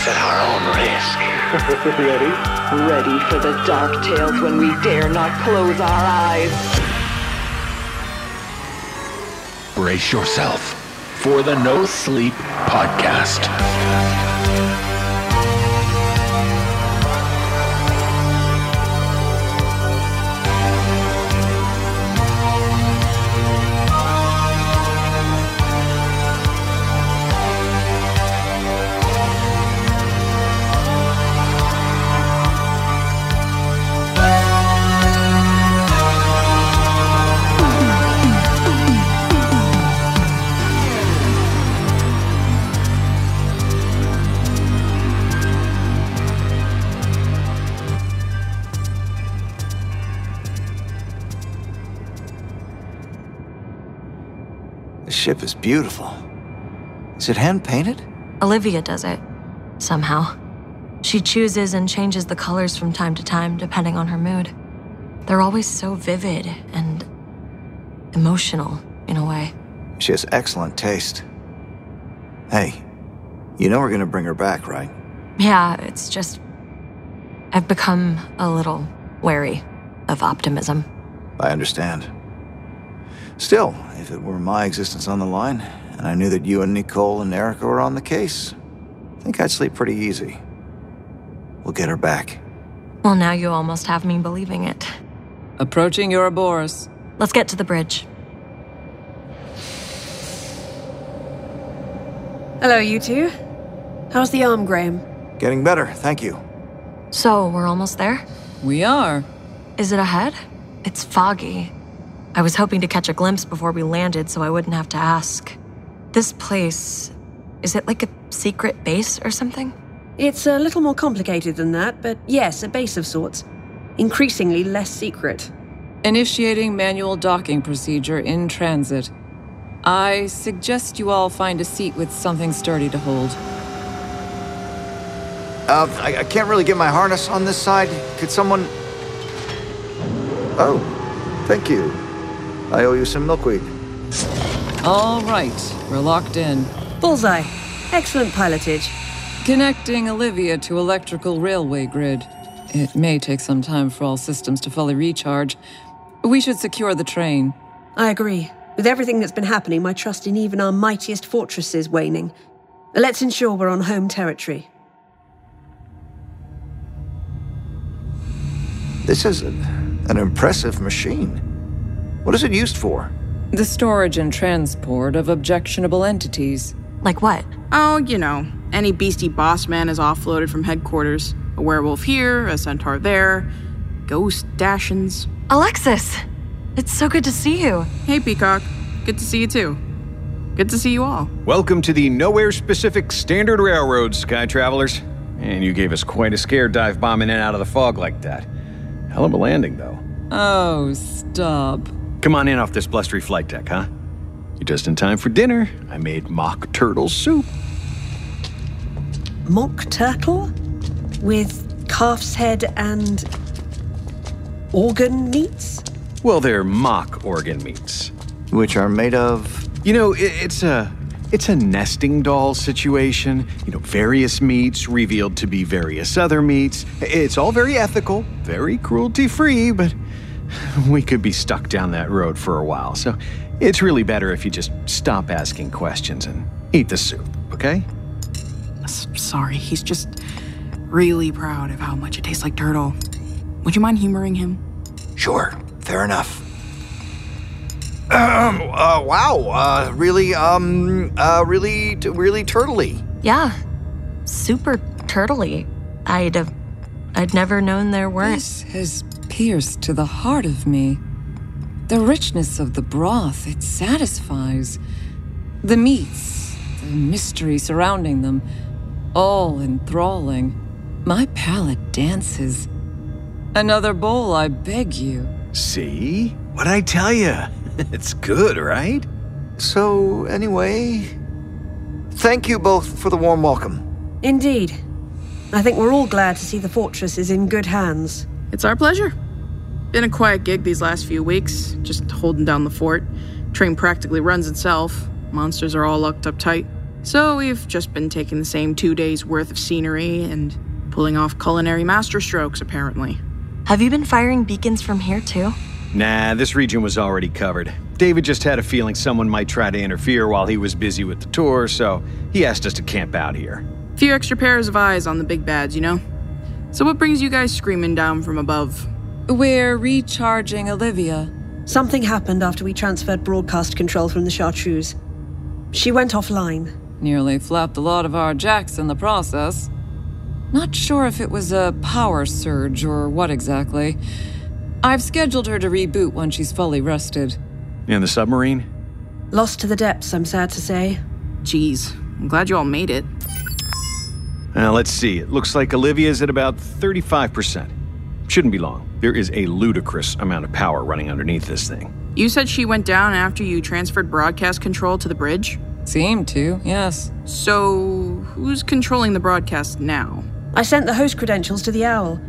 We're doing this at our own risk. Ready? Ready for the dark tales when we dare not close our eyes. Brace yourself for the No Sleep Podcast. Ship is beautiful. Is it hand painted? Olivia does it, somehow. She chooses and changes the colors from time to time depending on her mood. They're always so vivid and emotional in a way. She has excellent taste. Hey, you know we're gonna bring her back, right? Yeah, it's just. I've become a little wary of optimism. I understand. Still, if it were my existence on the line, and I knew that you and Nicole and Erica were on the case, I think I'd sleep pretty easy. We'll get her back. Well, now you almost have me believing it. Approaching your Ouroboros. Let's get to the bridge. Hello, you two. How's the arm, Graham? Getting better, thank you. So, we're almost there? We are. Is it ahead? It's foggy. I was hoping to catch a glimpse before we landed so I wouldn't have to ask. This place. Is it like a secret base or something? It's a little more complicated than that, but yes, a base of sorts. Increasingly less secret. Initiating manual docking procedure in transit. I suggest you all find a seat with something sturdy to hold. Uh, I, I can't really get my harness on this side. Could someone. Oh, thank you. I owe you some milkweed. All right, we're locked in. Bullseye. Excellent pilotage. Connecting Olivia to electrical railway grid. It may take some time for all systems to fully recharge. We should secure the train. I agree. With everything that's been happening, my trust in even our mightiest fortress is waning. Let's ensure we're on home territory. This is an, an impressive machine. What is it used for? The storage and transport of objectionable entities. Like what? Oh, you know, any beastie boss man is offloaded from headquarters. A werewolf here, a centaur there, ghost dashins. Alexis! It's so good to see you. Hey, Peacock. Good to see you too. Good to see you all. Welcome to the Nowhere Specific Standard Railroad, Sky Travelers. And you gave us quite a scare dive bombing in out of the fog like that. Hell of a landing, though. Oh, stop. Come on in off this blustery flight deck, huh? You're just in time for dinner. I made mock turtle soup. Mock turtle? With calf's head and. organ meats? Well, they're mock organ meats. Which are made of. You know, it, it's a it's a nesting doll situation. You know, various meats revealed to be various other meats. It's all very ethical, very cruelty free, but we could be stuck down that road for a while. So it's really better if you just stop asking questions and eat the soup, okay? S- sorry, he's just really proud of how much it tastes like turtle. Would you mind humoring him? Sure, fair enough. Um, uh, wow, uh, really, um, uh, really, really turtly. Yeah. Super turtly. I'd have. I'd never known there weren't. This has pierced to the heart of me. The richness of the broth, it satisfies. The meats, the mystery surrounding them, all enthralling. My palate dances. Another bowl, I beg you. See? What'd I tell you? it's good, right? So, anyway, thank you both for the warm welcome. Indeed. I think we're all glad to see the fortress is in good hands. It's our pleasure. Been a quiet gig these last few weeks, just holding down the fort. Train practically runs itself. Monsters are all locked up tight. So we've just been taking the same two days worth of scenery and pulling off culinary masterstrokes, apparently. Have you been firing beacons from here too? Nah, this region was already covered. David just had a feeling someone might try to interfere while he was busy with the tour, so he asked us to camp out here. Few extra pairs of eyes on the big bads, you know? So what brings you guys screaming down from above? We're recharging Olivia. Something happened after we transferred broadcast control from the Chartreuse. She went offline. Nearly flapped a lot of our jacks in the process. Not sure if it was a power surge or what exactly. I've scheduled her to reboot when she's fully rested. And the submarine? Lost to the depths, I'm sad to say. Jeez, I'm glad you all made it. Now, let's see. It looks like Olivia's at about 35%. Shouldn't be long. There is a ludicrous amount of power running underneath this thing. You said she went down after you transferred broadcast control to the bridge? Seemed to, yes. So, who's controlling the broadcast now? I sent the host credentials to the Owl,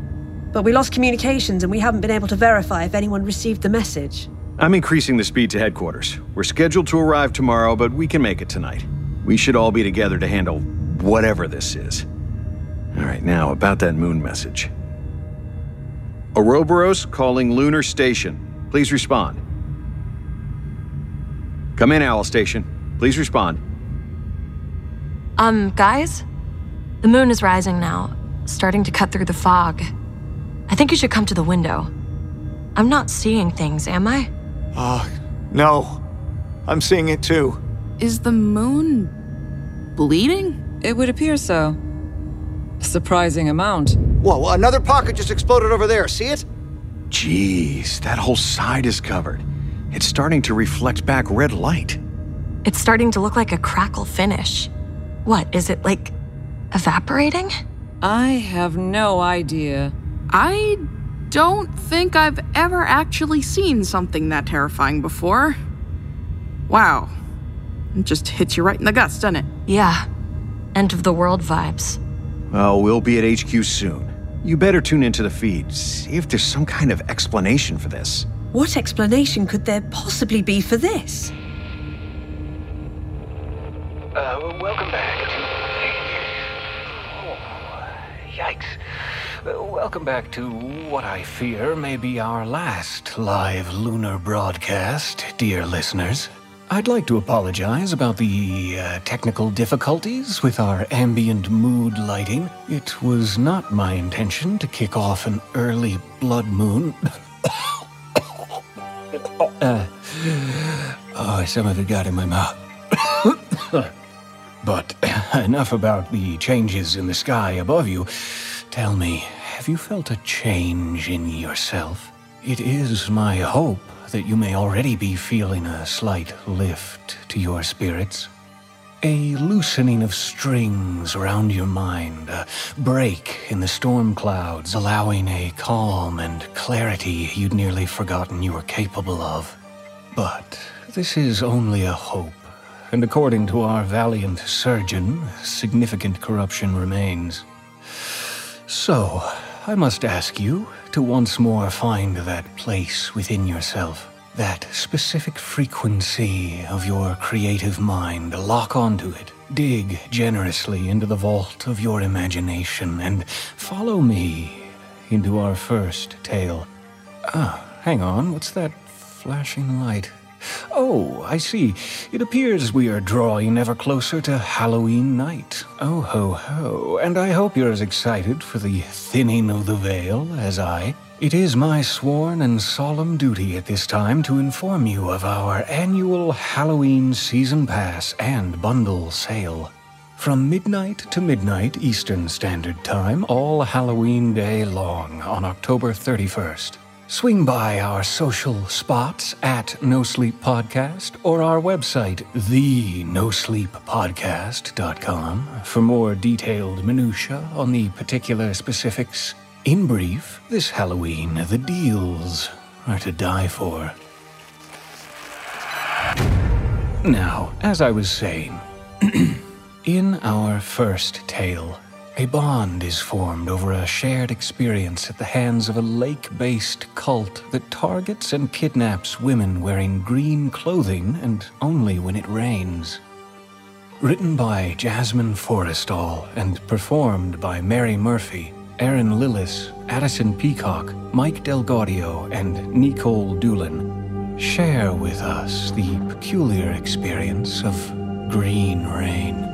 but we lost communications and we haven't been able to verify if anyone received the message. I'm increasing the speed to headquarters. We're scheduled to arrive tomorrow, but we can make it tonight. We should all be together to handle whatever this is. All right, now about that moon message. Ouroboros calling Lunar Station. Please respond. Come in, Owl Station. Please respond. Um, guys? The moon is rising now, starting to cut through the fog. I think you should come to the window. I'm not seeing things, am I? Ah, no. I'm seeing it too. Is the moon bleeding? It would appear so. A surprising amount. Whoa, another pocket just exploded over there. See it? Jeez, that whole side is covered. It's starting to reflect back red light. It's starting to look like a crackle finish. What, is it like evaporating? I have no idea. I don't think I've ever actually seen something that terrifying before. Wow. It just hits you right in the guts, doesn't it? Yeah. End of the world vibes. Well, we'll be at HQ soon. You better tune into the feed, see if there's some kind of explanation for this. What explanation could there possibly be for this? Uh, welcome back to. Oh, yikes. Uh, welcome back to what I fear may be our last live lunar broadcast, dear listeners. I'd like to apologize about the uh, technical difficulties with our ambient mood lighting. It was not my intention to kick off an early blood moon. uh, oh, some of it got in my mouth. But enough about the changes in the sky above you. Tell me, have you felt a change in yourself? It is my hope that you may already be feeling a slight lift to your spirits. A loosening of strings around your mind, a break in the storm clouds, allowing a calm and clarity you'd nearly forgotten you were capable of. But this is only a hope and according to our valiant surgeon, significant corruption remains. So, I must ask you to once more find that place within yourself, that specific frequency of your creative mind, lock onto it, dig generously into the vault of your imagination, and follow me into our first tale. Ah, hang on, what's that flashing light? Oh, I see. It appears we are drawing ever closer to Halloween night. Oh ho ho, and I hope you're as excited for the thinning of the veil as I. It is my sworn and solemn duty at this time to inform you of our annual Halloween season pass and bundle sale. From midnight to midnight Eastern Standard Time, all Halloween day long on October 31st. Swing by our social spots at No Sleep Podcast or our website, thenosleeppodcast.com, for more detailed minutiae on the particular specifics. In brief, this Halloween, the deals are to die for. Now, as I was saying, in our first tale, A bond is formed over a shared experience at the hands of a lake based cult that targets and kidnaps women wearing green clothing and only when it rains. Written by Jazzmin Forrestall and performed by Mary Murphy, Erin Lillis, Addison Peacock, Mike Del Gaudio, and Nikolle Doolin. Share with us the peculiar experience of green rain.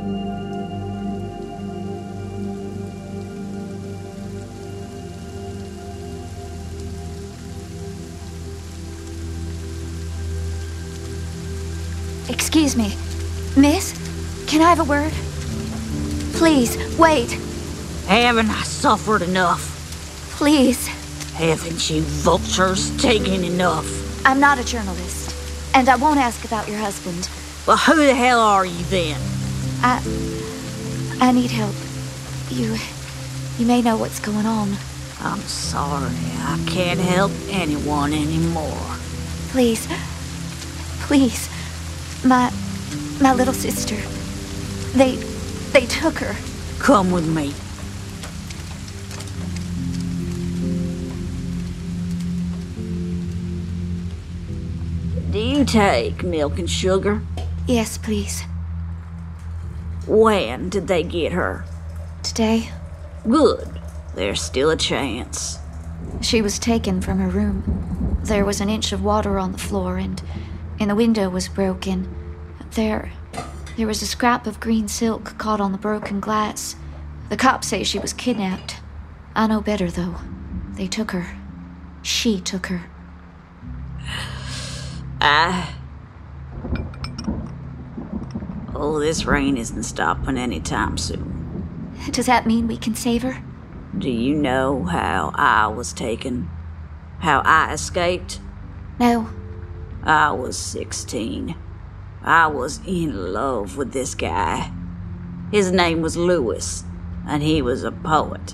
Excuse me. Miss? Can I have a word? Please, wait. Haven't I suffered enough? Please. Haven't you vultures taken enough? I'm not a journalist, and I won't ask about your husband. Well, who the hell are you then? I. I need help. You. You may know what's going on. I'm sorry. I can't help anyone anymore. Please. Please. My. My little sister. They. They took her. Come with me. Do you take milk and sugar? Yes, please. When did they get her? Today, Good. There's still a chance. she was taken from her room. There was an inch of water on the floor, and. and the window was broken. There. There was a scrap of green silk caught on the broken glass. The cops say she was kidnapped. I know better, though. They took her. She took her. Ah. Oh, this rain isn't stopping anytime soon. Does that mean we can save her? Do you know how I was taken? How I escaped? No. I was 16. I was in love with this guy. His name was Lewis, and he was a poet.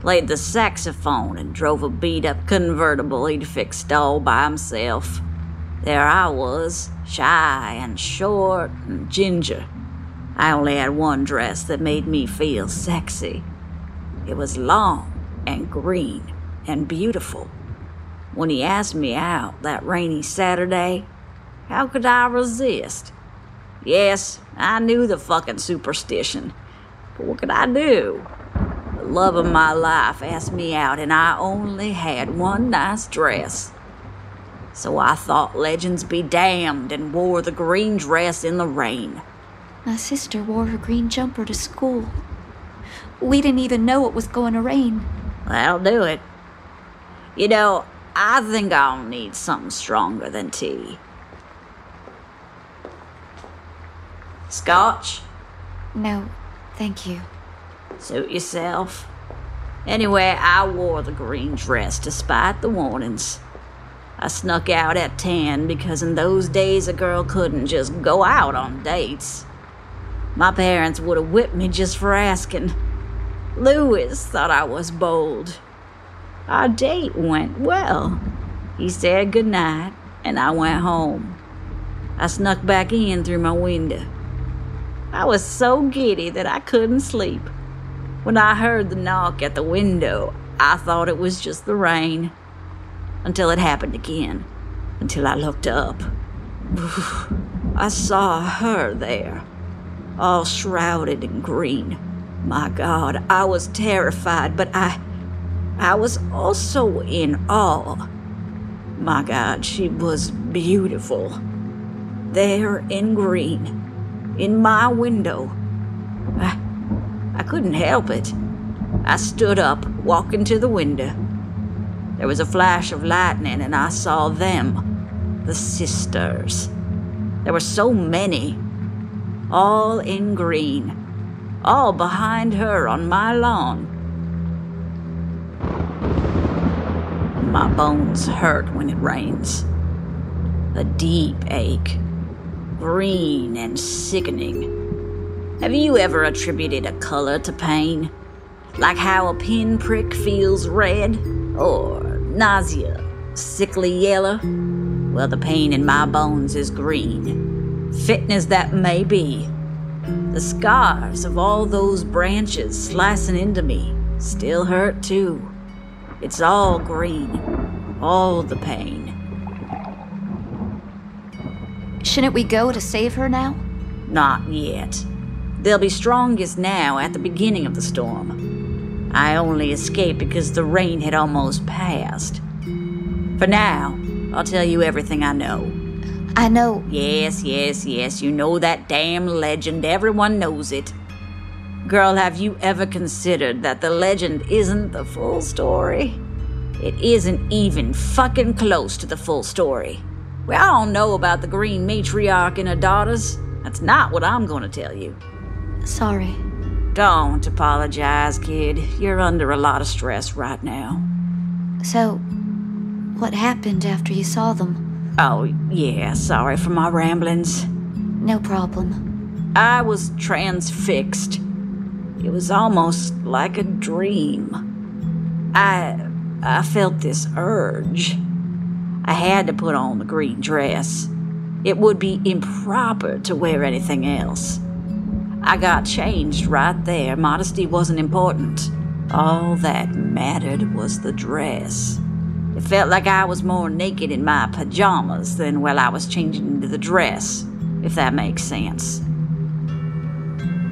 Played the saxophone and drove a beat up convertible he'd fixed all by himself. There I was, shy and short and ginger. I only had one dress that made me feel sexy. It was long and green and beautiful. When he asked me out that rainy Saturday, how could I resist? Yes, I knew the fucking superstition. But what could I do? The love of my life asked me out, and I only had one nice dress. So I thought legends be damned and wore the green dress in the rain. My sister wore her green jumper to school. We didn't even know it was going to rain. That'll do it. You know, I think I'll need something stronger than tea. Scotch? No, thank you. Suit yourself. Anyway, I wore the green dress despite the warnings. I snuck out at 10 because in those days a girl couldn't just go out on dates. My parents would have whipped me just for asking. Lewis thought I was bold. Our date went well. He said goodnight, and I went home. I snuck back in through my window. I was so giddy that I couldn't sleep. When I heard the knock at the window, I thought it was just the rain. Until it happened again. Until I looked up. I saw her there, all shrouded in green. My God, I was terrified, but I. I was also in awe. My God, she was beautiful. There in green, in my window. I, I couldn't help it. I stood up, walking to the window. There was a flash of lightning, and I saw them, the sisters. There were so many, all in green, all behind her on my lawn. My bones hurt when it rains. A deep ache, green and sickening. Have you ever attributed a color to pain? Like how a pinprick feels red? Or nausea, sickly yellow? Well, the pain in my bones is green. Fitness that may be. The scars of all those branches slicing into me still hurt too. It's all green, all the pain. Shouldn't we go to save her now? Not yet. They'll be strongest now at the beginning of the storm. I only escaped because the rain had almost passed. For now, I'll tell you everything I know. I know. Yes, yes, yes, you know that damn legend. Everyone knows it. Girl, have you ever considered that the legend isn't the full story? It isn't even fucking close to the full story. We all know about the green matriarch and her daughters. That's not what I'm gonna tell you. Sorry. Don't apologize, kid. You're under a lot of stress right now. So, what happened after you saw them? Oh, yeah, sorry for my ramblings. No problem. I was transfixed. It was almost like a dream. I I felt this urge. I had to put on the green dress. It would be improper to wear anything else. I got changed right there. Modesty wasn't important. All that mattered was the dress. It felt like I was more naked in my pajamas than while I was changing into the dress, if that makes sense.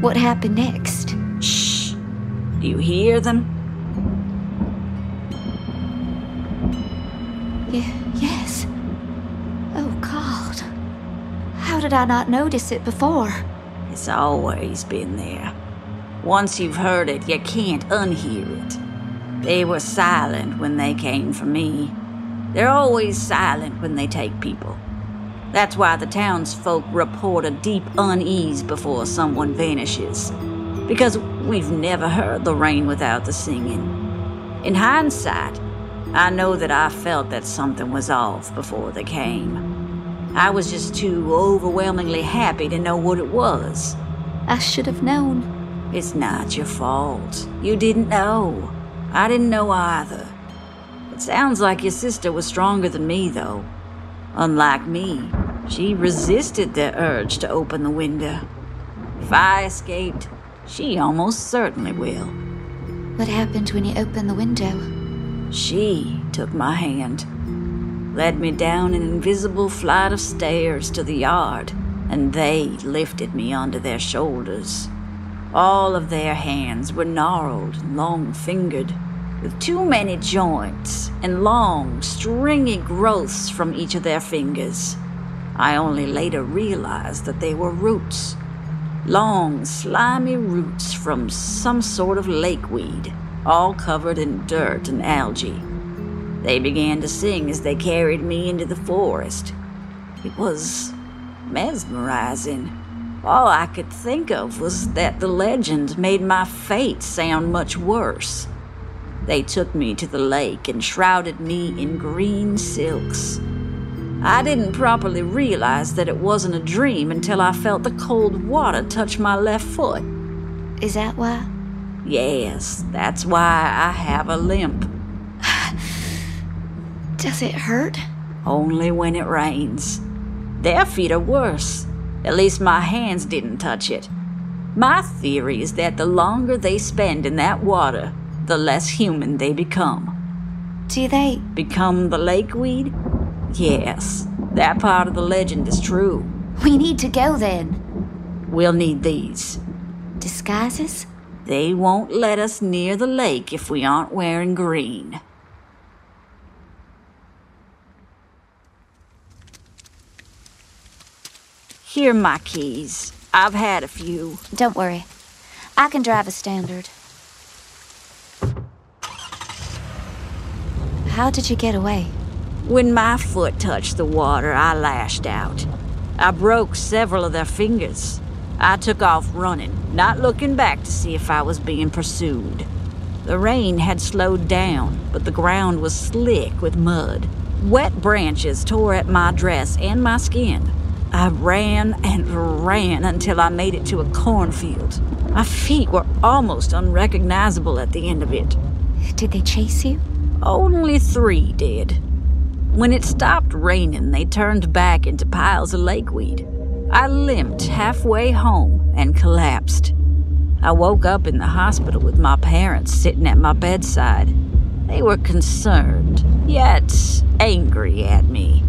What happened next? Shh. Do you hear them? Y- How did I not notice it before? It's always been there. Once you've heard it, you can't unhear it. They were silent when they came for me. They're always silent when they take people. That's why the townsfolk report a deep unease before someone vanishes. Because we've never heard the rain without the singing. In hindsight, I know that I felt that something was off before they came. I was just too overwhelmingly happy to know what it was. I should have known. It's not your fault. You didn't know. I didn't know either. It sounds like your sister was stronger than me, though. Unlike me, she resisted the urge to open the window. If I escaped, she almost certainly will. What happened when you opened the window? She took my hand, led me down an invisible flight of stairs to the yard, and they lifted me onto their shoulders. All of their hands were gnarled and long fingered, with too many joints and long, stringy growths from each of their fingers. I only later realized that they were roots. Long, slimy roots from some sort of lakeweed, all covered in dirt and algae. They began to sing as they carried me into the forest. It was mesmerizing. All I could think of was that the legend made my fate sound much worse. They took me to the lake and shrouded me in green silks. I didn't properly realize that it wasn't a dream until I felt the cold water touch my left foot. Is that why? Yes, that's why I have a limp. Does it hurt? Only when it rains. Their feet are worse. At least my hands didn't touch it. My theory is that the longer they spend in that water, the less human they become. Do they? Become the lakeweed? Yes, that part of the legend is true. We need to go then. We'll need these. Disguises? They won't let us near the lake if we aren't wearing green. Here are my keys. I've had a few. Don't worry. I can drive a standard. How did you get away? When my foot touched the water, I lashed out. I broke several of their fingers. I took off running, not looking back to see if I was being pursued. The rain had slowed down, but the ground was slick with mud. Wet branches tore at my dress and my skin. I ran and ran until I made it to a cornfield. My feet were almost unrecognizable at the end of it. Did they chase you? Only three did. When it stopped raining, they turned back into piles of lakeweed. I limped halfway home, and collapsed. I woke up in the hospital with my parents sitting at my bedside. They were concerned, yet angry at me.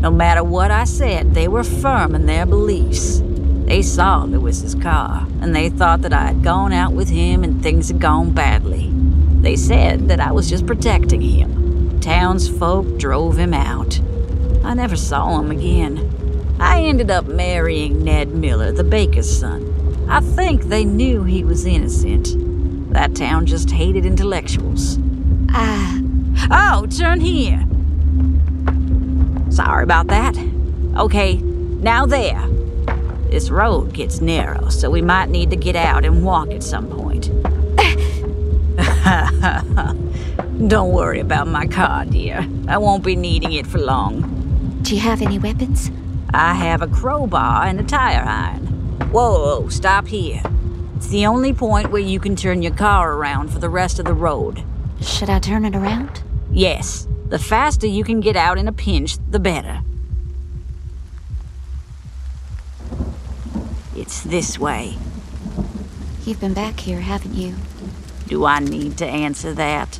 No matter what I said, they were firm in their beliefs. They saw Lewis's car, and they thought that I had gone out with him and things had gone badly. They said that I was just protecting him. Townsfolk drove him out. I never saw him again. I ended up marrying Ned Miller, the baker's son. I think they knew he was innocent. That town just hated intellectuals. Ah. Oh, turn here. Sorry about that. Okay, now there. This road gets narrow, so we might need to get out and walk at some point. Don't worry about my car, dear. I won't be needing it for long. Do you have any weapons? I have a crowbar and a tire iron. Whoa, whoa, stop here. It's the only point where you can turn your car around for the rest of the road. Should I turn it around? Yes, the faster you can get out in a pinch, the better. It's this way. You've been back here, haven't you? Do I need to answer that?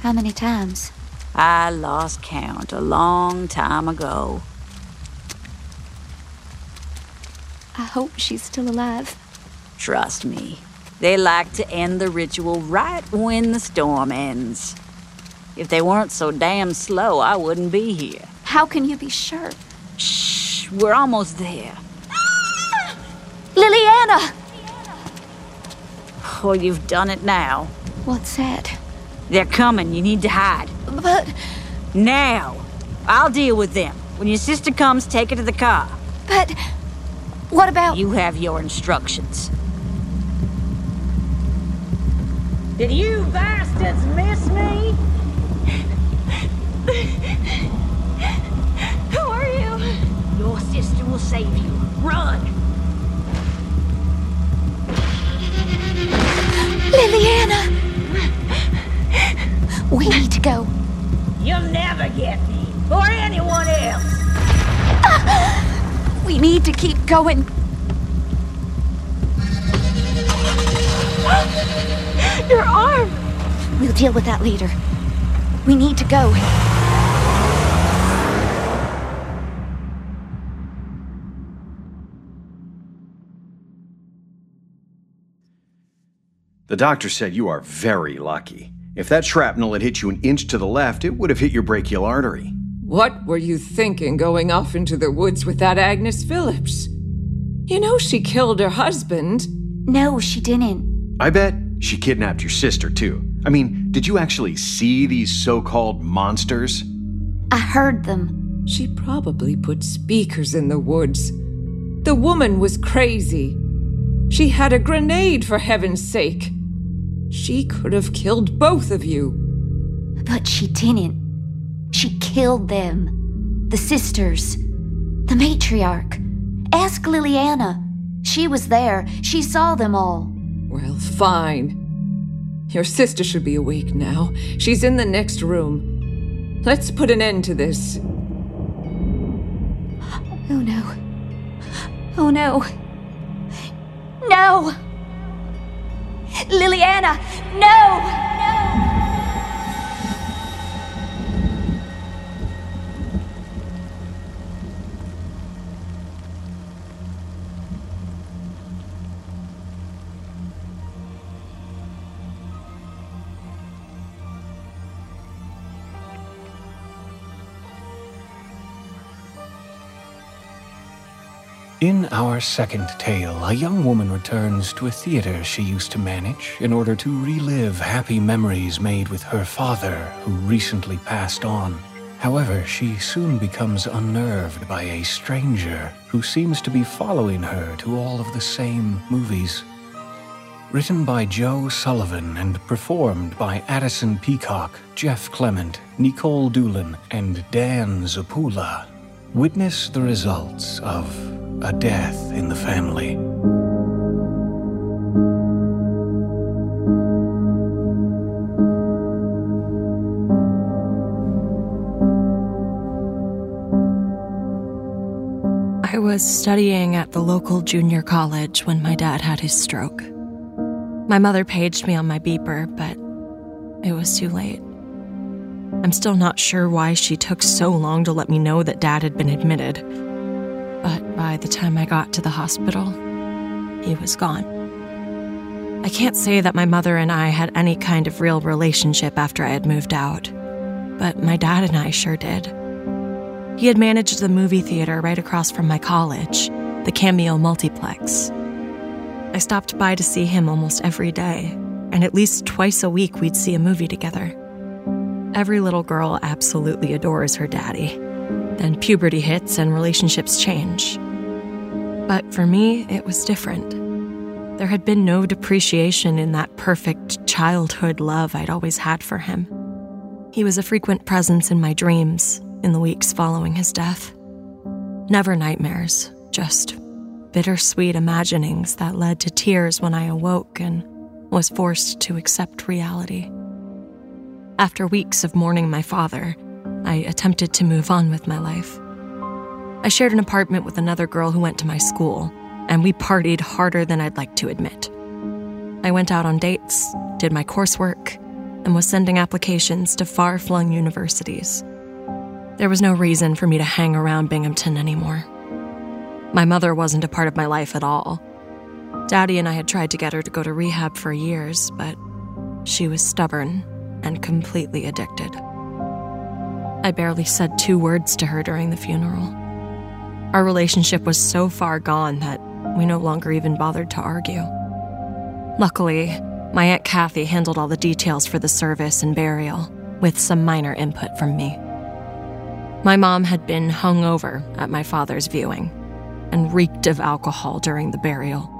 How many times? I lost count a long time ago. I hope she's still alive. Trust me, they like to end the ritual right when the storm ends. If they weren't so damn slow, I wouldn't be here. How can you be sure? Shh, we're almost there. Ah! Lilyanna! Oh, you've done it now. What's that? They're coming. You need to hide. But. Now! I'll deal with them. When your sister comes, take her to the car. But. What about. You have your instructions. Did you bastards miss me? Who are you? Your sister will save you. Run! Lilyanna! We need to go. You'll never get me, or anyone else. We need to keep going. Your arm! We'll deal with that later. We need to go. The doctor said you are very lucky. If that shrapnel had hit you an inch to the left, it would have hit your brachial artery. What were you thinking going off into the woods with that Agnes Phillips? You know she killed her husband. No, she didn't. I bet she kidnapped your sister, too. I mean, did you actually see these so called monsters? I heard them. She probably put speakers in the woods. The woman was crazy. She had a grenade, for heaven's sake. She could have killed both of you. But she didn't. She killed them. The sisters. The matriarch. Ask Lilyanna. She was there. She saw them all. Well, fine. Your sister should be awake now. She's in the next room. Let's put an end to this. Oh no. Oh no. No! Lilyanna! No! In our second tale, a young woman returns to a theater she used to manage in order to relive happy memories made with her father, who recently passed on. However, she soon becomes unnerved by a stranger who seems to be following her to all of the same movies. Written by Joe Sullivan and performed by Addison Peacock, Jeff Clement, Nikolle Doolin, and Dan Zappulla. Witness the results of a death in the family. I was studying at the local junior college when my dad had his stroke. My mother paged me on my beeper, but it was too late. I'm still not sure why she took so long to let me know that dad had been admitted. But by the time I got to the hospital, he was gone. I can't say that my mother and I had any kind of real relationship after I had moved out, but my dad and I sure did. He had managed the movie theater right across from my college, the Cameo Multiplex. I stopped by to see him almost every day, and at least twice a week we'd see a movie together. Every little girl absolutely adores her daddy. Then puberty hits and relationships change. But for me, it was different. There had been no depreciation in that perfect childhood love I'd always had for him. He was a frequent presence in my dreams in the weeks following his death. Never nightmares, just bittersweet imaginings that led to tears when I awoke and was forced to accept reality. After weeks of mourning my father, I attempted to move on with my life. I shared an apartment with another girl who went to my school, and we partied harder than I'd like to admit. I went out on dates, did my coursework, and was sending applications to far flung universities. There was no reason for me to hang around Binghamton anymore. My mother wasn't a part of my life at all. Daddy and I had tried to get her to go to rehab for years, but she was stubborn and completely addicted. I barely said two words to her during the funeral. Our relationship was so far gone that we no longer even bothered to argue. Luckily, my Aunt Kathy handled all the details for the service and burial, with some minor input from me. My mom had been hung over at my father's viewing and reeked of alcohol during the burial.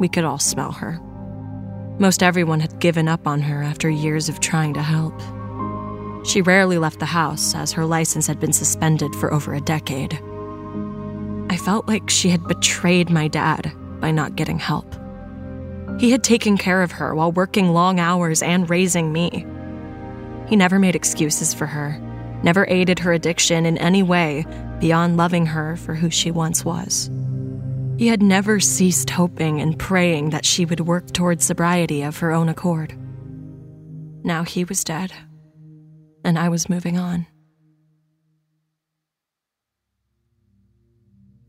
We could all smell her. Most everyone had given up on her after years of trying to help. She rarely left the house, as her license had been suspended for over a decade. I felt like she had betrayed my dad by not getting help. He had taken care of her while working long hours and raising me. He never made excuses for her, never aided her addiction in any way beyond loving her for who she once was. He had never ceased hoping and praying that she would work towards sobriety of her own accord. Now he was dead, and I was moving on.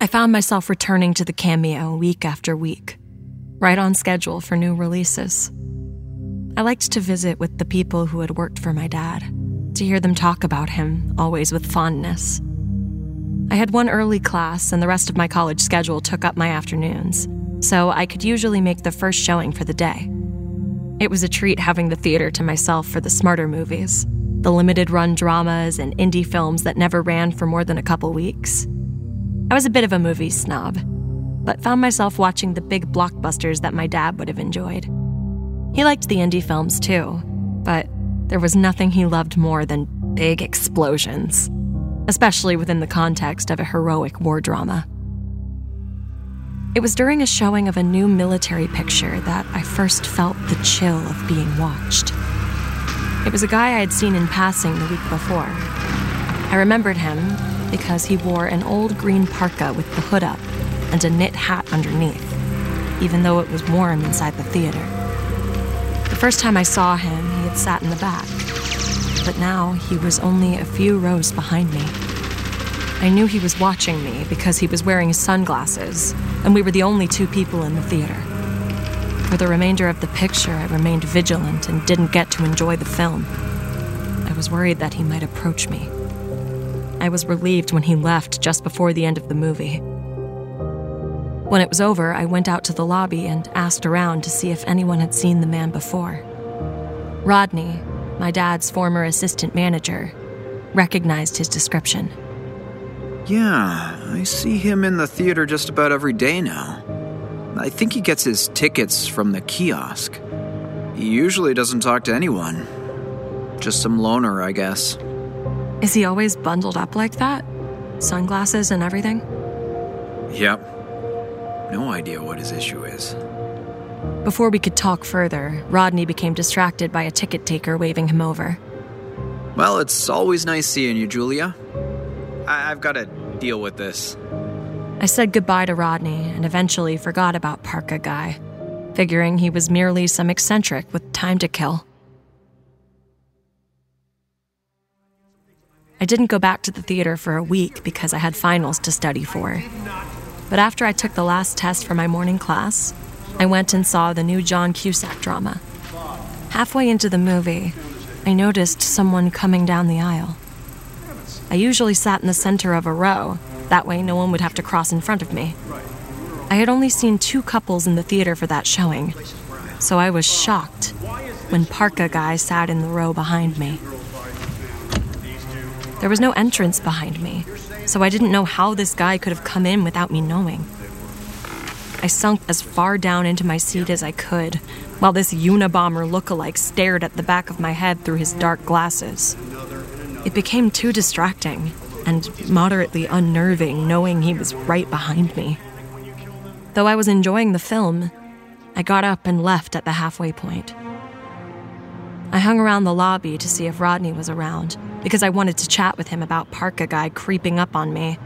I found myself returning to the cameo week after week, right on schedule for new releases. I liked to visit with the people who had worked for my dad, to hear them talk about him, always with fondness. I had one early class, and the rest of my college schedule took up my afternoons, so I could usually make the first showing for the day. It was a treat having the theater to myself for the smarter movies, the limited run dramas and indie films that never ran for more than a couple weeks. I was a bit of a movie snob, but found myself watching the big blockbusters that my dad would have enjoyed. He liked the indie films too, but there was nothing he loved more than big explosions especially within the context of a heroic war drama. It was during a showing of a new military picture that I first felt the chill of being watched. It was a guy I had seen in passing the week before. I remembered him because he wore an old green parka with the hood up and a knit hat underneath, even though it was warm inside the theater. The first time I saw him, he had sat in the back, but now he was only a few rows behind me. I knew he was watching me because he was wearing sunglasses, and we were the only two people in the theater. For the remainder of the picture, I remained vigilant and didn't get to enjoy the film. I was worried that he might approach me. I was relieved when he left just before the end of the movie. When it was over, I went out to the lobby and asked around to see if anyone had seen the man before. Rodney, my dad's former assistant manager, recognized his description. Yeah, I see him in the theater just about every day now. I think he gets his tickets from the kiosk. He usually doesn't talk to anyone. Just some loner, I guess. Is he always bundled up like that? Sunglasses and everything? Yep. No idea what his issue is. Before we could talk further, Rodney became distracted by a ticket taker waving him over. Well, it's always nice seeing you, Julia. I- have got to deal with this. I said goodbye to Rodney and eventually forgot about Parka Guy, figuring he was merely some eccentric with time to kill. I didn't go back to the theater for a week because I had finals to study for. But after I took the last test for my morning class, I went and saw the new John Cusack drama. Halfway into the movie, I noticed someone coming down the aisle. I usually sat in the center of a row, that way no one would have to cross in front of me. I had only seen two couples in the theater for that showing, so I was shocked when Parka guy sat in the row behind me. There was no entrance behind me, so I didn't know how this guy could have come in without me knowing. I sunk as far down into my seat as I could, while this Unabomber look-alike stared at the back of my head through his dark glasses. It became too distracting and moderately unnerving knowing he was right behind me. Though I was enjoying the film, I got up and left at the halfway point. I hung around the lobby to see if Rodney was around because I wanted to chat with him about Parka guy creeping up on me.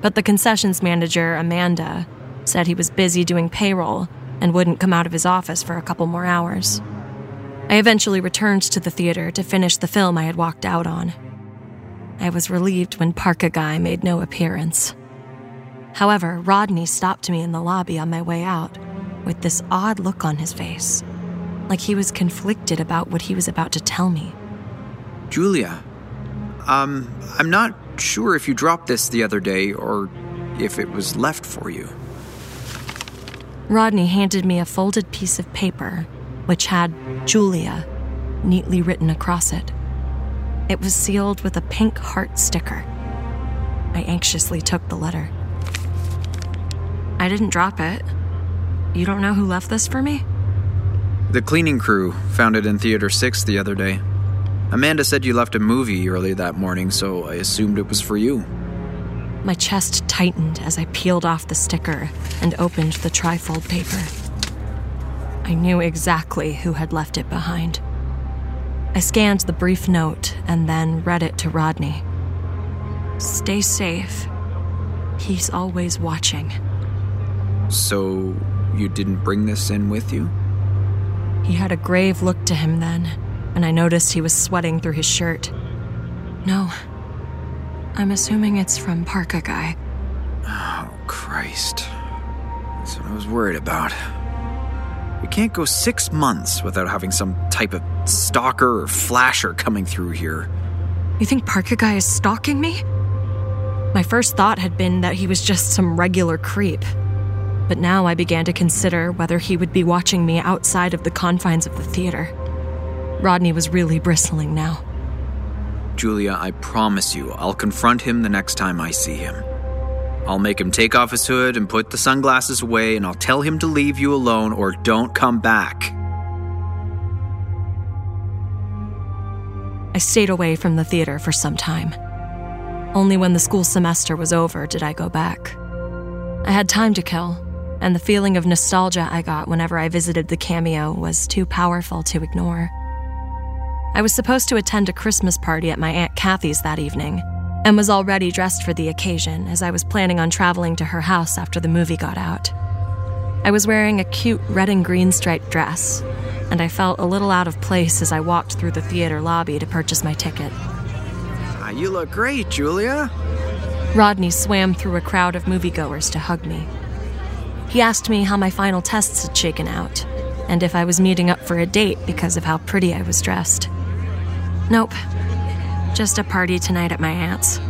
But the concessions manager, Amanda, said he was busy doing payroll and wouldn't come out of his office for a couple more hours. I eventually returned to the theater to finish the film I had walked out on. I was relieved when Parka Guy made no appearance. However, Rodney stopped me in the lobby on my way out with this odd look on his face, like he was conflicted about what he was about to tell me. Julia, um, I'm not sure if you dropped this the other day or if it was left for you. Rodney handed me a folded piece of paper, which had Julia neatly written across it. It was sealed with a pink heart sticker. I anxiously took the letter. I didn't drop it. You don't know who left this for me? The cleaning crew found it in Theater 6 the other day. Amanda said you left a movie early that morning, so I assumed it was for you. My chest tightened as I peeled off the sticker and opened the trifold paper. I knew exactly who had left it behind. I scanned the brief note and then read it to Rodney. Stay safe. He's always watching. So, you didn't bring this in with you? He had a grave look to him then, and I noticed he was sweating through his shirt. No. I'm assuming it's from Parka Guy. Oh, Christ. That's what I was worried about. We can't go six months without having some type of stalker or flasher coming through here. You think Parka Guy is stalking me? My first thought had been that he was just some regular creep. But now I began to consider whether he would be watching me outside of the confines of the theater. Rodney was really bristling now. Julia, I promise you, I'll confront him the next time I see him. I'll make him take off his hood and put the sunglasses away, and I'll tell him to leave you alone or don't come back. I stayed away from the theater for some time. Only when the school semester was over did I go back. I had time to kill, and the feeling of nostalgia I got whenever I visited the cameo was too powerful to ignore. I was supposed to attend a Christmas party at my Aunt Kathy's that evening, and was already dressed for the occasion as I was planning on traveling to her house after the movie got out. I was wearing a cute red and green striped dress, and I felt a little out of place as I walked through the theater lobby to purchase my ticket. Ah, you look great, Julia. Rodney swam through a crowd of moviegoers to hug me. He asked me how my final tests had shaken out, and if I was meeting up for a date because of how pretty I was dressed. Nope, just a party tonight at my aunt's.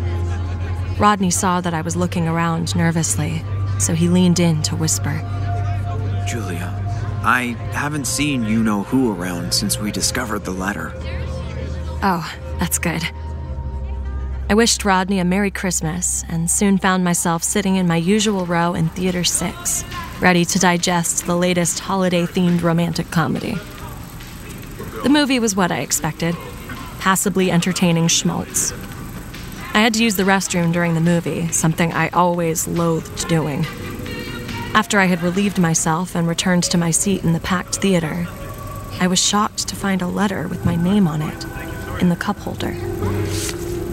Rodney saw that I was looking around nervously, so he leaned in to whisper. Julia, I haven't seen you know who around since we discovered the letter. Oh, that's good. I wished Rodney a Merry Christmas and soon found myself sitting in my usual row in Theater 6, ready to digest the latest holiday themed romantic comedy. The movie was what I expected passably entertaining schmaltz. I had to use the restroom during the movie, something I always loathed doing. After I had relieved myself and returned to my seat in the packed theater, I was shocked to find a letter with my name on it in the cup holder.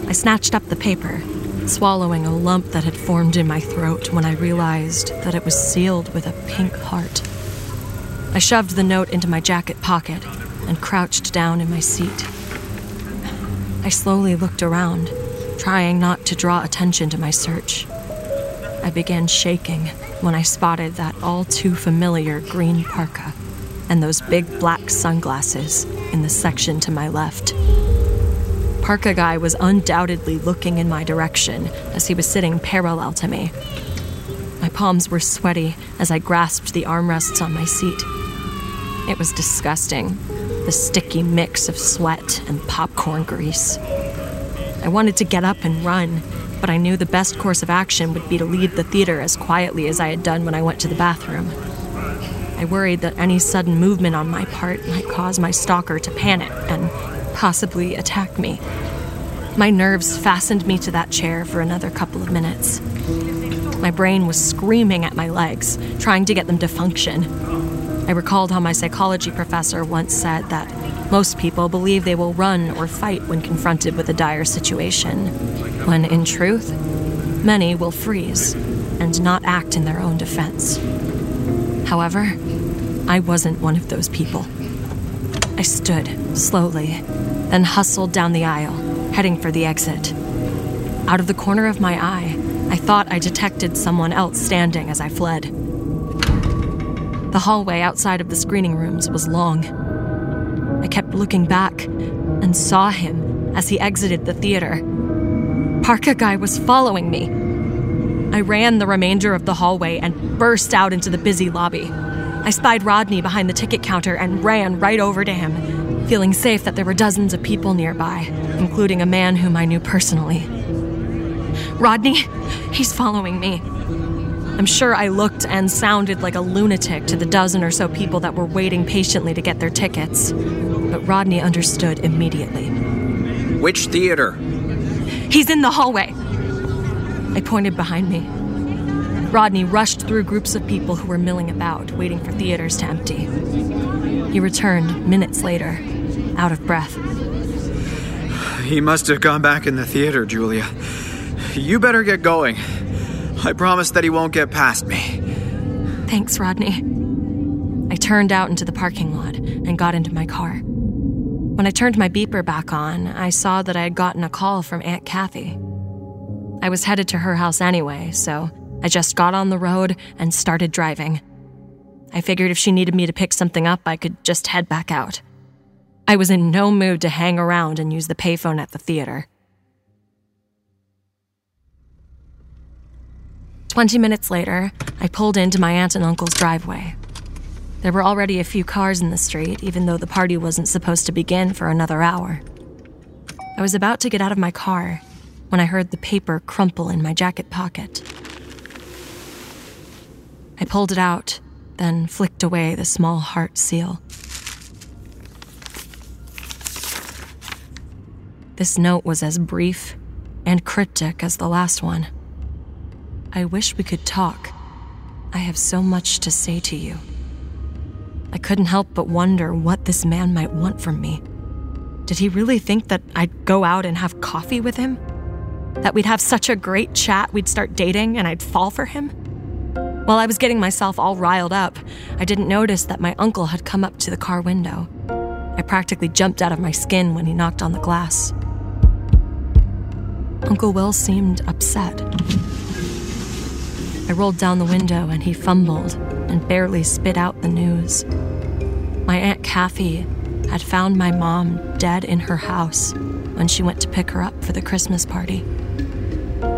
I snatched up the paper, swallowing a lump that had formed in my throat when I realized that it was sealed with a pink heart. I shoved the note into my jacket pocket and crouched down in my seat. I slowly looked around, trying not to draw attention to my search. I began shaking when I spotted that all too familiar green parka and those big black sunglasses in the section to my left. Parka guy was undoubtedly looking in my direction as he was sitting parallel to me. My palms were sweaty as I grasped the armrests on my seat. It was disgusting, the sticky mix of sweat and popcorn grease. I wanted to get up and run, but I knew the best course of action would be to leave the theater as quietly as I had done when I went to the bathroom. I worried that any sudden movement on my part might cause my stalker to panic and possibly attack me. My nerves fastened me to that chair for another couple of minutes. My brain was screaming at my legs, trying to get them to function. I recalled how my psychology professor once said that most people believe they will run or fight when confronted with a dire situation, when in truth, many will freeze and not act in their own defense. However, I wasn't one of those people. I stood slowly, then hustled down the aisle, heading for the exit. Out of the corner of my eye, I thought I detected someone else standing as I fled. The hallway outside of the screening rooms was long. I kept looking back and saw him as he exited the theater. Parka guy was following me. I ran the remainder of the hallway and burst out into the busy lobby. I spied Rodney behind the ticket counter and ran right over to him, feeling safe that there were dozens of people nearby, including a man whom I knew personally. Rodney, he's following me. I'm sure I looked and sounded like a lunatic to the dozen or so people that were waiting patiently to get their tickets. But Rodney understood immediately. Which theater? He's in the hallway. I pointed behind me. Rodney rushed through groups of people who were milling about, waiting for theaters to empty. He returned minutes later, out of breath. He must have gone back in the theater, Julia. You better get going. I promise that he won't get past me. Thanks, Rodney. I turned out into the parking lot and got into my car. When I turned my beeper back on, I saw that I had gotten a call from Aunt Kathy. I was headed to her house anyway, so I just got on the road and started driving. I figured if she needed me to pick something up, I could just head back out. I was in no mood to hang around and use the payphone at the theater. Twenty minutes later, I pulled into my aunt and uncle's driveway. There were already a few cars in the street, even though the party wasn't supposed to begin for another hour. I was about to get out of my car when I heard the paper crumple in my jacket pocket. I pulled it out, then flicked away the small heart seal. This note was as brief and cryptic as the last one. I wish we could talk. I have so much to say to you. I couldn't help but wonder what this man might want from me. Did he really think that I'd go out and have coffee with him? That we'd have such a great chat, we'd start dating, and I'd fall for him? While I was getting myself all riled up, I didn't notice that my uncle had come up to the car window. I practically jumped out of my skin when he knocked on the glass. Uncle Will seemed upset. I rolled down the window and he fumbled and barely spit out the news. My Aunt Kathy had found my mom dead in her house when she went to pick her up for the Christmas party.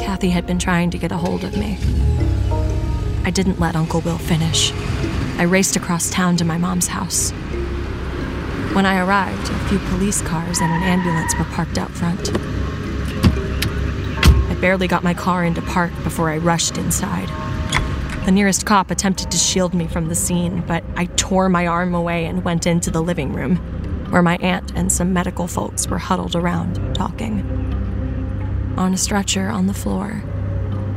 Kathy had been trying to get a hold of me. I didn't let Uncle Will finish. I raced across town to my mom's house. When I arrived, a few police cars and an ambulance were parked out front. I barely got my car into park before I rushed inside. The nearest cop attempted to shield me from the scene, but I tore my arm away and went into the living room, where my aunt and some medical folks were huddled around, talking. On a stretcher on the floor,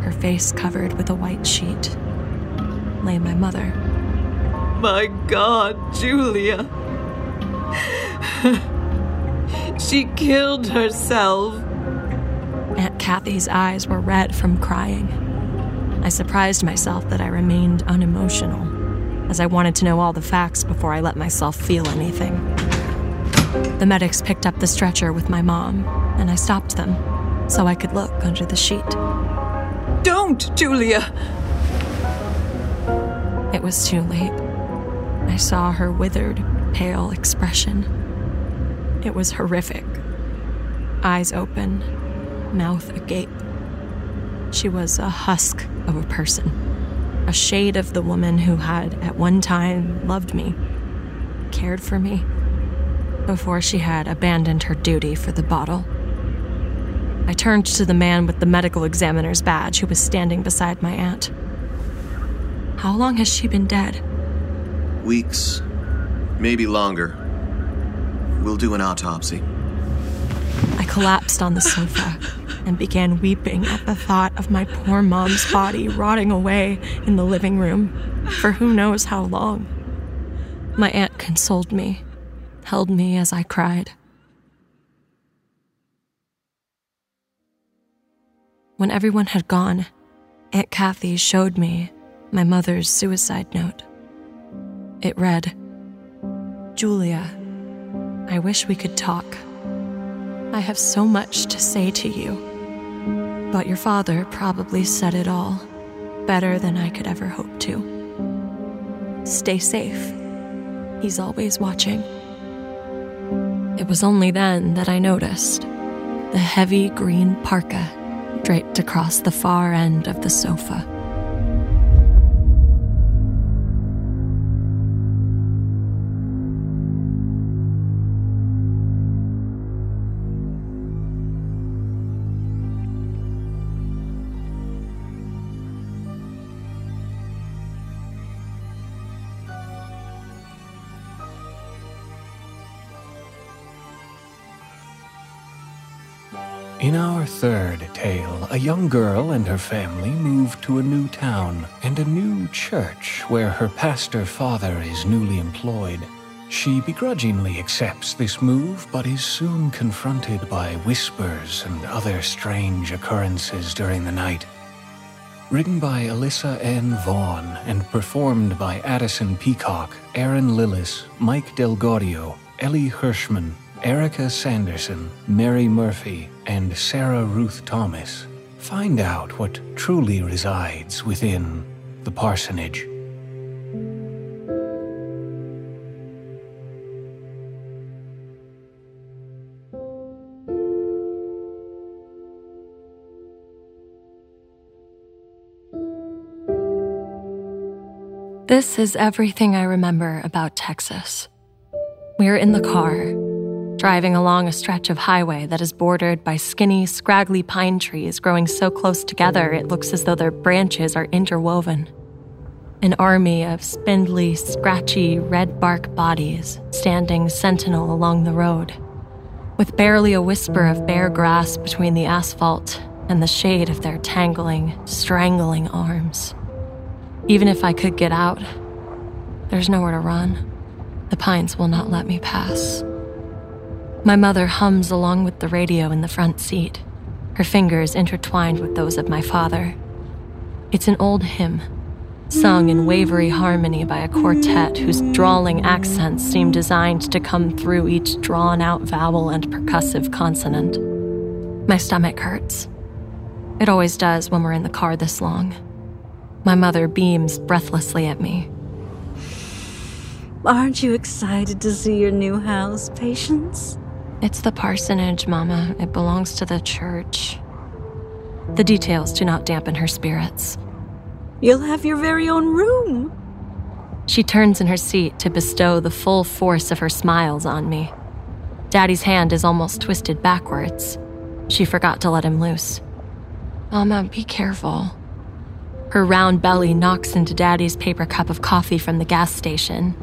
her face covered with a white sheet, lay my mother. My God, Julia. she killed herself. Aunt Kathy's eyes were red from crying. I surprised myself that I remained unemotional, as I wanted to know all the facts before I let myself feel anything. The medics picked up the stretcher with my mom, and I stopped them so I could look under the sheet. Don't, Julia! It was too late. I saw her withered, pale expression. It was horrific. Eyes open, mouth agape. She was a husk of a person, a shade of the woman who had at one time loved me, cared for me, before she had abandoned her duty for the bottle. I turned to the man with the medical examiner's badge who was standing beside my aunt. How long has she been dead? Weeks, maybe longer. We'll do an autopsy. I collapsed on the sofa and began weeping at the thought of my poor mom's body rotting away in the living room for who knows how long. My aunt consoled me, held me as I cried. When everyone had gone, Aunt Kathy showed me my mother's suicide note. It read Julia, I wish we could talk. I have so much to say to you. But your father probably said it all better than I could ever hope to. Stay safe. He's always watching. It was only then that I noticed the heavy green parka draped across the far end of the sofa. In our third tale, a young girl and her family move to a new town and a new church where her pastor father is newly employed. She begrudgingly accepts this move, but is soon confronted by whispers and other strange occurrences during the night. Written by Alyssa N. Vaughn and performed by Addison Peacock, Erin Lillis, Mike Del Gaudio, Elie Hirschman, Erika Sanderson, Mary Murphy, and Sarah Ruth Thomas. Find out what truly resides within the parsonage. This is everything I remember about Texas. We're in the car, driving along a stretch of highway that is bordered by skinny, scraggly pine trees growing so close together it looks as though their branches are interwoven. An army of spindly, scratchy, red bark bodies standing sentinel along the road, with barely a whisper of bare grass between the asphalt and the shade of their tangling, strangling arms. Even if I could get out, there's nowhere to run. The pines will not let me pass. My mother hums along with the radio in the front seat, her fingers intertwined with those of my father. It's an old hymn, sung in wavery harmony by a quartet whose drawling accents seem designed to come through each drawn out vowel and percussive consonant. My stomach hurts. It always does when we're in the car this long. My mother beams breathlessly at me. Aren't you excited to see your new house, Patience? It's the parsonage, Mama. It belongs to the church. The details do not dampen her spirits. You'll have your very own room. She turns in her seat to bestow the full force of her smiles on me. Daddy's hand is almost twisted backwards. She forgot to let him loose. Mama, be careful. Her round belly knocks into Daddy's paper cup of coffee from the gas station,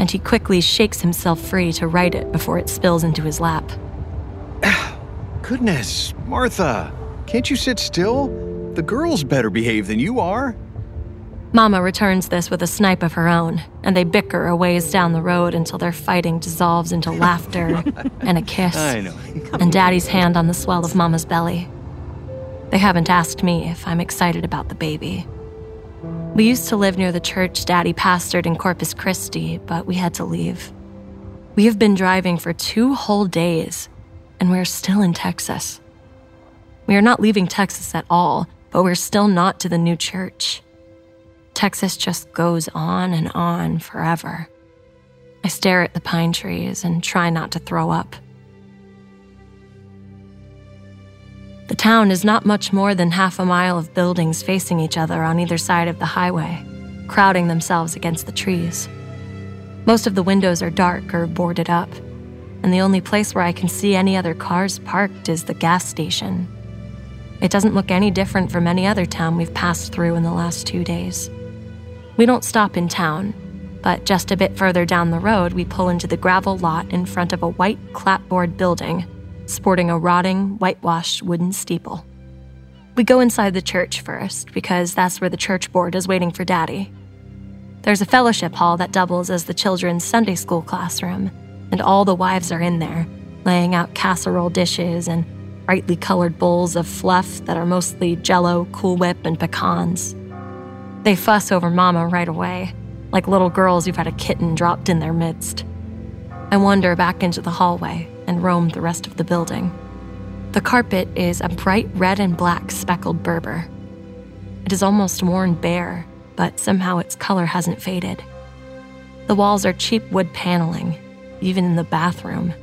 and he quickly shakes himself free to right it before it spills into his lap. Goodness, Martha, can't you sit still? The girl's better behaved than you are. Mama returns this with a snipe of her own, and they bicker a ways down the road until their fighting dissolves into laughter and a kiss, I know. and Daddy's hand on the swell of Mama's belly. They haven't asked me if I'm excited about the baby. We used to live near the church Daddy pastored in Corpus Christi, but we had to leave. We have been driving for two whole days, and we're still in Texas. We are not leaving Texas at all, but we're still not to the new church. Texas just goes on and on forever. I stare at the pine trees and try not to throw up. The town is not much more than half a mile of buildings facing each other on either side of the highway, crowding themselves against the trees. Most of the windows are dark or boarded up, and the only place where I can see any other cars parked is the gas station. It doesn't look any different from any other town we've passed through in the last two days. We don't stop in town, but just a bit further down the road, we pull into the gravel lot in front of a white clapboard building sporting a rotting, whitewashed wooden steeple. We go inside the church first, because that's where the church board is waiting for Daddy. There's a fellowship hall that doubles as the children's Sunday school classroom, and all the wives are in there, laying out casserole dishes and brightly colored bowls of fluff that are mostly jello, Cool Whip, and pecans. They fuss over Mama right away, like little girls who've had a kitten dropped in their midst. I wander back into the hallway, and roamed the rest of the building. The carpet is a bright red and black speckled Berber. It is almost worn bare, but somehow its color hasn't faded. The walls are cheap wood paneling, even in the bathroom.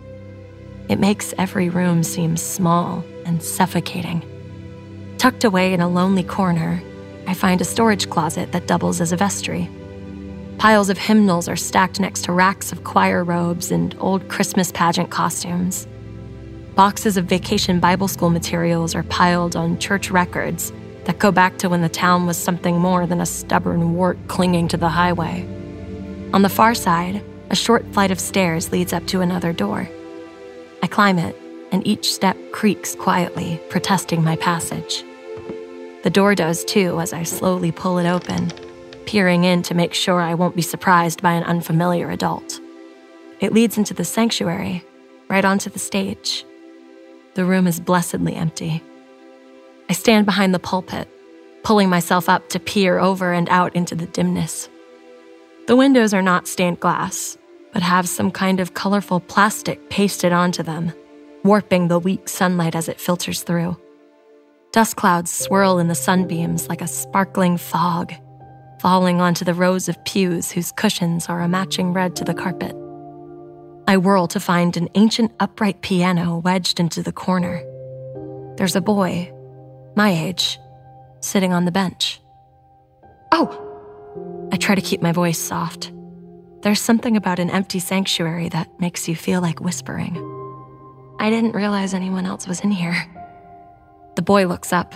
It makes every room seem small and suffocating. Tucked away in a lonely corner, I find a storage closet that doubles as a vestry. Piles of hymnals are stacked next to racks of choir robes and old Christmas pageant costumes. Boxes of vacation Bible school materials are piled on church records that go back to when the town was something more than a stubborn wart clinging to the highway. On the far side, a short flight of stairs leads up to another door. I climb it, and each step creaks quietly, protesting my passage. The door does too as I slowly pull it open peering in to make sure I won't be surprised by an unfamiliar adult. It leads into the sanctuary, right onto the stage. The room is blessedly empty. I stand behind the pulpit, pulling myself up to peer over and out into the dimness. The windows are not stained glass, but have some kind of colorful plastic pasted onto them, warping the weak sunlight as it filters through. Dust clouds swirl in the sunbeams like a sparkling fog falling onto the rows of pews whose cushions are a matching red to the carpet. I whirl to find an ancient upright piano wedged into the corner. There's a boy, my age, sitting on the bench. Oh! I try to keep my voice soft. There's something about an empty sanctuary that makes you feel like whispering. I didn't realize anyone else was in here. The boy looks up.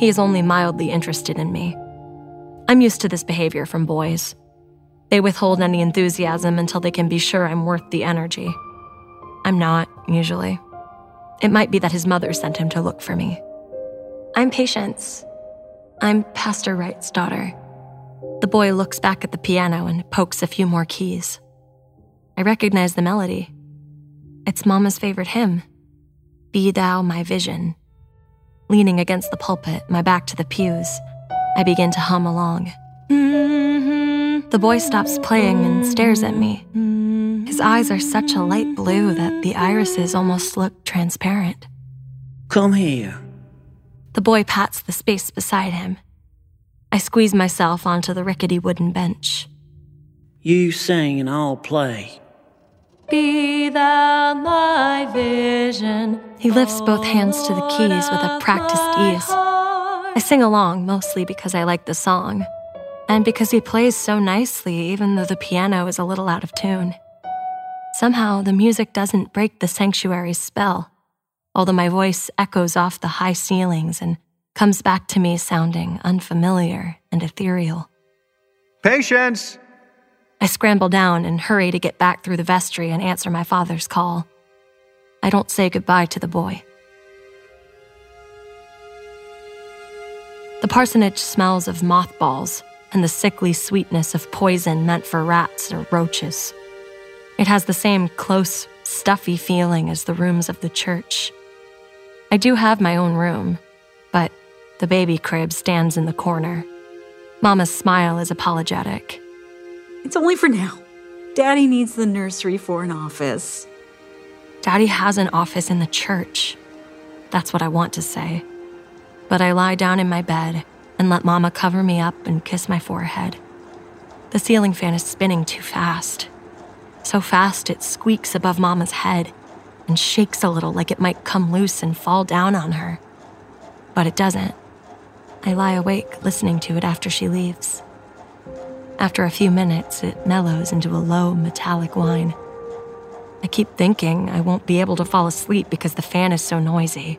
He is only mildly interested in me. I'm used to this behavior from boys. They withhold any enthusiasm until they can be sure I'm worth the energy. I'm not, usually. It might be that his mother sent him to look for me. I'm Patience. I'm Pastor Wright's daughter. The boy looks back at the piano and pokes a few more keys. I recognize the melody. It's Mama's favorite hymn Be Thou My Vision. Leaning against the pulpit, my back to the pews, I begin to hum along. Mm-hmm. The boy stops playing and stares at me. Mm-hmm. His eyes are such a light blue that the irises almost look transparent. Come here. The boy pats the space beside him. I squeeze myself onto the rickety wooden bench. You sing and I'll play. Be thou my vision. He lifts both hands to the keys with a practiced ease. I sing along mostly because I like the song, and because he plays so nicely, even though the piano is a little out of tune. Somehow, the music doesn't break the sanctuary's spell, although my voice echoes off the high ceilings and comes back to me sounding unfamiliar and ethereal. Patience! I scramble down and hurry to get back through the vestry and answer my father's call. I don't say goodbye to the boy. The parsonage smells of mothballs and the sickly sweetness of poison meant for rats or roaches. It has the same close, stuffy feeling as the rooms of the church. I do have my own room, But the baby crib stands in the corner. Mama's smile is apologetic. It's only for now. Daddy needs the nursery for an office. Daddy has an office in the church. That's what I want to say. But I lie down in my bed and let Mama cover me up and kiss my forehead. The ceiling fan is spinning too fast. So fast it squeaks above Mama's head and shakes a little like it might come loose and fall down on her. But it doesn't. I lie awake listening to it after she leaves. After a few minutes, it mellows into a low, metallic whine. I keep thinking I won't be able to fall asleep because the fan is so noisy.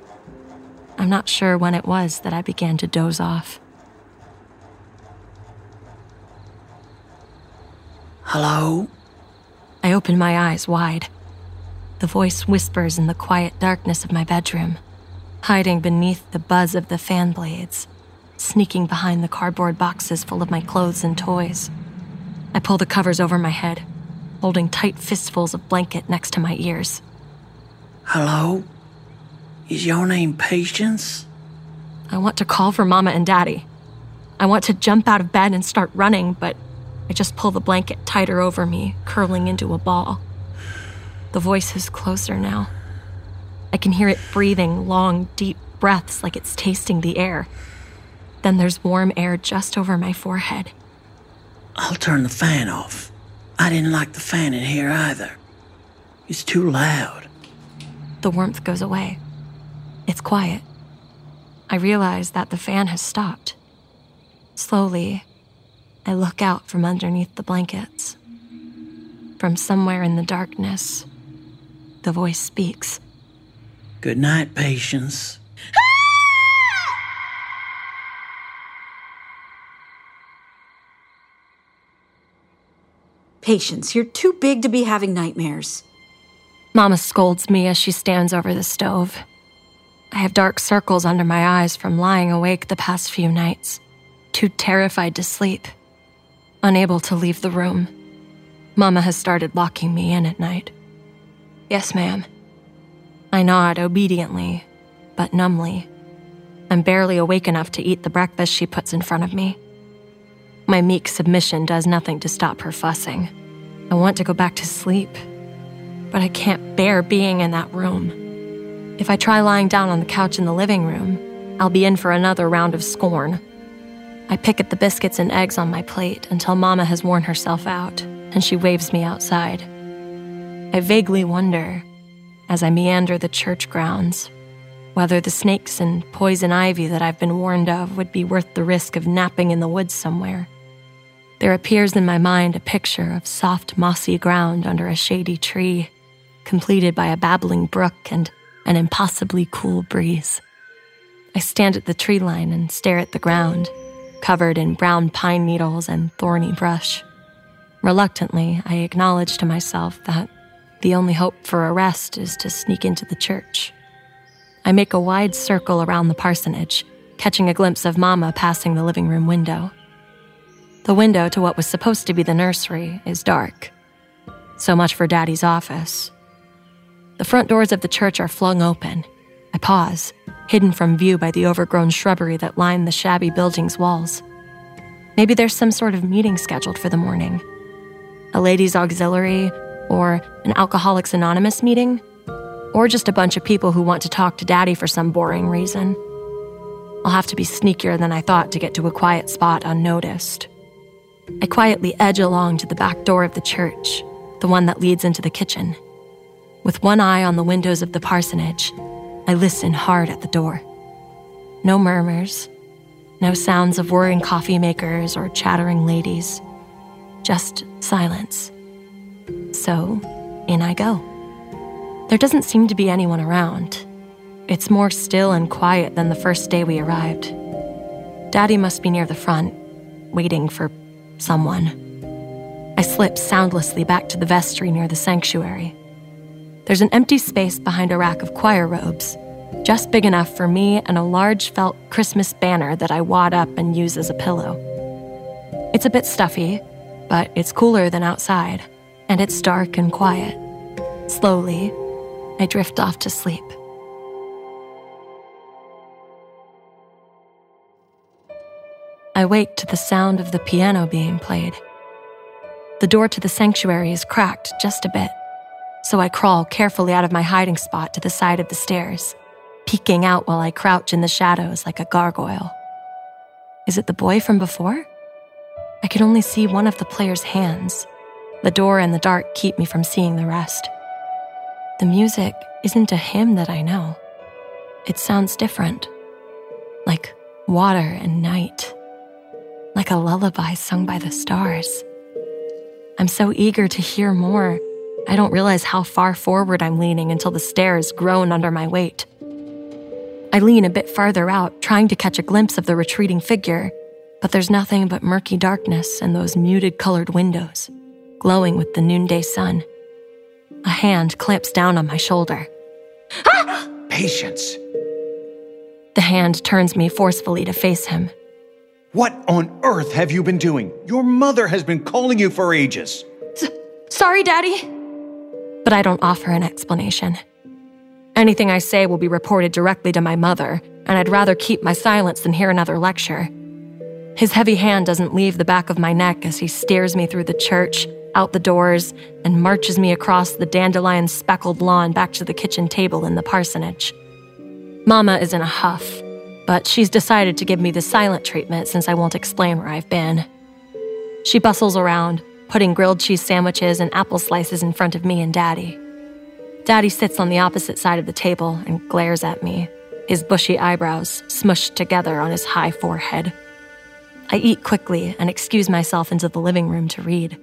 I'm not sure when it was that I began to doze off. Hello? I open my eyes wide. The voice whispers in the quiet darkness of my bedroom, hiding beneath the buzz of the fan blades, sneaking behind the cardboard boxes full of my clothes and toys. I pull the covers over my head, holding tight fistfuls of blanket next to my ears. Hello? Is your name Patience? I want to call for Mama and Daddy. I want to jump out of bed and start running, but I just pull the blanket tighter over me, curling into a ball. The voice is closer now. I can hear it breathing long, deep breaths like it's tasting the air. Then there's warm air just over my forehead. I'll turn the fan off. I didn't like the fan in here either. It's too loud. The warmth goes away. It's quiet. I realize that the fan has stopped. Slowly, I look out from underneath the blankets. From somewhere in the darkness, the voice speaks. Good night, Patience. Patience, you're too big to be having nightmares. Mama scolds me as she stands over the stove. I have dark circles under my eyes from lying awake the past few nights, too terrified to sleep, unable to leave the room. Mama has started locking me in at night. Yes, ma'am. I nod obediently, but numbly. I'm barely awake enough to eat the breakfast she puts in front of me. My meek submission does nothing to stop her fussing. I want to go back to sleep, but I can't bear being in that room. If I try lying down on the couch in the living room, I'll be in for another round of scorn. I pick at the biscuits and eggs on my plate until Mama has worn herself out and she waves me outside. I vaguely wonder, as I meander the church grounds, whether the snakes and poison ivy that I've been warned of would be worth the risk of napping in the woods somewhere. There appears in my mind a picture of soft, mossy ground under a shady tree, completed by a babbling brook and an impossibly cool breeze. I stand at the tree line and stare at the ground, covered in brown pine needles and thorny brush. Reluctantly, I acknowledge to myself that the only hope for a rest is to sneak into the church. I make a wide circle around the parsonage, catching a glimpse of Mama passing the living room window. The window to what was supposed to be the nursery is dark. So much for Daddy's office. The front doors of the church are flung open. I pause, hidden from view by the overgrown shrubbery that line the shabby building's walls. Maybe there's some sort of meeting scheduled for the morning. A ladies' auxiliary, or an Alcoholics Anonymous meeting, or just a bunch of people who want to talk to Daddy for some boring reason. I'll have to be sneakier than I thought to get to a quiet spot unnoticed. I quietly edge along to the back door of the church, the one that leads into the kitchen. With one eye on the windows of the parsonage, I listen hard at the door. No murmurs, no sounds of whirring coffee makers or chattering ladies, just silence. So, in I go. There doesn't seem to be anyone around. It's more still and quiet than the first day we arrived. Daddy must be near the front, waiting for someone. I slip soundlessly back to the vestry near the sanctuary. There's an empty space behind a rack of choir robes, just big enough for me and a large felt Christmas banner that I wad up and use as a pillow. It's a bit stuffy, but it's cooler than outside, and it's dark and quiet. Slowly, I drift off to sleep. I wake to the sound of the piano being played. The door to the sanctuary is cracked just a bit, so I crawl carefully out of my hiding spot to the side of the stairs, peeking out while I crouch in the shadows like a gargoyle. Is it the boy from before? I can only see one of the player's hands. The door and the dark keep me from seeing the rest. The music isn't a hymn that I know. It sounds different, like water and night, like a lullaby sung by the stars. I'm so eager to hear more, I don't realize how far forward I'm leaning until the stairs groan under my weight. I lean a bit farther out, trying to catch a glimpse of the retreating figure, but there's nothing but murky darkness and those muted colored windows, glowing with the noonday sun. A hand clamps down on my shoulder. Ah! Patience. The hand turns me forcefully to face him. What on earth have you been doing? Your mother has been calling you for ages. S- sorry, Daddy. But I don't offer an explanation. Anything I say will be reported directly to my mother, and I'd rather keep my silence than hear another lecture. His heavy hand doesn't leave the back of my neck as he steers me through the church, out the doors, and marches me across the dandelion speckled lawn back to the kitchen table in the parsonage. Mama is in a huff, but she's decided to give me the silent treatment since I won't explain where I've been. She bustles around, putting grilled cheese sandwiches and apple slices in front of me and Daddy. Daddy sits on the opposite side of the table and glares at me, his bushy eyebrows smushed together on his high forehead. I eat quickly and excuse myself into the living room to read.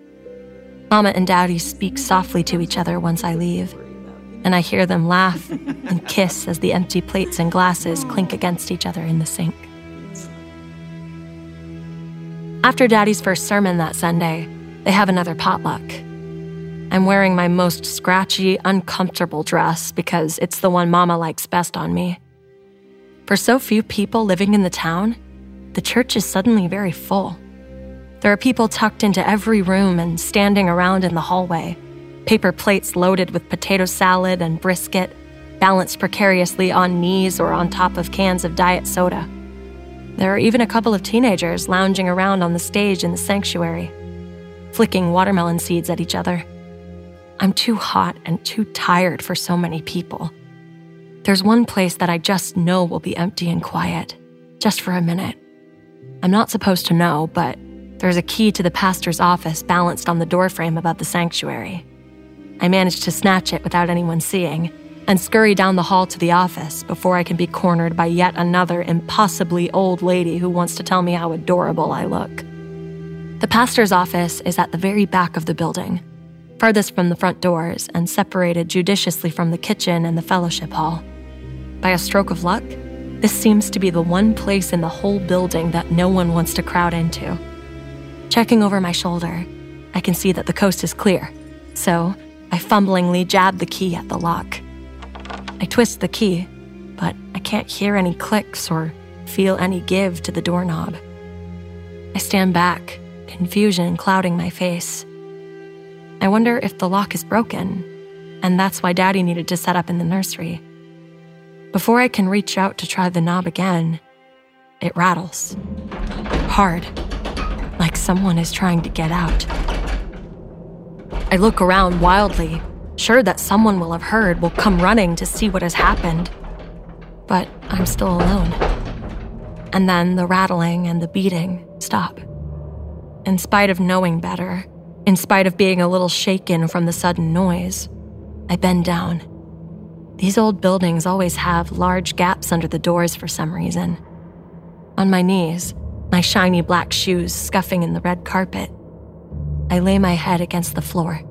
Mama and Daddy speak softly to each other once I leave, and I hear them laugh and kiss as the empty plates and glasses clink against each other in the sink. After Daddy's first sermon that Sunday, they have another potluck. I'm wearing my most scratchy, uncomfortable dress because it's the one Mama likes best on me. For so few people living in the town, the church is suddenly very full. There are people tucked into every room and standing around in the hallway, paper plates loaded with potato salad and brisket, balanced precariously on knees or on top of cans of diet soda. There are even a couple of teenagers lounging around on the stage in the sanctuary, flicking watermelon seeds at each other. I'm too hot and too tired for so many people. There's one place that I just know will be empty and quiet, just for a minute. I'm not supposed to know, but there's a key to the pastor's office balanced on the doorframe above the sanctuary. I manage to snatch it without anyone seeing and scurry down the hall to the office before I can be cornered by yet another impossibly old lady who wants to tell me how adorable I look. The pastor's office is at the very back of the building, farthest from the front doors and separated judiciously from the kitchen and the fellowship hall. By a stroke of luck, this seems to be the one place in the whole building that no one wants to crowd into. Checking over my shoulder, I can see that the coast is clear, so I fumblingly jab the key at the lock. I twist the key, but I can't hear any clicks or feel any give to the doorknob. I stand back, confusion clouding my face. I wonder if the lock is broken, and that's why Daddy needed to set up in the nursery. Before I can reach out to try the knob again, it rattles. Hard, like someone is trying to get out. I look around wildly, sure that someone will have heard, will come running to see what has happened. But I'm still alone. And then the rattling and the beating stop. In spite of knowing better, in spite of being a little shaken from the sudden noise, I bend down. These old buildings always have large gaps under the doors for some reason. On my knees, my shiny black shoes scuffing in the red carpet, I lay my head against the floor.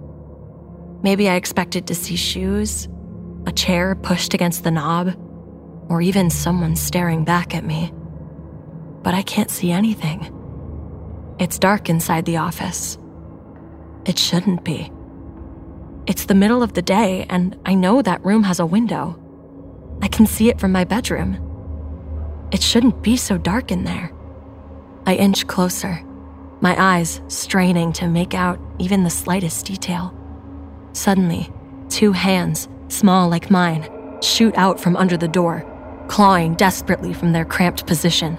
Maybe I expected to see shoes, a chair pushed against the knob, or even someone staring back at me. But I can't see anything. It's dark inside the office. It shouldn't be. It's the middle of the day, and I know that room has a window. I can see it from my bedroom. It shouldn't be so dark in there. I inch closer, my eyes straining to make out even the slightest detail. Suddenly, two hands, small like mine, shoot out from under the door, clawing desperately from their cramped position.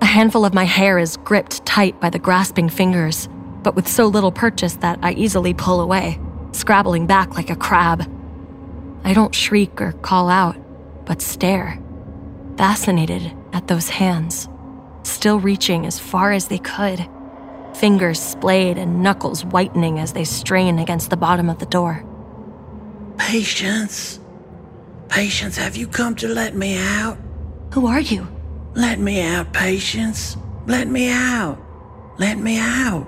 A handful of my hair is gripped tight by the grasping fingers, but with so little purchase that I easily pull away, scrabbling back like a crab. I don't shriek or call out, but stare, fascinated at those hands, still reaching as far as they could, fingers splayed and knuckles whitening as they strain against the bottom of the door. Patience. Patience, have you come to let me out? Who are you? Let me out, Patience. Let me out. Let me out.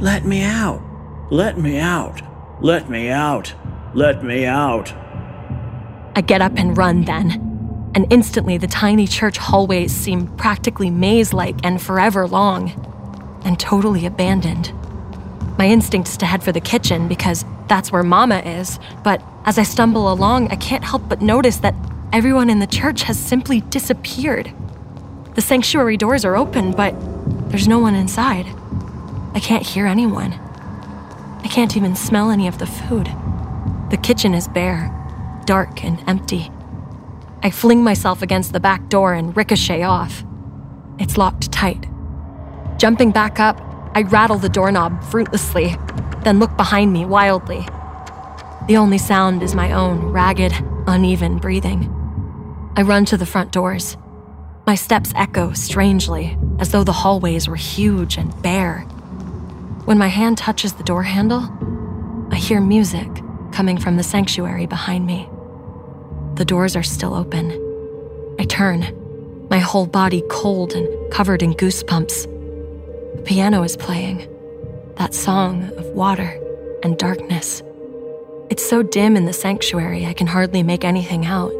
Let me out. Let me out. Let me out. Let me out. I get up and run then. And instantly, the tiny church hallways seem practically maze like and forever long, and totally abandoned. My instinct is to head for the kitchen because that's where Mama is, but as I stumble along, I can't help but notice that everyone in the church has simply disappeared. The sanctuary doors are open, but there's no one inside. I can't hear anyone. I can't even smell any of the food. The kitchen is bare, dark and empty. I fling myself against the back door and ricochet off. It's locked tight. Jumping back up, I rattle the doorknob fruitlessly, then look behind me wildly. The only sound is my own ragged, uneven breathing. I run to the front doors. My steps echo strangely, as though the hallways were huge and bare. When my hand touches the door handle, I hear music coming from the sanctuary behind me. The doors are still open. I turn, my whole body cold and covered in goosebumps. The piano is playing, that song of water and darkness. It's so dim in the sanctuary, I can hardly make anything out.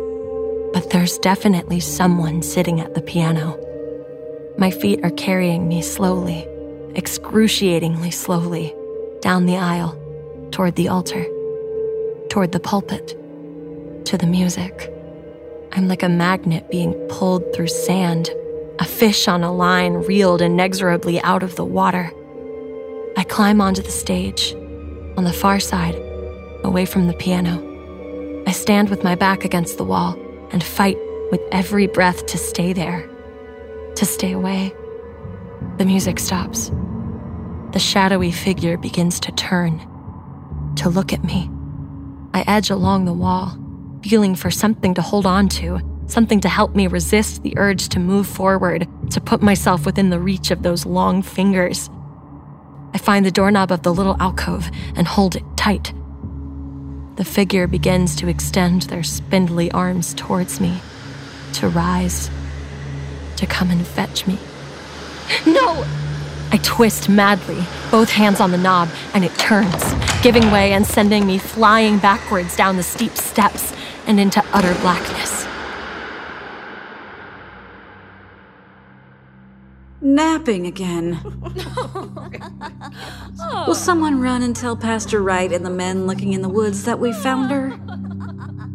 But there's definitely someone sitting at the piano. My feet are carrying me slowly, excruciatingly slowly, down the aisle, toward the altar, toward the pulpit to the music. I'm like a magnet being pulled through sand, a fish on a line reeled inexorably out of the water. I climb onto the stage, on the far side, away from the piano. I stand with my back against the wall and fight with every breath to stay there, to stay away. The music stops. The shadowy figure begins to turn, to look at me. I edge along the wall, feeling for something to hold on to, something to help me resist the urge to move forward, to put myself within the reach of those long fingers. I find the doorknob of the little alcove and hold it tight. The figure begins to extend their spindly arms towards me, to rise, to come and fetch me. No! I twist madly, both hands on the knob, and it turns, giving way and sending me flying backwards down the steep steps and into utter blackness. Napping again. Will someone run and tell Pastor Wright and the men looking in the woods that we found her?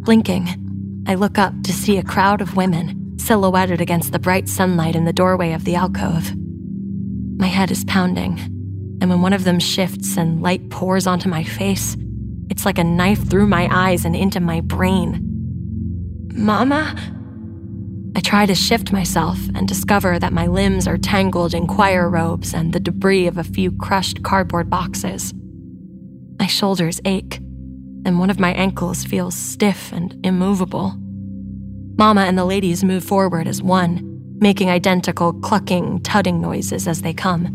Blinking, I look up to see a crowd of women silhouetted against the bright sunlight in the doorway of the alcove. My head is pounding, and when one of them shifts and light pours onto my face, it's like a knife through my eyes and into my brain. Mama? I try to shift myself and discover that my limbs are tangled in choir robes and the debris of a few crushed cardboard boxes. My shoulders ache, and one of my ankles feels stiff and immovable. Mama and the ladies move forward as one, making identical clucking, tutting noises as they come.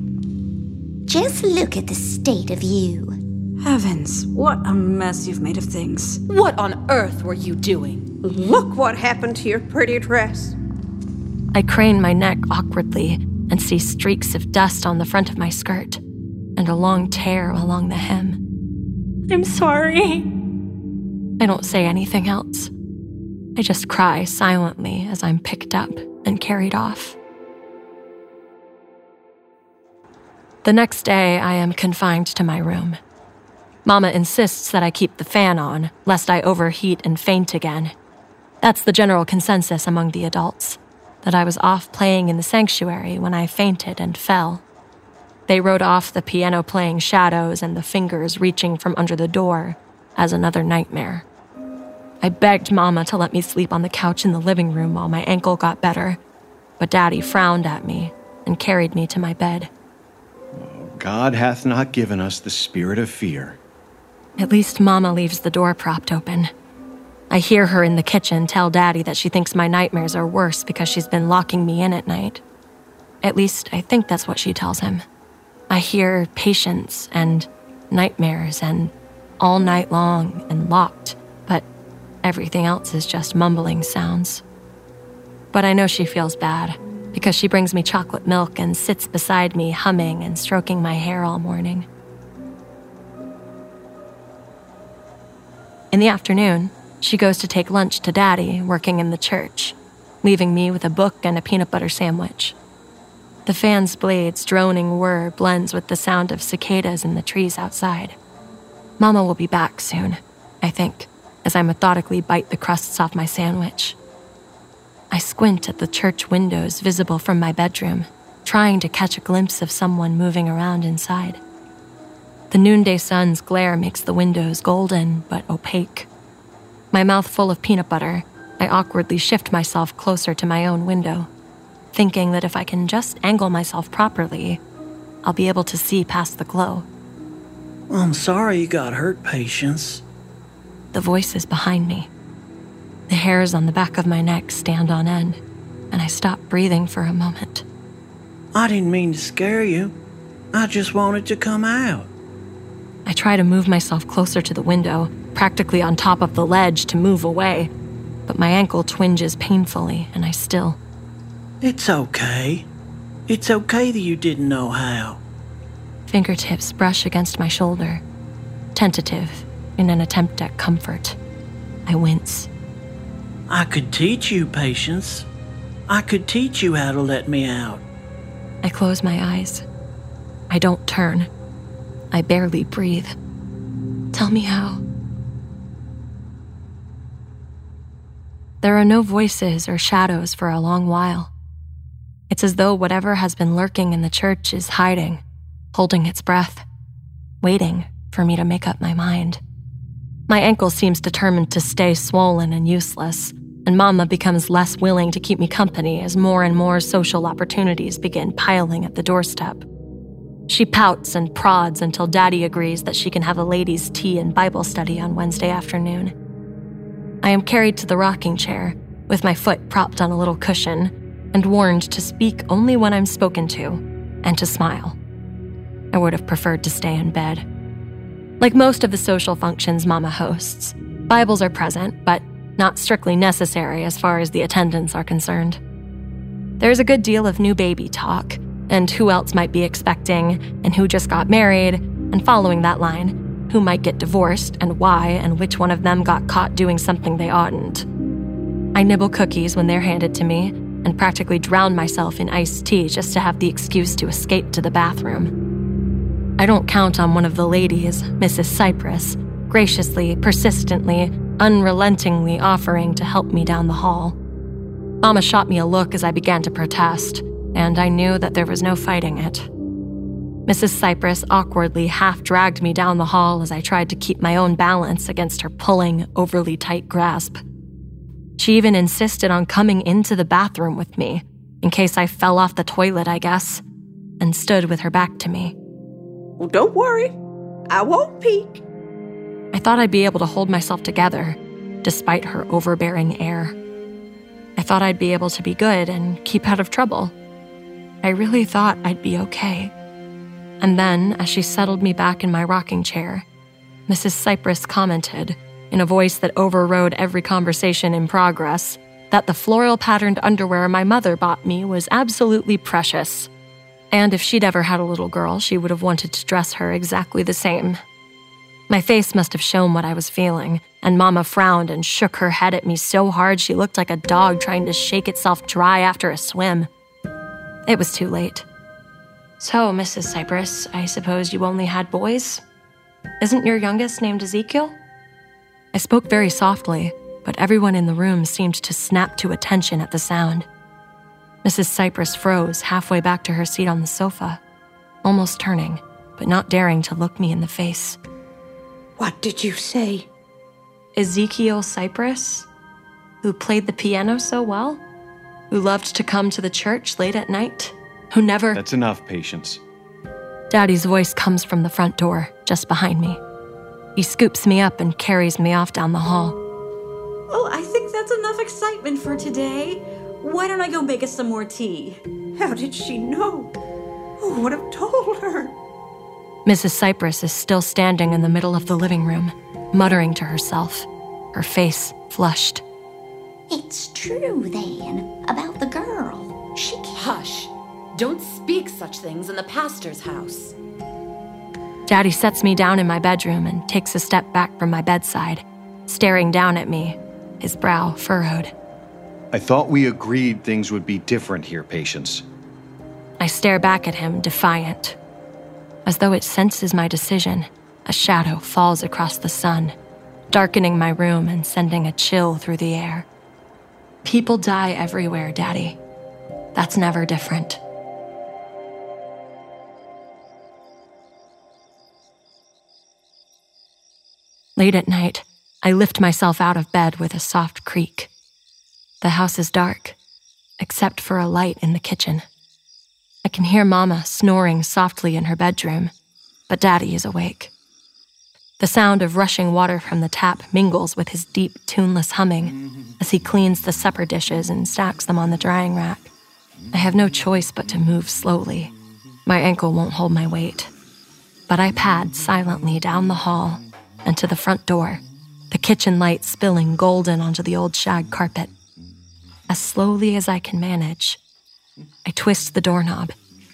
Just look at the state of you. Heavens, what a mess you've made of things. What on earth were you doing? Look what happened to your pretty dress. I crane my neck awkwardly and see streaks of dust on the front of my skirt and a long tear along the hem. I'm sorry. I don't say anything else. I just cry silently as I'm picked up and carried off. The next day, I am confined to my room. Mama insists that I keep the fan on, lest I overheat and faint again. That's the general consensus among the adults that I was off playing in the sanctuary when I fainted and fell. They wrote off the piano playing shadows and the fingers reaching from under the door as another nightmare. I begged Mama to let me sleep on the couch in the living room while my ankle got better, but Daddy frowned at me and carried me to my bed. God hath not given us the spirit of fear. At least Mama leaves the door propped open. I hear her in the kitchen tell Daddy that she thinks my nightmares are worse because she's been locking me in at night. At least, I think that's what she tells him. I hear patience and nightmares and all night long and locked, but everything else is just mumbling sounds. But I know she feels bad because she brings me chocolate milk and sits beside me, humming and stroking my hair all morning. In the afternoon, she goes to take lunch to Daddy, working in the church, leaving me with a book and a peanut butter sandwich. The fan's blade's droning whir blends with the sound of cicadas in the trees outside. Mama will be back soon, I think, as I methodically bite the crusts off my sandwich. I squint at the church windows visible from my bedroom, trying to catch a glimpse of someone moving around inside. The noonday sun's glare makes the windows golden but opaque. My mouth full of peanut butter, I awkwardly shift myself closer to my own window, thinking that if I can just angle myself properly, I'll be able to see past the glow. I'm sorry you got hurt, Patience. The voice is behind me. The hairs on the back of my neck stand on end, and I stop breathing for a moment. I didn't mean to scare you. I just wanted to come out. I try to move myself closer to the window, practically on top of the ledge to move away, but my ankle twinges painfully and I still. It's okay. It's okay that you didn't know how. Fingertips brush against my shoulder, tentative in an attempt at comfort. I wince. I could teach you patience. I could teach you how to let me out. I close my eyes. I don't turn. I barely breathe. Tell me how. There are no voices or shadows for a long while. It's as though whatever has been lurking in the church is hiding, holding its breath, waiting for me to make up my mind. My ankle seems determined to stay swollen and useless, and Mama becomes less willing to keep me company as more and more social opportunities begin piling at the doorstep. She pouts and prods until Daddy agrees that she can have a ladies' tea and Bible study on Wednesday afternoon. I am carried to the rocking chair, with my foot propped on a little cushion, and warned to speak only when I'm spoken to, and to smile. I would have preferred to stay in bed. Like most of the social functions Mama hosts, Bibles are present, but not strictly necessary as far as the attendants are concerned. There's a good deal of new baby talk, and who else might be expecting, and who just got married, and following that line, who might get divorced, and why, and which one of them got caught doing something they oughtn't. I nibble cookies when they're handed to me, and practically drown myself in iced tea just to have the excuse to escape to the bathroom. I don't count on one of the ladies, Mrs. Cypress, graciously, persistently, unrelentingly offering to help me down the hall. Mama shot me a look as I began to protest and I knew that there was no fighting it. Mrs. Cypress awkwardly half dragged me down the hall as I tried to keep my own balance against her pulling, overly tight grasp. She even insisted on coming into the bathroom with me, in case I fell off the toilet, I guess, and stood with her back to me. Well, don't worry. I won't peek. I thought I'd be able to hold myself together, despite her overbearing air. I thought I'd be able to be good and keep out of trouble. I really thought I'd be okay. And then, as she settled me back in my rocking chair, Mrs. Cypress commented, in a voice that overrode every conversation in progress, that the floral patterned underwear my mother bought me was absolutely precious. And if she'd ever had a little girl, she would have wanted to dress her exactly the same. My face must have shown what I was feeling, and Mama frowned and shook her head at me so hard she looked like a dog trying to shake itself dry after a swim. It was too late. So, Mrs. Cypress, I suppose you only had boys? Isn't your youngest named Ezekiel? I spoke very softly, but everyone in the room seemed to snap to attention at the sound. Mrs. Cypress froze halfway back to her seat on the sofa, almost turning, but not daring to look me in the face. What did you say? Ezekiel Cypress, who played the piano so well? who loved to come to the church late at night who never. That's enough, Patience. Daddy's voice comes from the front door, just behind me. He scoops me up and carries me off down the hall. Oh, I think that's enough excitement for today. Why don't I go make us some more tea? How did she know? Who would have told her? Mrs. Cypress is still standing in the middle of the living room, muttering to herself, her face flushed. It's true, then, about the girl. She can't. Hush. Don't speak such things in the pastor's house. Daddy sets me down in my bedroom and takes a step back from my bedside, staring down at me, his brow furrowed. I thought we agreed things would be different here, Patience. I stare back at him, defiant. As though it senses my decision, a shadow falls across the sun, darkening my room and sending a chill through the air. People die everywhere, Daddy. That's never different. Late at night, I lift myself out of bed with a soft creak. The house is dark, except for a light in the kitchen. I can hear Mama snoring softly in her bedroom, but Daddy is awake. The sound of rushing water from the tap mingles with his deep, tuneless humming as he cleans the supper dishes and stacks them on the drying rack. I have no choice but to move slowly. My ankle won't hold my weight. But I pad silently down the hall and to the front door, the kitchen light spilling golden onto the old shag carpet. As slowly as I can manage, I twist the doorknob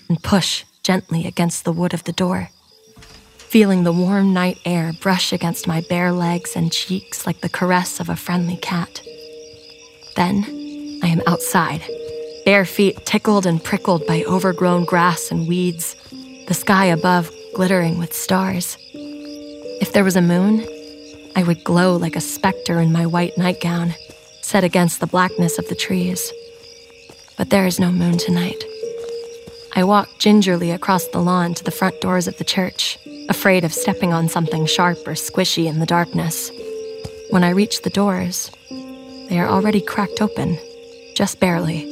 and push gently against the wood of the door, feeling the warm night air brush against my bare legs and cheeks like the caress of a friendly cat. Then I am outside, bare feet tickled and prickled by overgrown grass and weeds, the sky above glittering with stars. If there was a moon, I would glow like a specter in my white nightgown, set against the blackness of the trees. But there is no moon tonight. I walk gingerly across the lawn to the front doors of the church, afraid of stepping on something sharp or squishy in the darkness. When I reach the doors, they are already cracked open, just barely,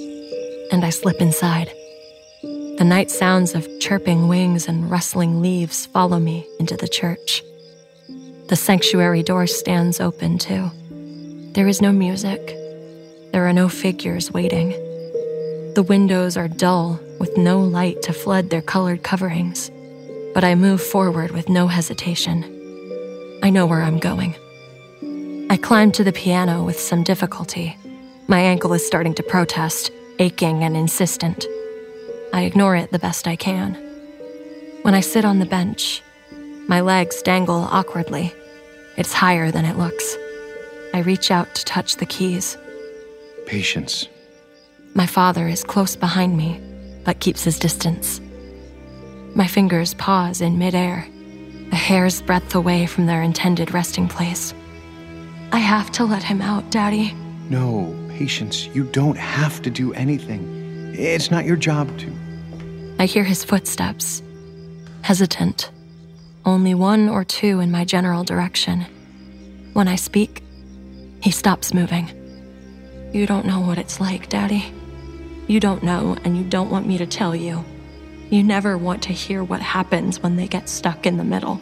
and I slip inside. The night sounds of chirping wings and rustling leaves follow me into the church. The sanctuary door stands open, too. There is no music. There are no figures waiting. The windows are dull, with no light to flood their colored coverings. But I move forward with no hesitation. I know where I'm going. I climb to the piano with some difficulty. My ankle is starting to protest, aching and insistent. I ignore it the best I can. When I sit on the bench, my legs dangle awkwardly. It's higher than it looks. I reach out to touch the keys. Patience. My father is close behind me, but keeps his distance. My fingers pause in midair, a hair's breadth away from their intended resting place. I have to let him out, Daddy. No, Patience, you don't have to do anything. It's not your job to. I hear his footsteps, hesitant, only one or two in my general direction. When I speak, he stops moving. You don't know what it's like, Daddy. You don't know, and you don't want me to tell you. You never want to hear what happens when they get stuck in the middle.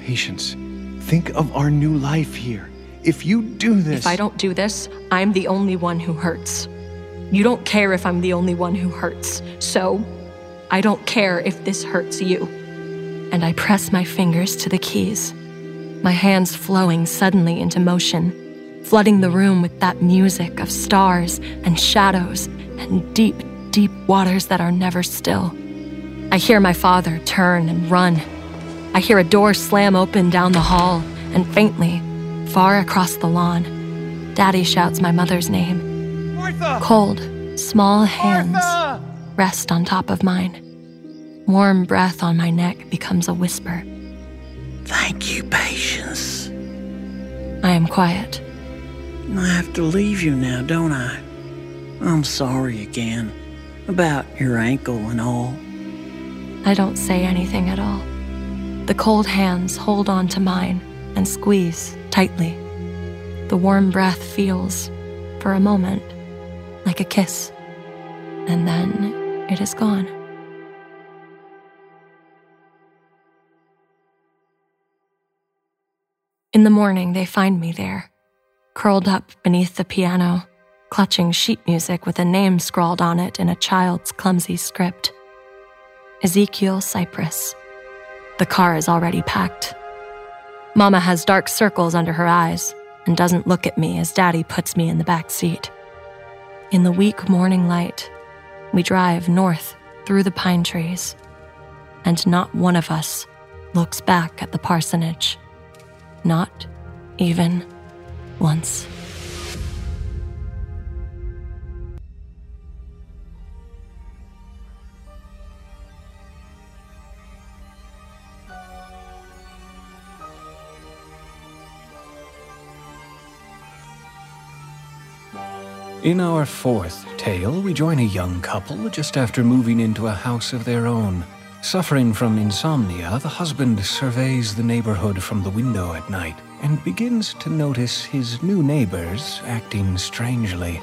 Patience, think of our new life here. If you do this. If I don't do this, I'm the only one who hurts. You don't care if I'm the only one who hurts. So, I don't care if this hurts you. And I press my fingers to the keys, my hands flowing suddenly into motion, flooding the room with that music of stars and shadows and deep, deep waters that are never still. I hear my father turn and run. I hear a door slam open down the hall, and faintly, far across the lawn, Daddy shouts my mother's name. Martha! Cold, small hands Martha! rest on top of mine. Warm breath on my neck becomes a whisper. Thank you, Patience. I am quiet. I have to leave you now, don't I? I'm sorry again about your ankle and all. I don't say anything at all. The cold hands hold on to mine and squeeze tightly. The warm breath feels, for a moment, like a kiss. And then it is gone. In the morning, they find me there, curled up beneath the piano, clutching sheet music with a name scrawled on it in a child's clumsy script Ezekiel Cypress. The car is already packed. Mama has dark circles under her eyes and doesn't look at me as Daddy puts me in the back seat. In the weak morning light, we drive north through the pine trees, and not one of us looks back at the parsonage. Not even once. In our fourth tale, we join a young couple just after moving into a house of their own. Suffering from insomnia, the husband surveys the neighborhood from the window at night and begins to notice his new neighbors acting strangely.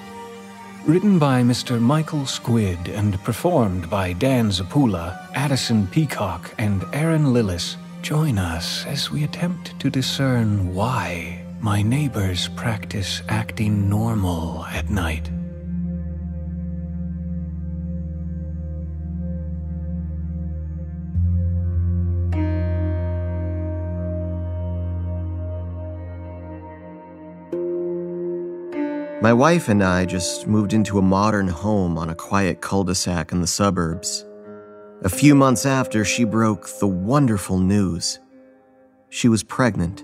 Written by Mr. Michael Squid and performed by Dan Zappulla, Addison Peacock, and Erin Lillis, join us as we attempt to discern why my neighbors practice acting normal at night. My wife and I just moved into a modern home on a quiet cul de sac in the suburbs. A few months after, she broke the wonderful news. She was pregnant.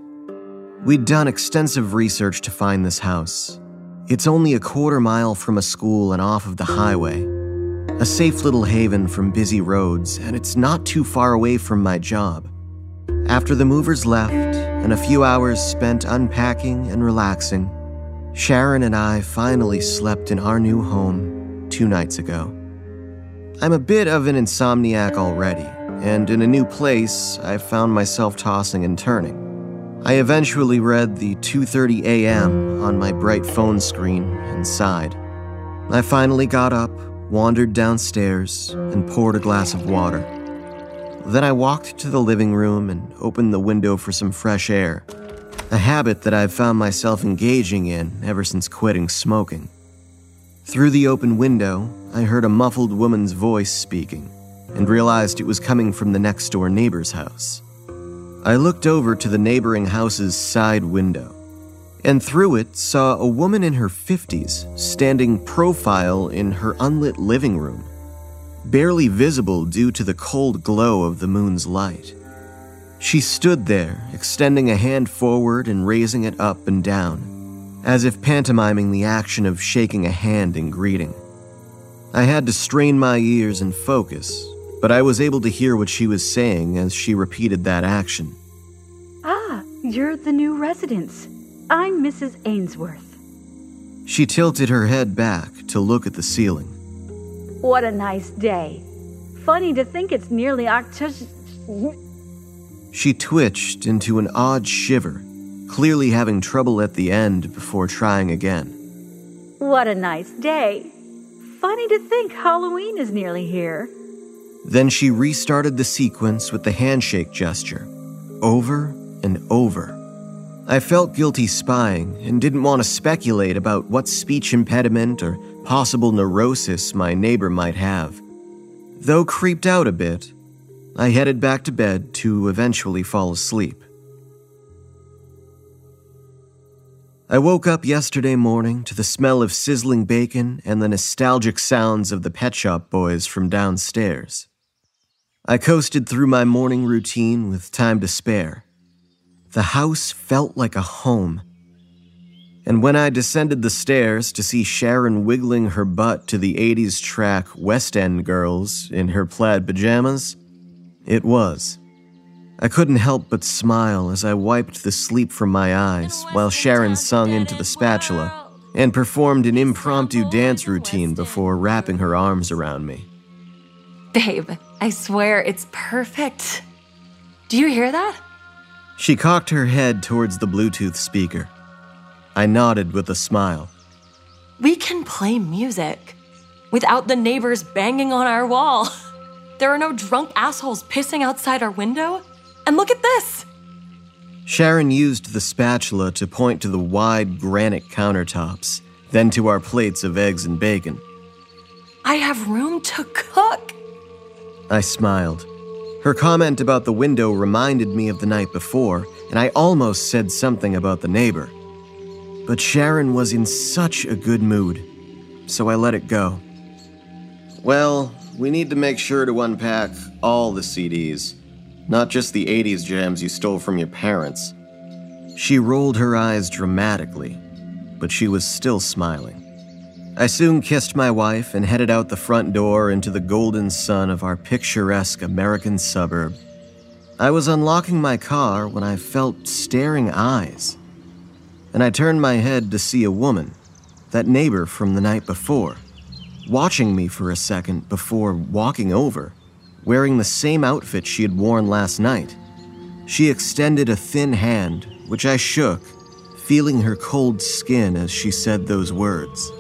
We'd done extensive research to find this house. It's only a quarter mile from a school and off of the highway. A safe little haven from busy roads, and it's not too far away from my job. After the movers left, and a few hours spent unpacking and relaxing, Sharon and I finally slept in our new home two nights ago. I'm a bit of an insomniac already, and in a new place, I found myself tossing and turning. I eventually read the 2:30 a.m. on my bright phone screen and sighed. I finally got up, wandered downstairs, and poured a glass of water. Then I walked to the living room and opened the window for some fresh air, a habit that I've found myself engaging in ever since quitting smoking. Through the open window, I heard a muffled woman's voice speaking and realized it was coming from the next door neighbor's house. I looked over to the neighboring house's side window, and through it saw a woman in her 50s standing profile in her unlit living room, barely visible due to the cold glow of the moon's light. She stood there, extending a hand forward and raising it up and down, as if pantomiming the action of shaking a hand in greeting. I had to strain my ears and focus but I was able to hear what she was saying as she repeated that action. Ah, you're the new residents. I'm Mrs. Ainsworth. She tilted her head back to look at the ceiling. What a nice day. Funny to think it's nearly October. She twitched into an odd shiver, clearly having trouble at the end before trying again. What a nice day. Funny to think Halloween is nearly here. Then she restarted the sequence with the handshake gesture, over and over. I felt guilty spying and didn't want to speculate about what speech impediment or possible neurosis my neighbor might have. Though creeped out a bit, I headed back to bed to eventually fall asleep. I woke up yesterday morning to the smell of sizzling bacon and the nostalgic sounds of the Pet Shop Boys from downstairs. I coasted through my morning routine with time to spare. The house felt like a home. And when I descended the stairs to see Sharon wiggling her butt to the 80s track West End Girls in her plaid pajamas, it was. I couldn't help but smile as I wiped the sleep from my eyes while Sharon sung into the spatula and performed an impromptu dance routine before wrapping her arms around me. Babe, I swear it's perfect. Do you hear that? She cocked her head towards the Bluetooth speaker. I nodded with a smile. We can play music without the neighbors banging on our wall. There are no drunk assholes pissing outside our window. And look at this. Sharon used the spatula to point to the wide granite countertops, then to our plates of eggs and bacon. I have room to cook. I smiled. Her comment about the window reminded me of the night before, and I almost said something about the neighbor. But Sharon was in such a good mood, so I let it go. Well, we need to make sure to unpack all the CDs, not just the 80s jams you stole from your parents. She rolled her eyes dramatically, but she was still smiling. I soon kissed my wife and headed out the front door into the golden sun of our picturesque American suburb. I was unlocking my car when I felt staring eyes, and I turned my head to see a woman, that neighbor from the night before, watching me for a second before walking over, wearing the same outfit she had worn last night. She extended a thin hand, which I shook, feeling her cold skin as she said those words.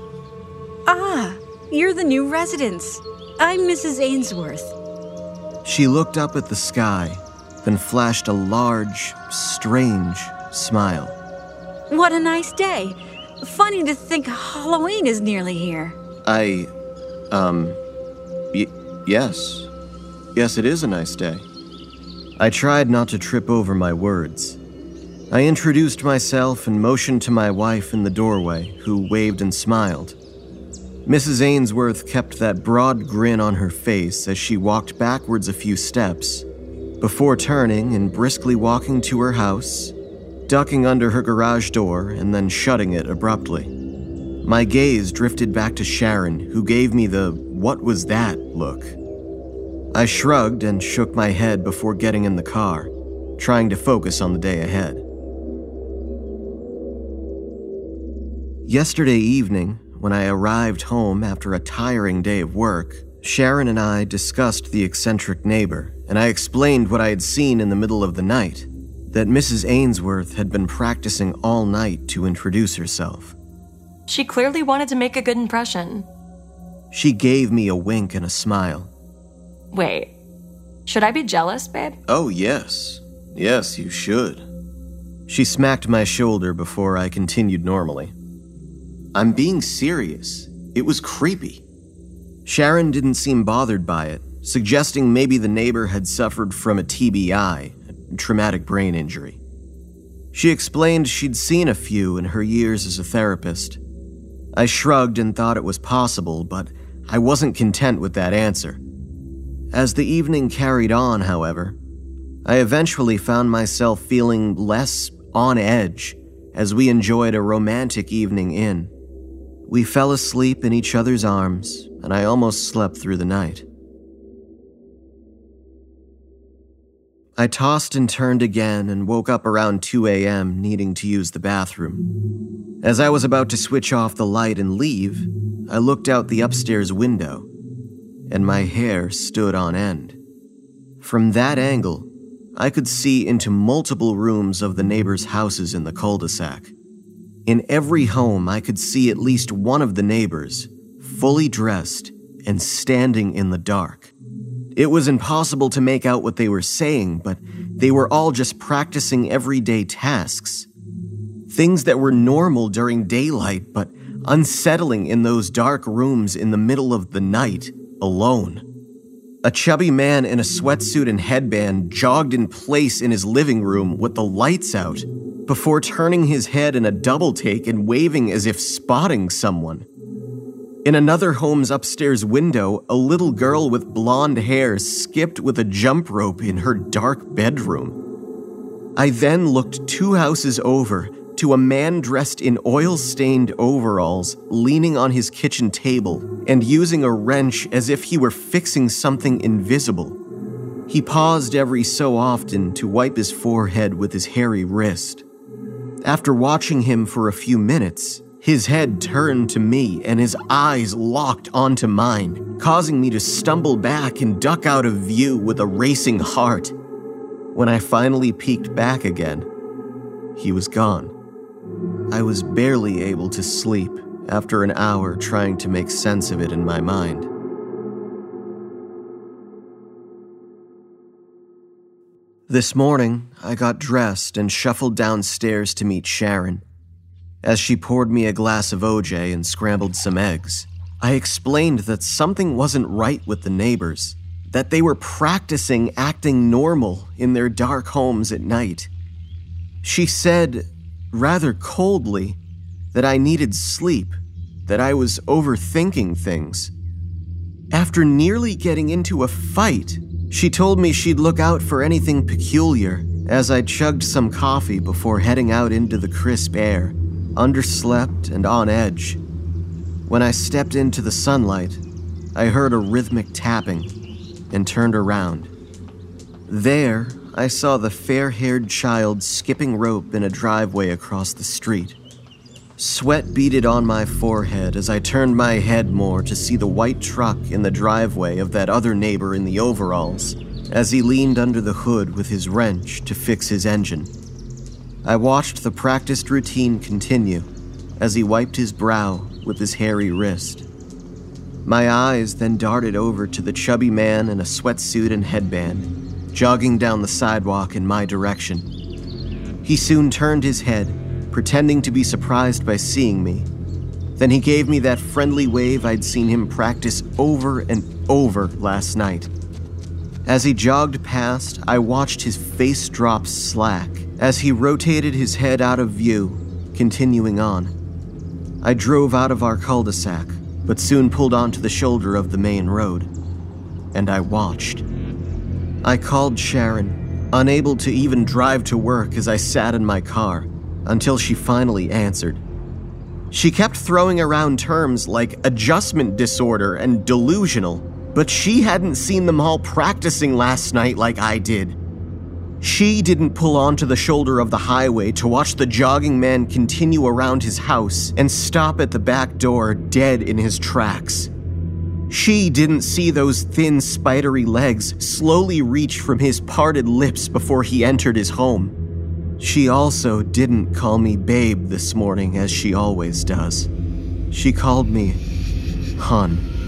Ah, you're the new residents. I'm Mrs. Ainsworth. She looked up at the sky, then flashed a large, strange smile. What a nice day. Funny to think Halloween is nearly here. I, um, yes. Yes, it is a nice day. I tried not to trip over my words. I introduced myself and motioned to my wife in the doorway, who waved and smiled. Mrs. Ainsworth kept that broad grin on her face as she walked backwards a few steps, before turning and briskly walking to her house, ducking under her garage door, and then shutting it abruptly. My gaze drifted back to Sharon, who gave me the what was that look. I shrugged and shook my head before getting in the car, trying to focus on the day ahead. Yesterday evening, when I arrived home after a tiring day of work, Sharon and I discussed the eccentric neighbor, and I explained what I had seen in the middle of the night that Mrs. Ainsworth had been practicing all night to introduce herself. She clearly wanted to make a good impression. She gave me a wink and a smile. Wait, should I be jealous, babe? Oh, yes. Yes, you should. She smacked my shoulder before I continued normally. I'm being serious. It was creepy. Sharon didn't seem bothered by it, suggesting maybe the neighbor had suffered from a TBI, a traumatic brain injury. She explained she'd seen a few in her years as a therapist. I shrugged and thought it was possible, but I wasn't content with that answer. As the evening carried on, however, I eventually found myself feeling less on edge as we enjoyed a romantic evening in. We fell asleep in each other's arms, and I almost slept through the night. I tossed and turned again and woke up around 2 a.m., needing to use the bathroom. As I was about to switch off the light and leave, I looked out the upstairs window, and my hair stood on end. From that angle, I could see into multiple rooms of the neighbors' houses in the cul de sac. In every home, I could see at least one of the neighbors, fully dressed and standing in the dark. It was impossible to make out what they were saying, but they were all just practicing everyday tasks. Things that were normal during daylight, but unsettling in those dark rooms in the middle of the night, alone. A chubby man in a sweatsuit and headband jogged in place in his living room with the lights out before turning his head in a double take and waving as if spotting someone. In another home's upstairs window, a little girl with blonde hair skipped with a jump rope in her dark bedroom. I then looked two houses over to a man dressed in oil stained overalls leaning on his kitchen table and using a wrench as if he were fixing something invisible. He paused every so often to wipe his forehead with his hairy wrist. After watching him for a few minutes, his head turned to me and his eyes locked onto mine, causing me to stumble back and duck out of view with a racing heart. When I finally peeked back again, he was gone. I was barely able to sleep after an hour trying to make sense of it in my mind. This morning, I got dressed and shuffled downstairs to meet Sharon. As she poured me a glass of OJ and scrambled some eggs, I explained that something wasn't right with the neighbors, that they were practicing acting normal in their dark homes at night. She said, rather coldly, that I needed sleep, that I was overthinking things. After nearly getting into a fight, she told me she'd look out for anything peculiar as I chugged some coffee before heading out into the crisp air, underslept and on edge. When I stepped into the sunlight, I heard a rhythmic tapping and turned around. There, I saw the fair haired child skipping rope in a driveway across the street. Sweat beaded on my forehead as I turned my head more to see the white truck in the driveway of that other neighbor in the overalls as he leaned under the hood with his wrench to fix his engine. I watched the practiced routine continue as he wiped his brow with his hairy wrist. My eyes then darted over to the chubby man in a sweatsuit and headband, jogging down the sidewalk in my direction. He soon turned his head pretending to be surprised by seeing me. Then he gave me that friendly wave I'd seen him practice over and over last night. As he jogged past, I watched his face drop slack as he rotated his head out of view, continuing on. I drove out of our cul de sac, but soon pulled onto the shoulder of the main road. And I watched. I called Sharon, unable to even drive to work as I sat in my car until she finally answered. She kept throwing around terms like adjustment disorder and delusional, but she hadn't seen them all practicing last night like I did. She didn't pull onto the shoulder of the highway to watch the jogging man continue around his house and stop at the back door dead in his tracks. She didn't see those thin, spidery legs slowly reach from his parted lips before he entered his home. She also didn't call me babe this morning as she always does. She called me Hun.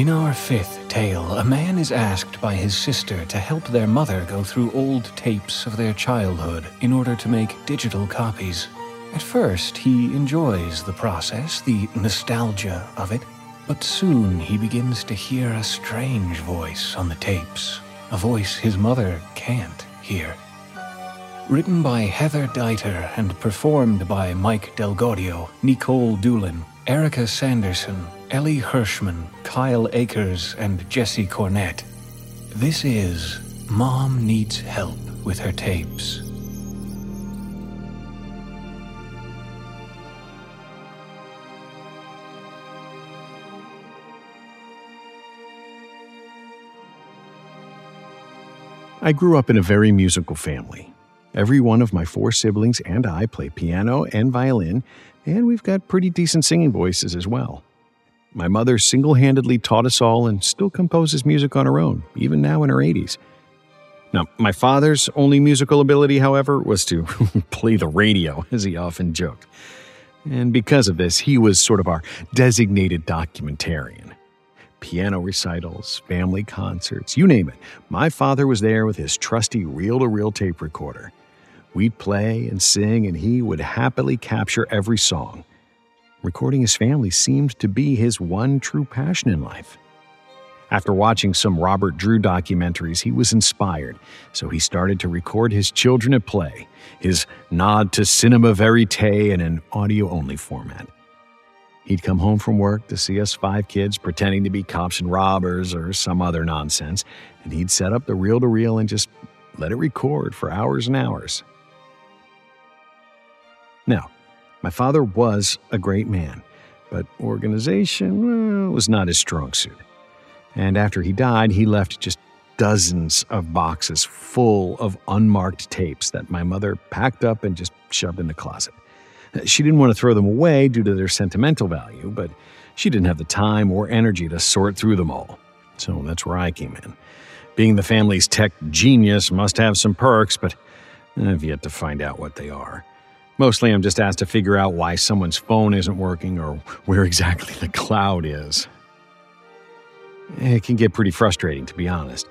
In our fifth tale, a man is asked by his sister to help their mother go through old tapes of their childhood in order to make digital copies. At first, he enjoys the process, the nostalgia of it, but soon he begins to hear a strange voice on the tapes, a voice his mother can't hear. Written by Heather Deiter and performed by Mike DelGaudio, Nikolle Doolin, Erika Sanderson, Elie Hirschman, Kyle Akers, and Jesse Cornett. This is Mom Needs Help with Her Tapes. I grew up in a very musical family. Every one of my four siblings and I play piano and violin, and we've got pretty decent singing voices as well. My mother single handedly taught us all and still composes music on her own, even now in her 80s. Now, my father's only musical ability, however, was to play the radio, as he often joked. And because of this, he was sort of our designated documentarian. Piano recitals, family concerts, you name it. My father was there with his trusty reel to reel tape recorder. We'd play and sing, and he would happily capture every song. Recording his family seemed to be his one true passion in life. After watching some Robert Drew documentaries, he was inspired, so he started to record his children at play, his nod to cinema verite in an audio only format. He'd come home from work to see us five kids pretending to be cops and robbers or some other nonsense, and he'd set up the reel to reel and just let it record for hours and hours. My father was a great man, but organization well, was not his strong suit. And after he died, he left just dozens of boxes full of unmarked tapes that my mother packed up and just shoved in the closet. She didn't want to throw them away due to their sentimental value, but she didn't have the time or energy to sort through them all. So that's where I came in. Being the family's tech genius must have some perks, but I've yet to find out what they are. Mostly, I'm just asked to figure out why someone's phone isn't working or where exactly the cloud is. It can get pretty frustrating, to be honest.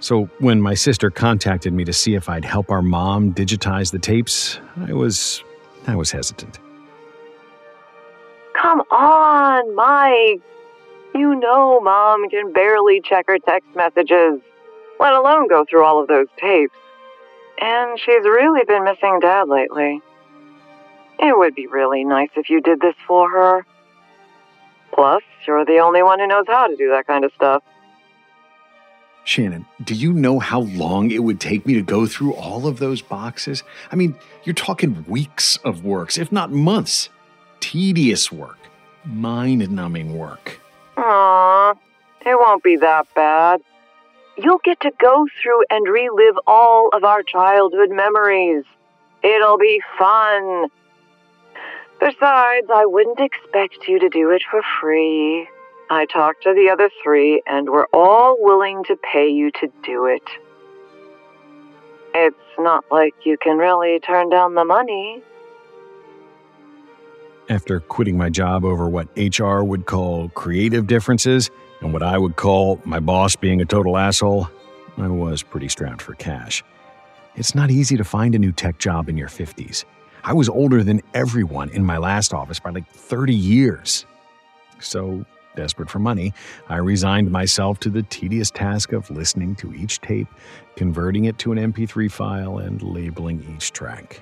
So, when my sister contacted me to see if I'd help our mom digitize the tapes, I was. I was hesitant. Come on, Mike. You know Mom can barely check her text messages, let alone go through all of those tapes. And she's really been missing Dad lately. It would be really nice if you did this for her. Plus, you're the only one who knows how to do that kind of stuff. Shannon, do you know how long it would take me to go through all of those boxes? I mean, you're talking weeks of works, if not months. Tedious work, mind numbing work. Aw, it won't be that bad. You'll get to go through and relive all of our childhood memories. It'll be fun. Besides, I wouldn't expect you to do it for free. I talked to the other three, and we're all willing to pay you to do it. It's not like you can really turn down the money. After quitting my job over what HR would call creative differences and what I would call my boss being a total asshole, I was pretty strapped for cash. It's not easy to find a new tech job in your 50s. I was older than everyone in my last office by like 30 years. So, desperate for money, I resigned myself to the tedious task of listening to each tape, converting it to an MP3 file, and labeling each track.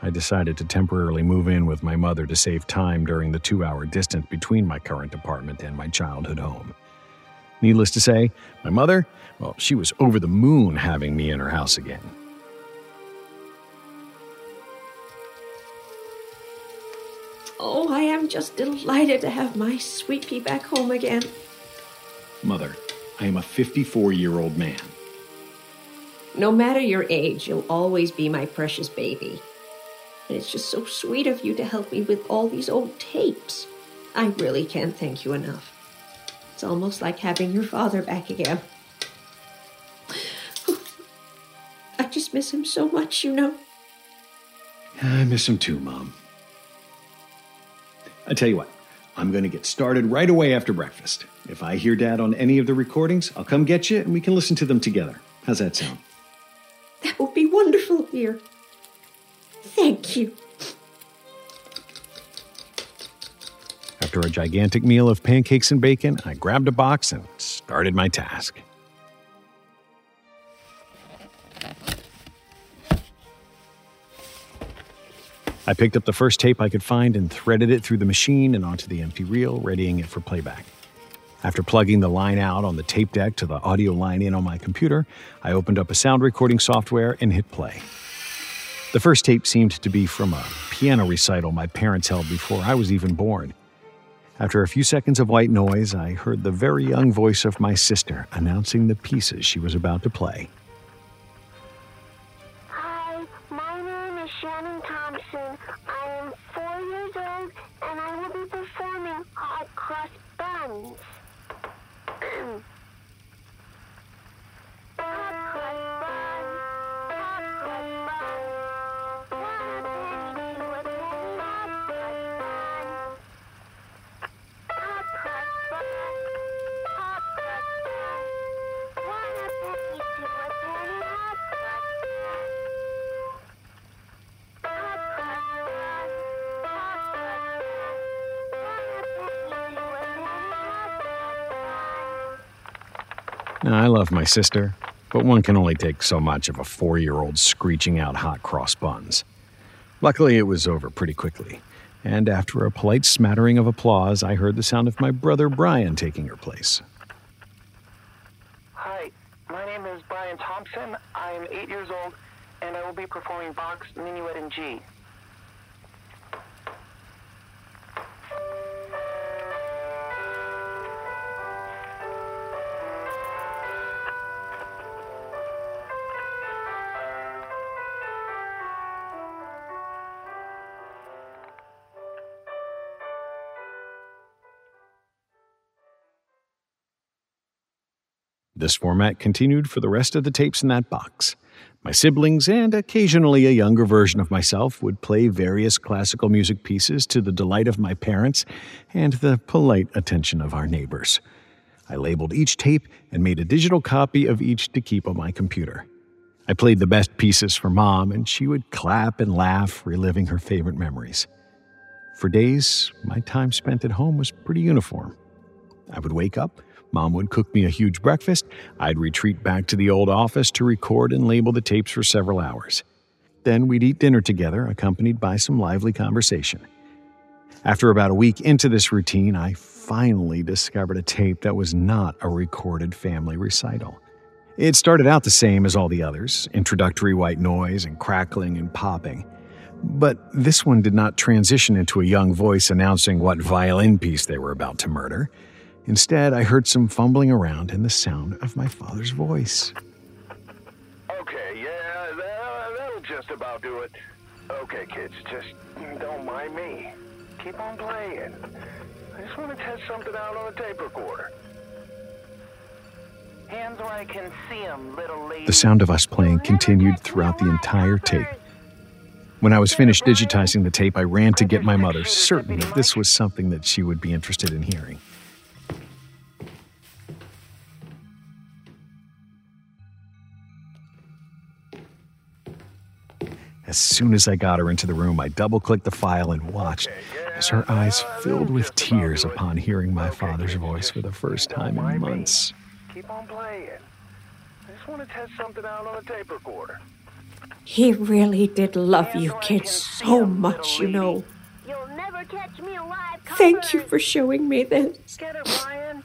I decided to temporarily move in with my mother to save time during the two hour distance between my current apartment and my childhood home. Needless to say, my mother, well, she was over the moon having me in her house again. Oh, I am just delighted to have my sweet pea back home again. Mother, I am a 54 year old man. No matter your age, you'll always be my precious baby. And it's just so sweet of you to help me with all these old tapes. I really can't thank you enough. It's almost like having your father back again. I just miss him so much, you know. I miss him too, Mom. I tell you what, I'm going to get started right away after breakfast. If I hear Dad on any of the recordings, I'll come get you and we can listen to them together. How's that sound? That would be wonderful, dear. Thank you. After a gigantic meal of pancakes and bacon, I grabbed a box and started my task. I picked up the first tape I could find and threaded it through the machine and onto the empty reel, readying it for playback. After plugging the line out on the tape deck to the audio line in on my computer, I opened up a sound recording software and hit play. The first tape seemed to be from a piano recital my parents held before I was even born. After a few seconds of white noise, I heard the very young voice of my sister announcing the pieces she was about to play. Now, I love my sister, but one can only take so much of a four year old screeching out hot cross buns. Luckily, it was over pretty quickly, and after a polite smattering of applause, I heard the sound of my brother Brian taking her place. Hi, my name is Brian Thompson. I am eight years old, and I will be performing Bach's Minuet in G. This format continued for the rest of the tapes in that box. My siblings and occasionally a younger version of myself would play various classical music pieces to the delight of my parents and the polite attention of our neighbors. I labeled each tape and made a digital copy of each to keep on my computer. I played the best pieces for mom, and she would clap and laugh, reliving her favorite memories. For days, my time spent at home was pretty uniform. I would wake up, mom would cook me a huge breakfast, I'd retreat back to the old office to record and label the tapes for several hours. Then we'd eat dinner together, accompanied by some lively conversation. After about a week into this routine, I finally discovered a tape that was not a recorded family recital. It started out the same as all the others introductory white noise and crackling and popping. But this one did not transition into a young voice announcing what violin piece they were about to murder. Instead, I heard some fumbling around and the sound of my father's voice. Okay, yeah, that, that'll just about do it. Okay, kids, just don't mind me. Keep on playing. I just want to test something out on the tape recorder. Hands where I can see 'em, little lady. The sound of us playing continued throughout the entire tape. When I was finished digitizing the tape, I ran to get my mother, certain that this was something that she would be interested in hearing. As soon as I got her into the room, I double clicked the file and watched as her eyes filled with tears upon hearing my father's voice for the first time in months. Keep on playing. I just want to test something out on the tape recorder. He really did love you kids so much, you know. You'll never catch me alive. Thank you for showing me this. Get it, Brian.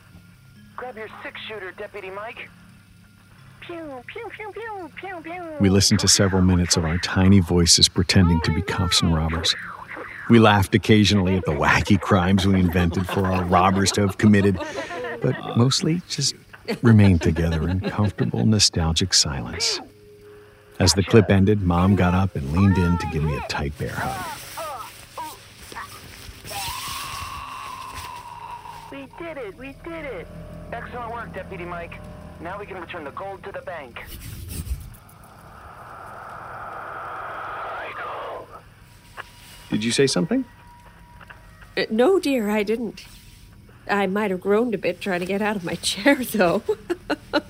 Grab your six-shooter, Deputy Mike. We listened to several minutes of our tiny voices pretending to be cops and robbers. We laughed occasionally at the wacky crimes we invented for our robbers to have committed, but mostly just remained together in comfortable, nostalgic silence. As the clip ended, Mom got up and leaned in to give me a tight bear hug. We did it. We did it. Excellent work, Deputy Mike. Now we can return the gold to the bank. Did you say something? Uh, no, dear, I didn't. I might have groaned a bit trying to get out of my chair, though.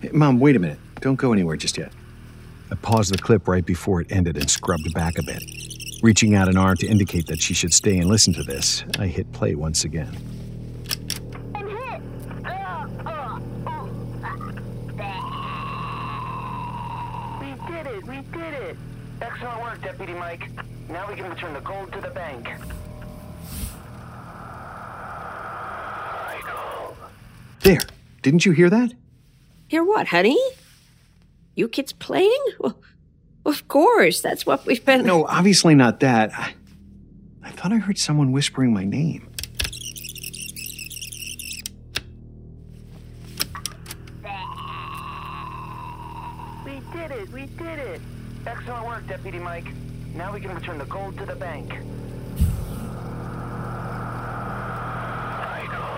Hey, Mom, wait a minute. Don't go anywhere just yet. I paused the clip right before it ended and scrubbed back a bit. Reaching out an arm to indicate that she should stay and listen to this, I hit play once again. We did it. We did it. Excellent work, Deputy Mike. Now we can return the gold to the bank. There! Didn't you hear that? Hear what, honey? You kids playing? Well, of course, that's what we've been. No, obviously not that. I, I thought I heard someone whispering my name. Excellent work, Deputy Mike. Now we can return the gold to the bank.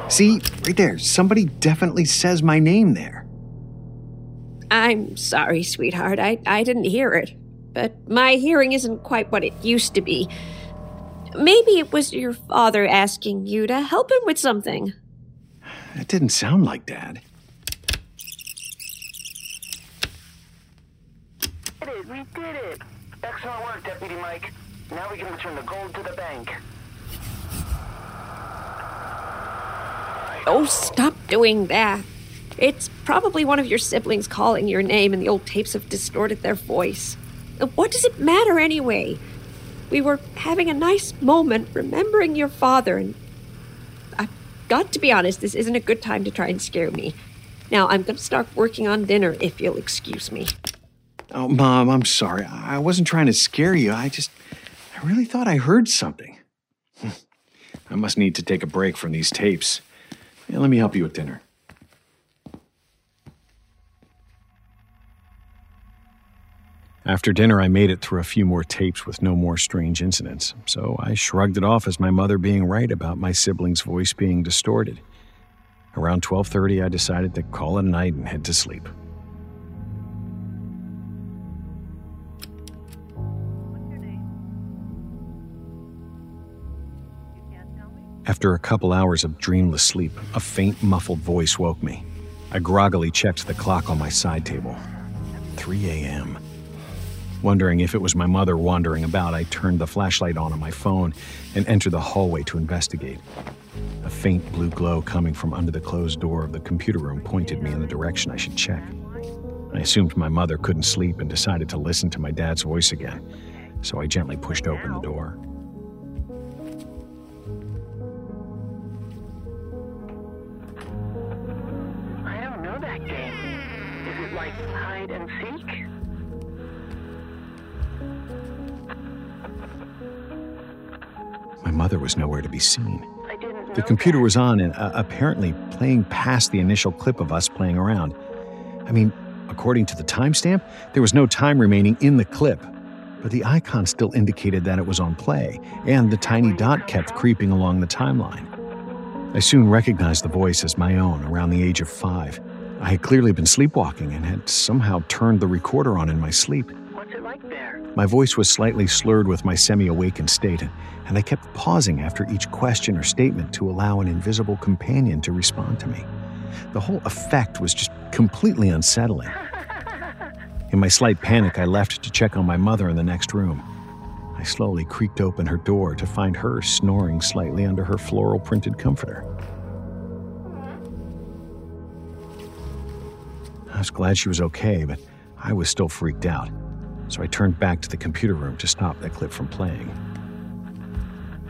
See, right there. Somebody definitely says my name there. I'm sorry, sweetheart. I, I didn't hear it. But my hearing isn't quite what it used to be. Maybe it was your father asking you to help him with something. That didn't sound like Dad. We did it. Excellent work, Deputy Mike. Now we can return the gold to the bank. Oh, stop doing that. It's probably one of your siblings calling your name, and the old tapes have distorted their voice. Uh, what does it matter anyway? We were having a nice moment remembering your father, and I've got to be honest, this isn't a good time to try and scare me. Now, I'm going to start working on dinner if you'll excuse me. Oh, Mom, I'm sorry. I wasn't trying to scare you. I just, I really thought I heard something. I must need to take a break from these tapes. Yeah, let me help you with dinner. After dinner, I made it through a few more tapes with no more strange incidents, so I shrugged it off as my mother being right about my sibling's voice being distorted. Around 12:30 I decided to call it a night and head to sleep. After a couple hours of dreamless sleep, a faint, muffled voice woke me. I groggily checked the clock on my side table. 3 a.m. Wondering if it was my mother wandering about, I turned the flashlight on on my phone and entered the hallway to investigate. A faint blue glow coming from under the closed door of the computer room pointed me in the direction I should check. I assumed my mother couldn't sleep and decided to listen to my dad's voice again, so I gently pushed open the door. My mother was nowhere to be seen. The computer was on and uh, apparently playing past the initial clip of us playing around. I mean, according to the timestamp, there was no time remaining in the clip, but the icon still indicated that it was on play, and the tiny dot kept creeping along the timeline. I soon recognized the voice as my own around the age of five. I had clearly been sleepwalking and had somehow turned the recorder on in my sleep. My voice was slightly slurred with my semi awakened state, and I kept pausing after each question or statement to allow an invisible companion to respond to me. The whole effect was just completely unsettling. In my slight panic, I left to check on my mother in the next room. I slowly creaked open her door to find her snoring slightly under her floral printed comforter. I was glad she was okay, but I was still freaked out, so I turned back to the computer room to stop that clip from playing.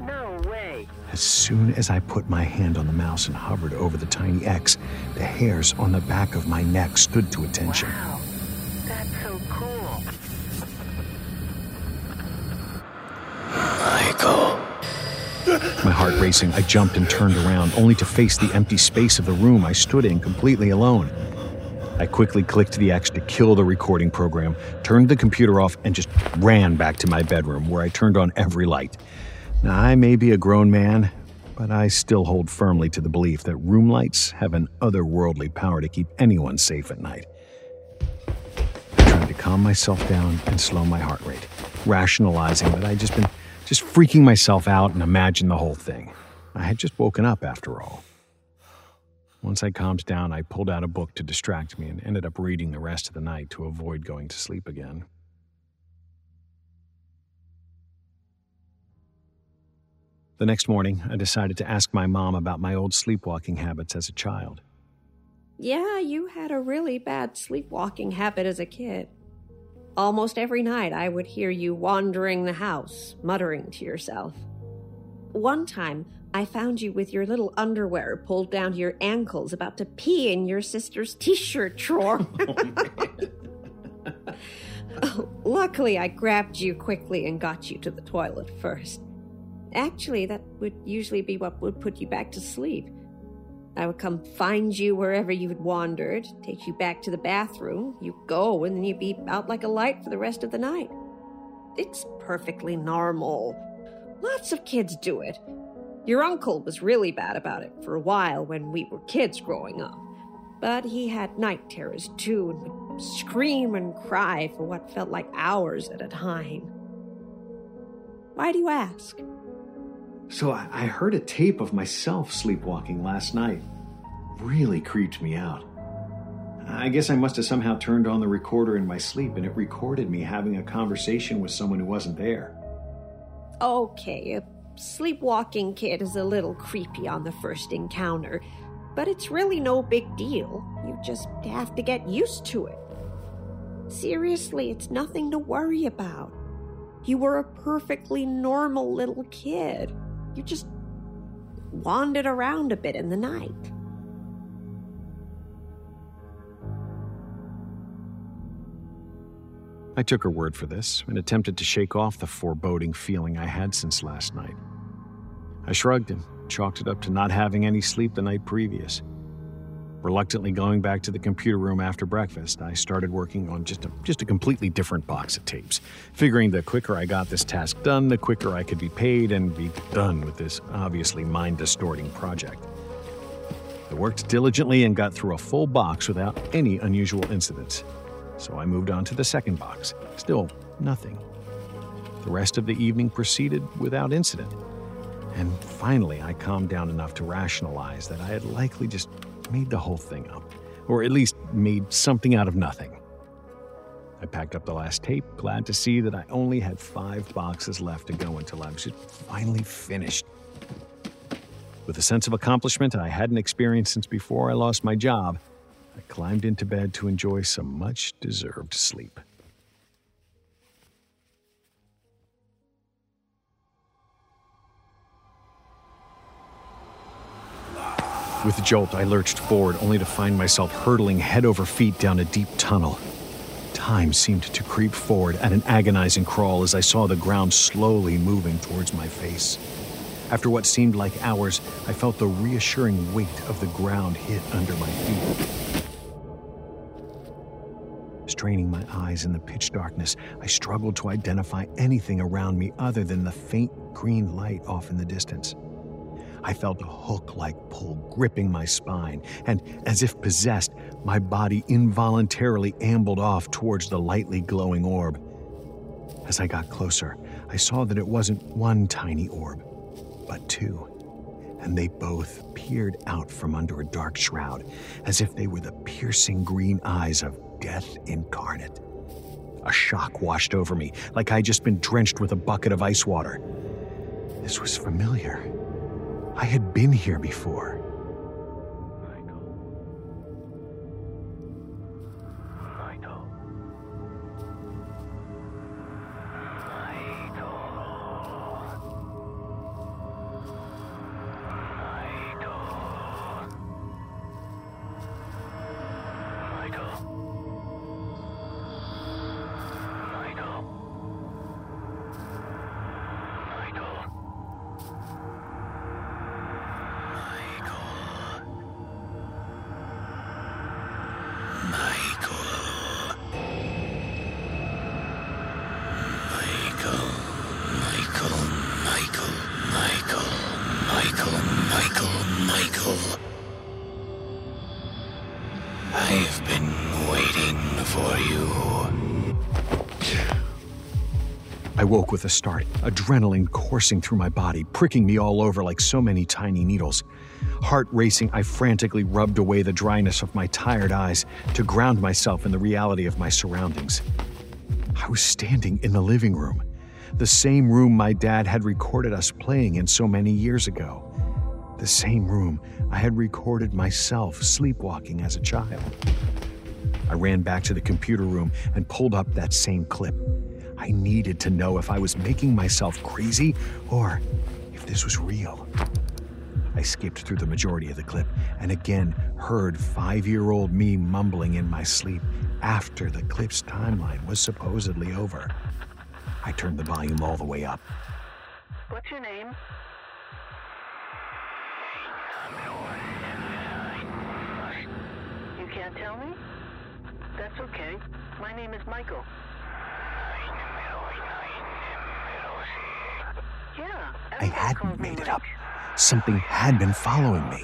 No way. As soon as I put my hand on the mouse and hovered over the tiny X, the hairs on the back of my neck stood to attention. That's so cool. Michael. My heart racing, I jumped and turned around, only to face the empty space of the room I stood in completely alone. I quickly clicked the X to kill the recording program, turned the computer off, and just ran back to my bedroom where I turned on every light. Now, I may be a grown man, but I still hold firmly to the belief that room lights have an otherworldly power to keep anyone safe at night. I tried to calm myself down and slow my heart rate, rationalizing that I'd just been just freaking myself out and imagined the whole thing. I had just woken up after all. Once I calmed down, I pulled out a book to distract me and ended up reading the rest of the night to avoid going to sleep again. The next morning, I decided to ask my mom about my old sleepwalking habits as a child. Yeah, you had a really bad sleepwalking habit as a kid. Almost every night I would hear you wandering the house, muttering to yourself. One time, I found you with your little underwear pulled down to your ankles, about to pee in your sister's t shirt drawer. Oh, oh, luckily, I grabbed you quickly and got you to the toilet first. Actually, that would usually be what would put you back to sleep. I would come find you wherever you had wandered, take you back to the bathroom, you go, and then you'd be out like a light for the rest of the night. It's perfectly normal. Lots of kids do it. Your uncle was really bad about it for a while when we were kids growing up. But he had night terrors too and would scream and cry for what felt like hours at a time. Why do you ask? So I I heard a tape of myself sleepwalking last night. Really creeped me out. I guess I must have somehow turned on the recorder in my sleep and it recorded me having a conversation with someone who wasn't there. Okay, sleepwalking kid is a little creepy on the first encounter, but it's really no big deal. You just have to get used to it. Seriously, it's nothing to worry about. You were a perfectly normal little kid. You just wandered around a bit in the night. I took her word for this and attempted to shake off the foreboding feeling I had since last night. I shrugged and chalked it up to not having any sleep the night previous. Reluctantly going back to the computer room after breakfast, I started working on just a, just a completely different box of tapes, figuring the quicker I got this task done, the quicker I could be paid and be done with this obviously mind distorting project. I worked diligently and got through a full box without any unusual incidents. So I moved on to the second box. Still nothing. The rest of the evening proceeded without incident. And finally, I calmed down enough to rationalize that I had likely just made the whole thing up, or at least made something out of nothing. I packed up the last tape, glad to see that I only had five boxes left to go until I was finally finished. With a sense of accomplishment I hadn't experienced since before I lost my job, I climbed into bed to enjoy some much deserved sleep. With a jolt, I lurched forward, only to find myself hurtling head over feet down a deep tunnel. Time seemed to creep forward at an agonizing crawl as I saw the ground slowly moving towards my face. After what seemed like hours, I felt the reassuring weight of the ground hit under my feet. Straining my eyes in the pitch darkness, I struggled to identify anything around me other than the faint green light off in the distance. I felt a hook like pull gripping my spine, and as if possessed, my body involuntarily ambled off towards the lightly glowing orb. As I got closer, I saw that it wasn't one tiny orb, but two, and they both peered out from under a dark shroud, as if they were the piercing green eyes of death incarnate. A shock washed over me, like I'd just been drenched with a bucket of ice water. This was familiar. I had been here before. With a start, adrenaline coursing through my body, pricking me all over like so many tiny needles. Heart racing, I frantically rubbed away the dryness of my tired eyes to ground myself in the reality of my surroundings. I was standing in the living room, the same room my dad had recorded us playing in so many years ago. The same room I had recorded myself sleepwalking as a child. I ran back to the computer room and pulled up that same clip. I needed to know if I was making myself crazy or if this was real. I skipped through the majority of the clip and again heard five year old me mumbling in my sleep after the clip's timeline was supposedly over. I turned the volume all the way up. Something had been following me.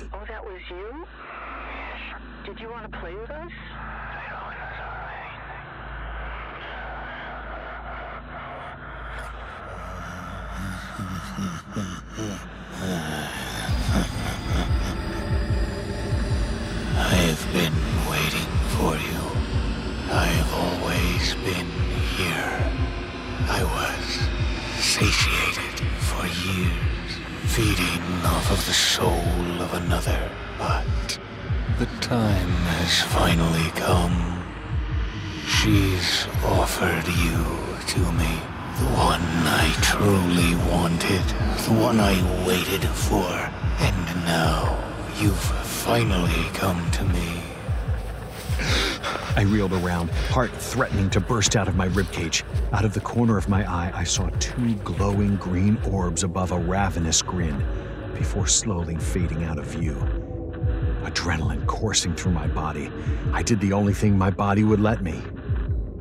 To burst out of my ribcage. Out of the corner of my eye, I saw two glowing green orbs above a ravenous grin before slowly fading out of view. Adrenaline coursing through my body. I did the only thing my body would let me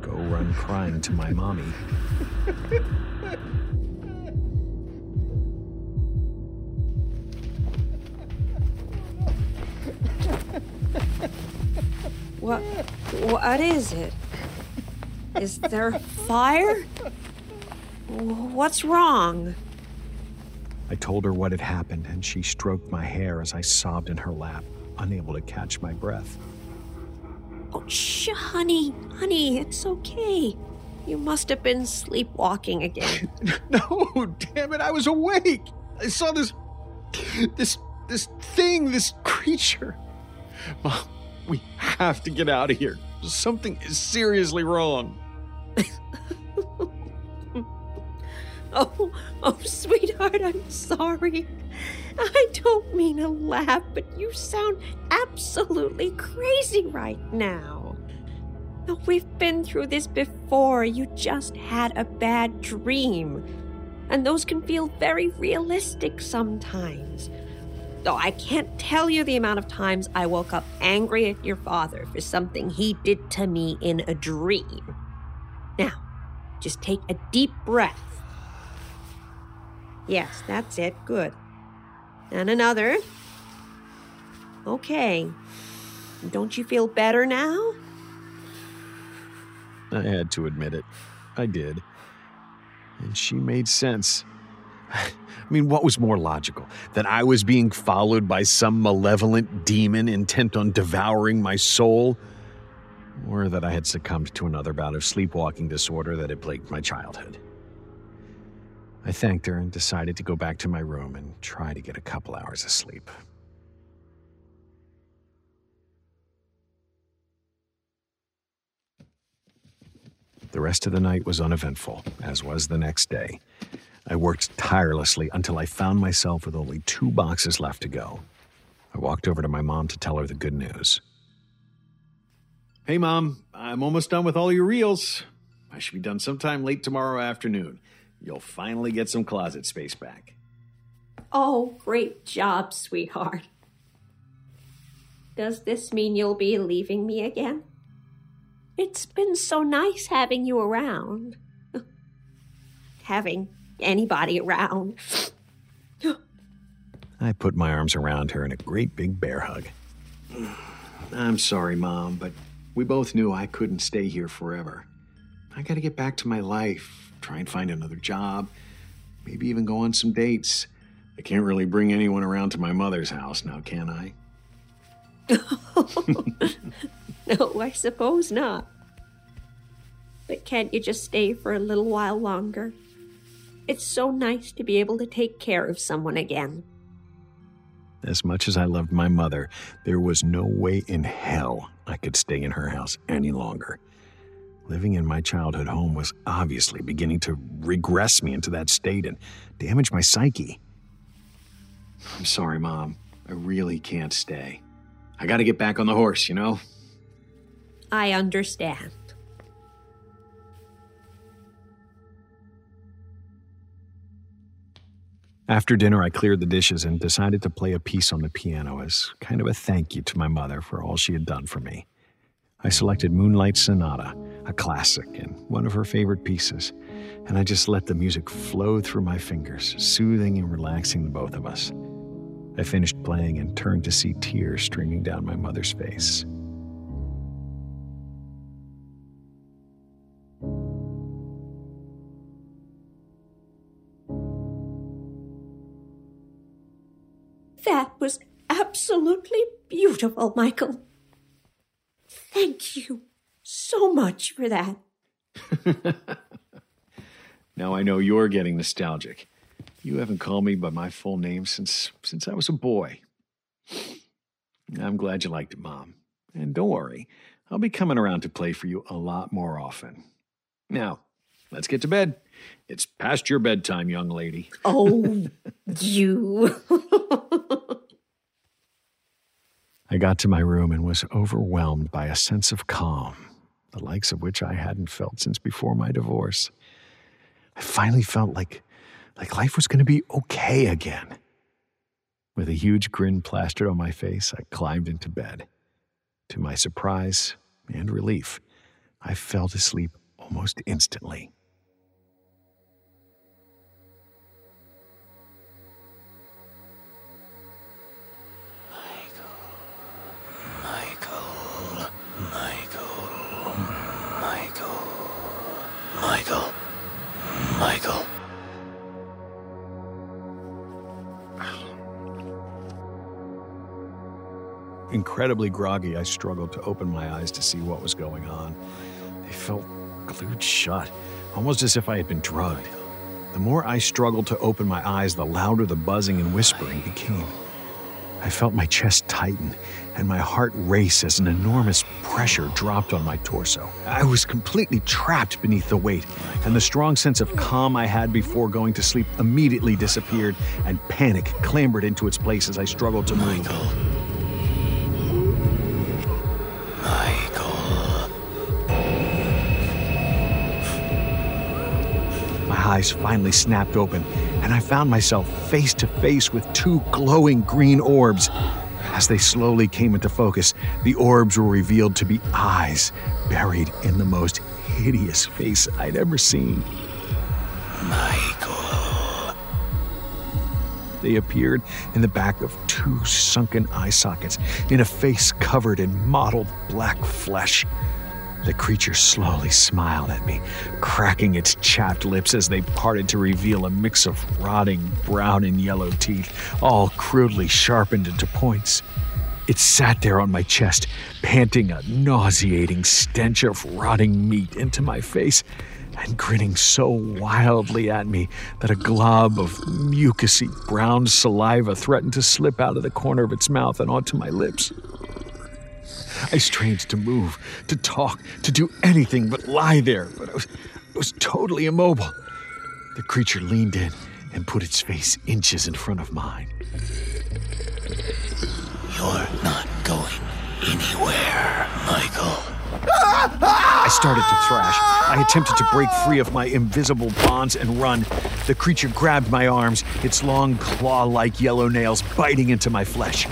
go run crying to my mommy. What? What is it? Is there fire? What's wrong? I told her what had happened, and she stroked my hair as I sobbed in her lap, unable to catch my breath. Oh, shh, honey, honey, it's okay. You must have been sleepwalking again. no, damn it, I was awake. I saw this. this. this thing, this creature. Mom, we have to get out of here. Something is seriously wrong. Oh, oh, sweetheart, I'm sorry. I don't mean to laugh, but you sound absolutely crazy right now. We've been through this before. You just had a bad dream. And those can feel very realistic sometimes. Though I can't tell you the amount of times I woke up angry at your father for something he did to me in a dream. Now, just take a deep breath. Yes, that's it. Good. And another. Okay. Don't you feel better now? I had to admit it. I did. And she made sense. I mean, what was more logical? That I was being followed by some malevolent demon intent on devouring my soul? Or that I had succumbed to another bout of sleepwalking disorder that had plagued my childhood? I thanked her and decided to go back to my room and try to get a couple hours of sleep. The rest of the night was uneventful, as was the next day. I worked tirelessly until I found myself with only two boxes left to go. I walked over to my mom to tell her the good news. Hey, Mom, I'm almost done with all your reels. I should be done sometime late tomorrow afternoon. You'll finally get some closet space back. Oh, great job, sweetheart. Does this mean you'll be leaving me again? It's been so nice having you around. having anybody around. I put my arms around her in a great big bear hug. I'm sorry, Mom, but we both knew I couldn't stay here forever. I gotta get back to my life, try and find another job, maybe even go on some dates. I can't really bring anyone around to my mother's house now, can I? no, I suppose not. But can't you just stay for a little while longer? It's so nice to be able to take care of someone again. As much as I loved my mother, there was no way in hell I could stay in her house any longer. Living in my childhood home was obviously beginning to regress me into that state and damage my psyche. I'm sorry, Mom. I really can't stay. I gotta get back on the horse, you know? I understand. After dinner, I cleared the dishes and decided to play a piece on the piano as kind of a thank you to my mother for all she had done for me. I selected Moonlight Sonata, a classic and one of her favorite pieces, and I just let the music flow through my fingers, soothing and relaxing the both of us. I finished playing and turned to see tears streaming down my mother's face. That was absolutely beautiful, Michael. Thank you so much for that. Now I know you're getting nostalgic. You haven't called me by my full name since since I was a boy. I'm glad you liked it, Mom. And don't worry, I'll be coming around to play for you a lot more often. Now, let's get to bed. It's past your bedtime, young lady. Oh, you. I got to my room and was overwhelmed by a sense of calm, the likes of which I hadn't felt since before my divorce. I finally felt like like life was going to be okay again. With a huge grin plastered on my face, I climbed into bed. To my surprise and relief, I fell to sleep almost instantly. Incredibly groggy, I struggled to open my eyes to see what was going on. They felt glued shut, almost as if I had been drugged. The more I struggled to open my eyes, the louder the buzzing and whispering became. I felt my chest tighten and my heart race as an enormous pressure dropped on my torso. I was completely trapped beneath the weight, and the strong sense of calm I had before going to sleep immediately disappeared, and panic clambered into its place as I struggled to move. Eyes finally snapped open, and I found myself face to face with two glowing green orbs. As they slowly came into focus, the orbs were revealed to be eyes buried in the most hideous face I'd ever seen. Michael. They appeared in the back of two sunken eye sockets, in a face covered in mottled black flesh. The creature slowly smiled at me, cracking its chapped lips as they parted to reveal a mix of rotting brown and yellow teeth, all crudely sharpened into points. It sat there on my chest, panting a nauseating stench of rotting meat into my face, and grinning so wildly at me that a glob of mucousy brown saliva threatened to slip out of the corner of its mouth and onto my lips. I strained to move, to talk, to do anything but lie there, but I was, I was totally immobile. The creature leaned in and put its face inches in front of mine. You're not going anywhere, Michael. I started to thrash. I attempted to break free of my invisible bonds and run. The creature grabbed my arms, its long claw like yellow nails biting into my flesh.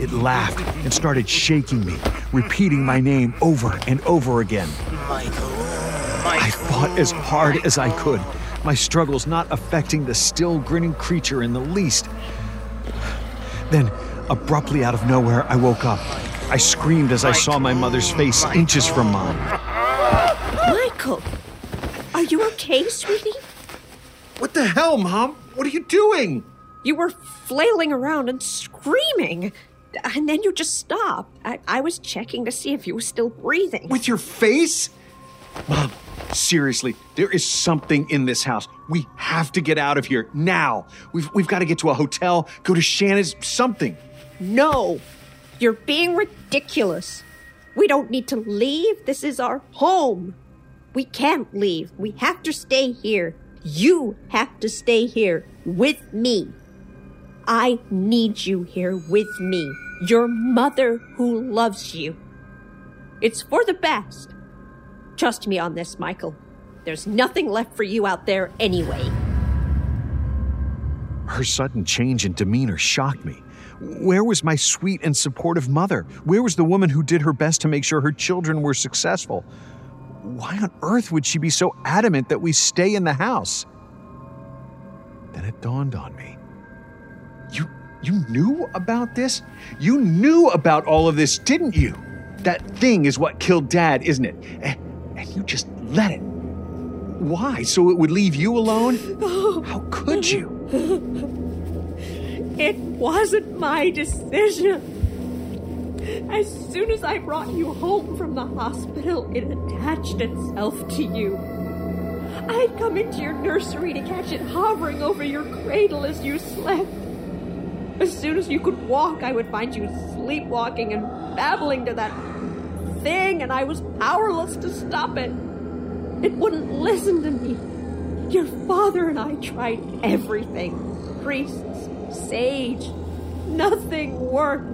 It laughed and started shaking me, repeating my name over and over again. Michael. Michael. I fought as hard as I could, my struggles not affecting the still grinning creature in the least. Then, abruptly out of nowhere, I woke up. I screamed as I saw my mother's face inches from mine. Michael! Are you okay, sweetie? What the hell, Mom? What are you doing? You were flailing around and screaming. And then you just stopped. I, I was checking to see if you were still breathing. With your face? Mom, seriously, there is something in this house. We have to get out of here now. We've, we've got to get to a hotel, go to Shannon's, something. No! You're being ridiculous. We don't need to leave. This is our home. We can't leave. We have to stay here. You have to stay here with me. I need you here with me. Your mother who loves you. It's for the best. Trust me on this, Michael. There's nothing left for you out there anyway. Her sudden change in demeanor shocked me. Where was my sweet and supportive mother? Where was the woman who did her best to make sure her children were successful? Why on earth would she be so adamant that we stay in the house? Then it dawned on me. You you knew about this? You knew about all of this, didn't you? That thing is what killed Dad, isn't it? And, and you just let it. Why? So it would leave you alone? Oh. How could you? It wasn't my decision. As soon as I brought you home from the hospital, it attached itself to you. I'd come into your nursery to catch it hovering over your cradle as you slept. As soon as you could walk, I would find you sleepwalking and babbling to that thing, and I was powerless to stop it. It wouldn't listen to me. Your father and I tried everything priests, sage. Nothing worked.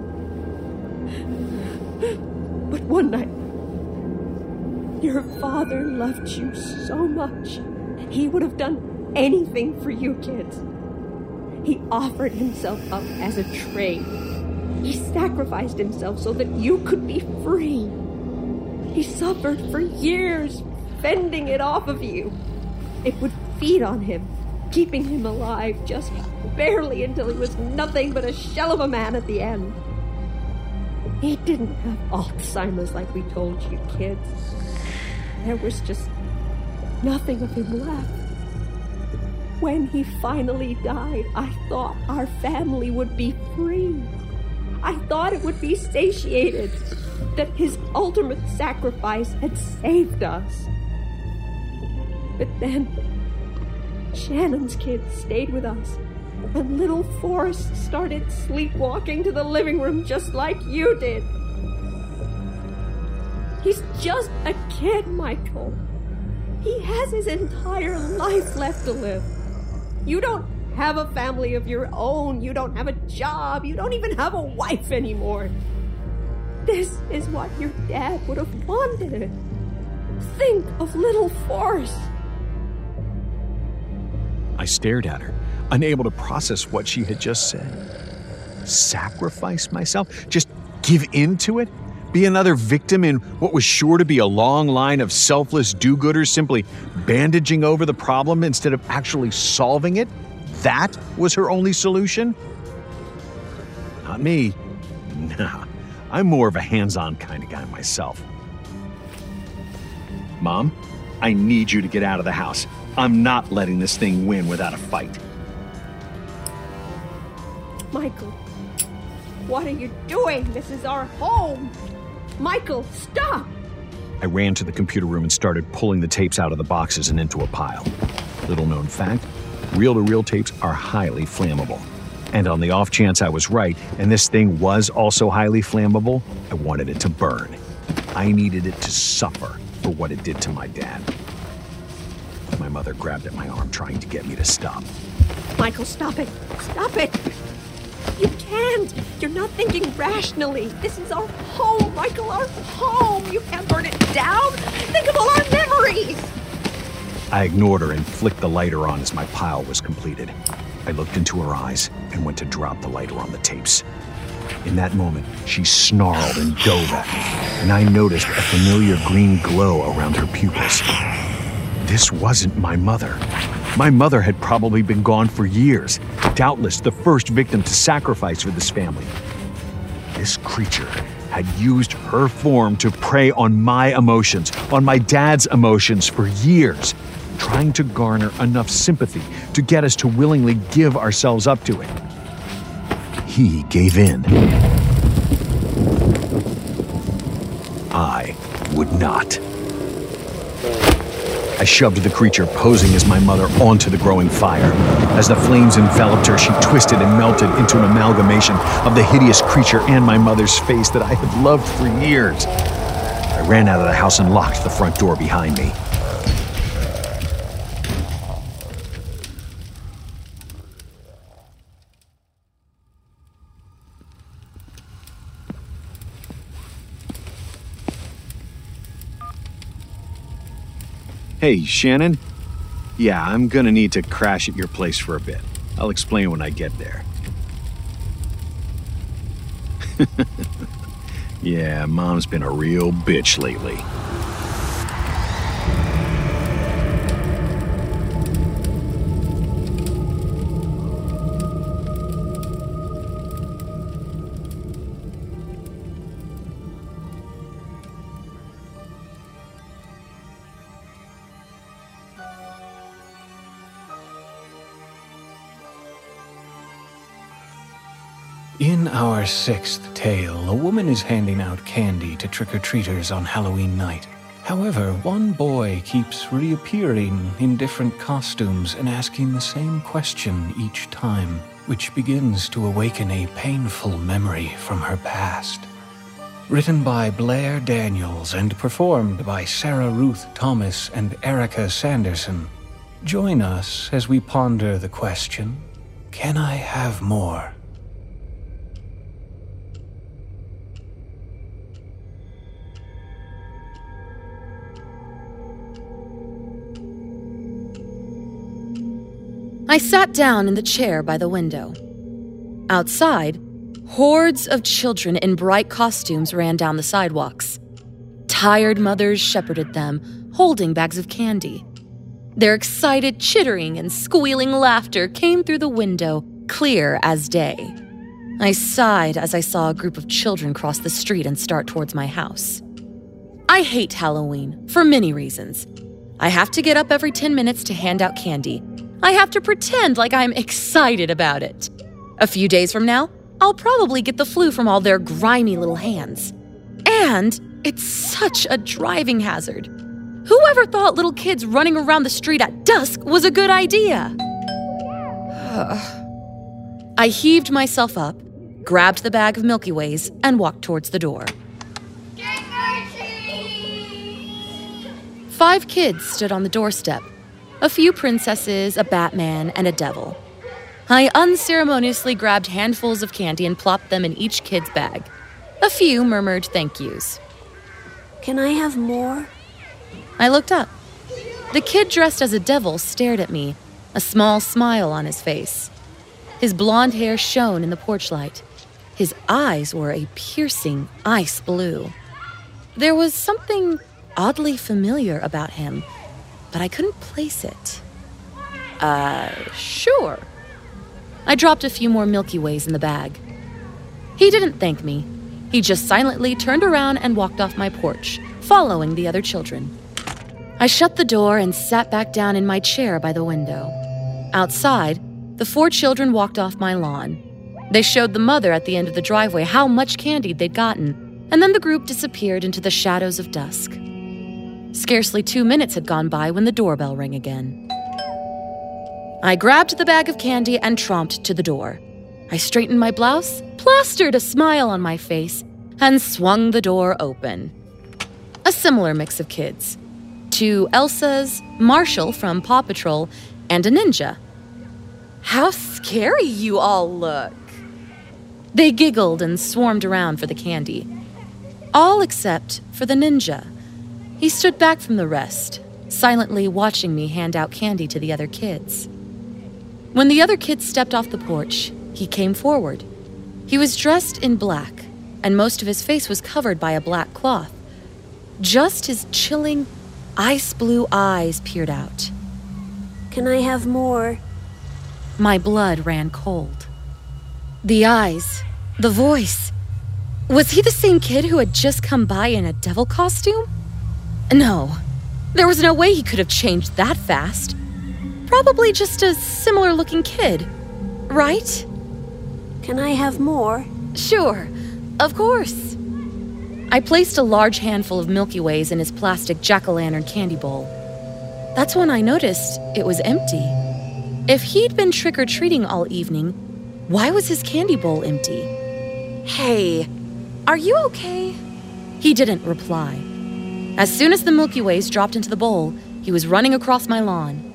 But one night, your father loved you so much, he would have done anything for you kids. He offered himself up as a trade. He sacrificed himself so that you could be free. He suffered for years, fending it off of you. It would feed on him, keeping him alive just barely until he was nothing but a shell of a man at the end. He didn't have Alzheimer's like we told you kids. There was just nothing of him left. When he finally died, I thought our family would be free. I thought it would be satiated, that his ultimate sacrifice had saved us. But then, Shannon's kids stayed with us, and little Forrest started sleepwalking to the living room just like you did. He's just a kid, Michael. He has his entire life left to live. You don't have a family of your own. You don't have a job. You don't even have a wife anymore. This is what your dad would have wanted. Think of little Forrest. I stared at her, unable to process what she had just said. Sacrifice myself? Just give in to it? Be another victim in what was sure to be a long line of selfless do gooders simply bandaging over the problem instead of actually solving it? That was her only solution? Not me. Nah, I'm more of a hands on kind of guy myself. Mom, I need you to get out of the house. I'm not letting this thing win without a fight. Michael, what are you doing? This is our home. Michael, stop! I ran to the computer room and started pulling the tapes out of the boxes and into a pile. Little known fact reel to reel tapes are highly flammable. And on the off chance I was right, and this thing was also highly flammable, I wanted it to burn. I needed it to suffer for what it did to my dad. My mother grabbed at my arm, trying to get me to stop. Michael, stop it. Stop it. You can't. You're not thinking rationally. This is our home, Michael, our home. You can't burn it down. Think of all our memories. I ignored her and flicked the lighter on as my pile was completed. I looked into her eyes and went to drop the lighter on the tapes. In that moment, she snarled and dove at me, and I noticed a familiar green glow around her pupils. This wasn't my mother. My mother had probably been gone for years, doubtless the first victim to sacrifice for this family. This creature had used her form to prey on my emotions, on my dad's emotions for years, trying to garner enough sympathy to get us to willingly give ourselves up to it. He gave in. I would not. I shoved the creature posing as my mother onto the growing fire. As the flames enveloped her, she twisted and melted into an amalgamation of the hideous creature and my mother's face that I had loved for years. I ran out of the house and locked the front door behind me. Hey, Shannon? Yeah, I'm gonna need to crash at your place for a bit. I'll explain when I get there. yeah, Mom's been a real bitch lately. In our sixth tale, a woman is handing out candy to trick or treaters on Halloween night. However, one boy keeps reappearing in different costumes and asking the same question each time, which begins to awaken a painful memory from her past. Written by Blair Daniels and performed by Sarah Ruth Thomas and Erika Sanderson. Join us as we ponder the question Can I have more? I sat down in the chair by the window. Outside, hordes of children in bright costumes ran down the sidewalks. Tired mothers shepherded them, holding bags of candy. Their excited chittering and squealing laughter came through the window, clear as day. I sighed as I saw a group of children cross the street and start towards my house. I hate Halloween for many reasons. I have to get up every 10 minutes to hand out candy. I have to pretend like I'm excited about it. A few days from now, I'll probably get the flu from all their grimy little hands. And it's such a driving hazard. Whoever thought little kids running around the street at dusk was a good idea? I heaved myself up, grabbed the bag of Milky Ways, and walked towards the door. Five kids stood on the doorstep a few princesses, a Batman, and a devil. I unceremoniously grabbed handfuls of candy and plopped them in each kid's bag. A few murmured thank yous. Can I have more? I looked up. The kid dressed as a devil stared at me, a small smile on his face. His blond hair shone in the porch light. His eyes were a piercing ice blue. There was something oddly familiar about him, but I couldn't place it. Uh, sure. I dropped a few more Milky Ways in the bag. He didn't thank me. He just silently turned around and walked off my porch, following the other children. I shut the door and sat back down in my chair by the window. Outside, the four children walked off my lawn. They showed the mother at the end of the driveway how much candy they'd gotten, and then the group disappeared into the shadows of dusk. Scarcely two minutes had gone by when the doorbell rang again. I grabbed the bag of candy and tromped to the door. I straightened my blouse, plastered a smile on my face, and swung the door open. A similar mix of kids two Elsas, Marshall from Paw Patrol, and a ninja. How scary you all look! They giggled and swarmed around for the candy. All except for the ninja. He stood back from the rest, silently watching me hand out candy to the other kids. When the other kids stepped off the porch, he came forward. He was dressed in black, and most of his face was covered by a black cloth. Just his chilling, ice blue eyes peered out. Can I have more? My blood ran cold. The eyes, the voice. Was he the same kid who had just come by in a devil costume? No, there was no way he could have changed that fast. Probably just a similar looking kid, right? Can I have more? Sure, of course. I placed a large handful of Milky Ways in his plastic jack o' lantern candy bowl. That's when I noticed it was empty. If he'd been trick or treating all evening, why was his candy bowl empty? Hey, are you okay? He didn't reply. As soon as the Milky Ways dropped into the bowl, he was running across my lawn.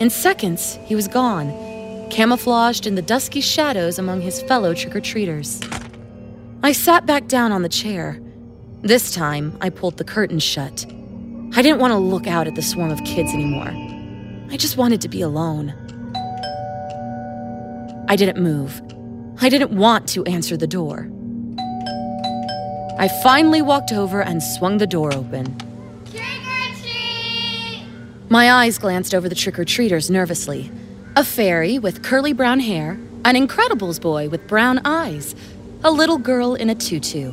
In seconds, he was gone, camouflaged in the dusky shadows among his fellow trick or treaters. I sat back down on the chair. This time, I pulled the curtains shut. I didn't want to look out at the swarm of kids anymore. I just wanted to be alone. I didn't move. I didn't want to answer the door. I finally walked over and swung the door open. My eyes glanced over the trick or treaters nervously. A fairy with curly brown hair, an Incredibles boy with brown eyes, a little girl in a tutu.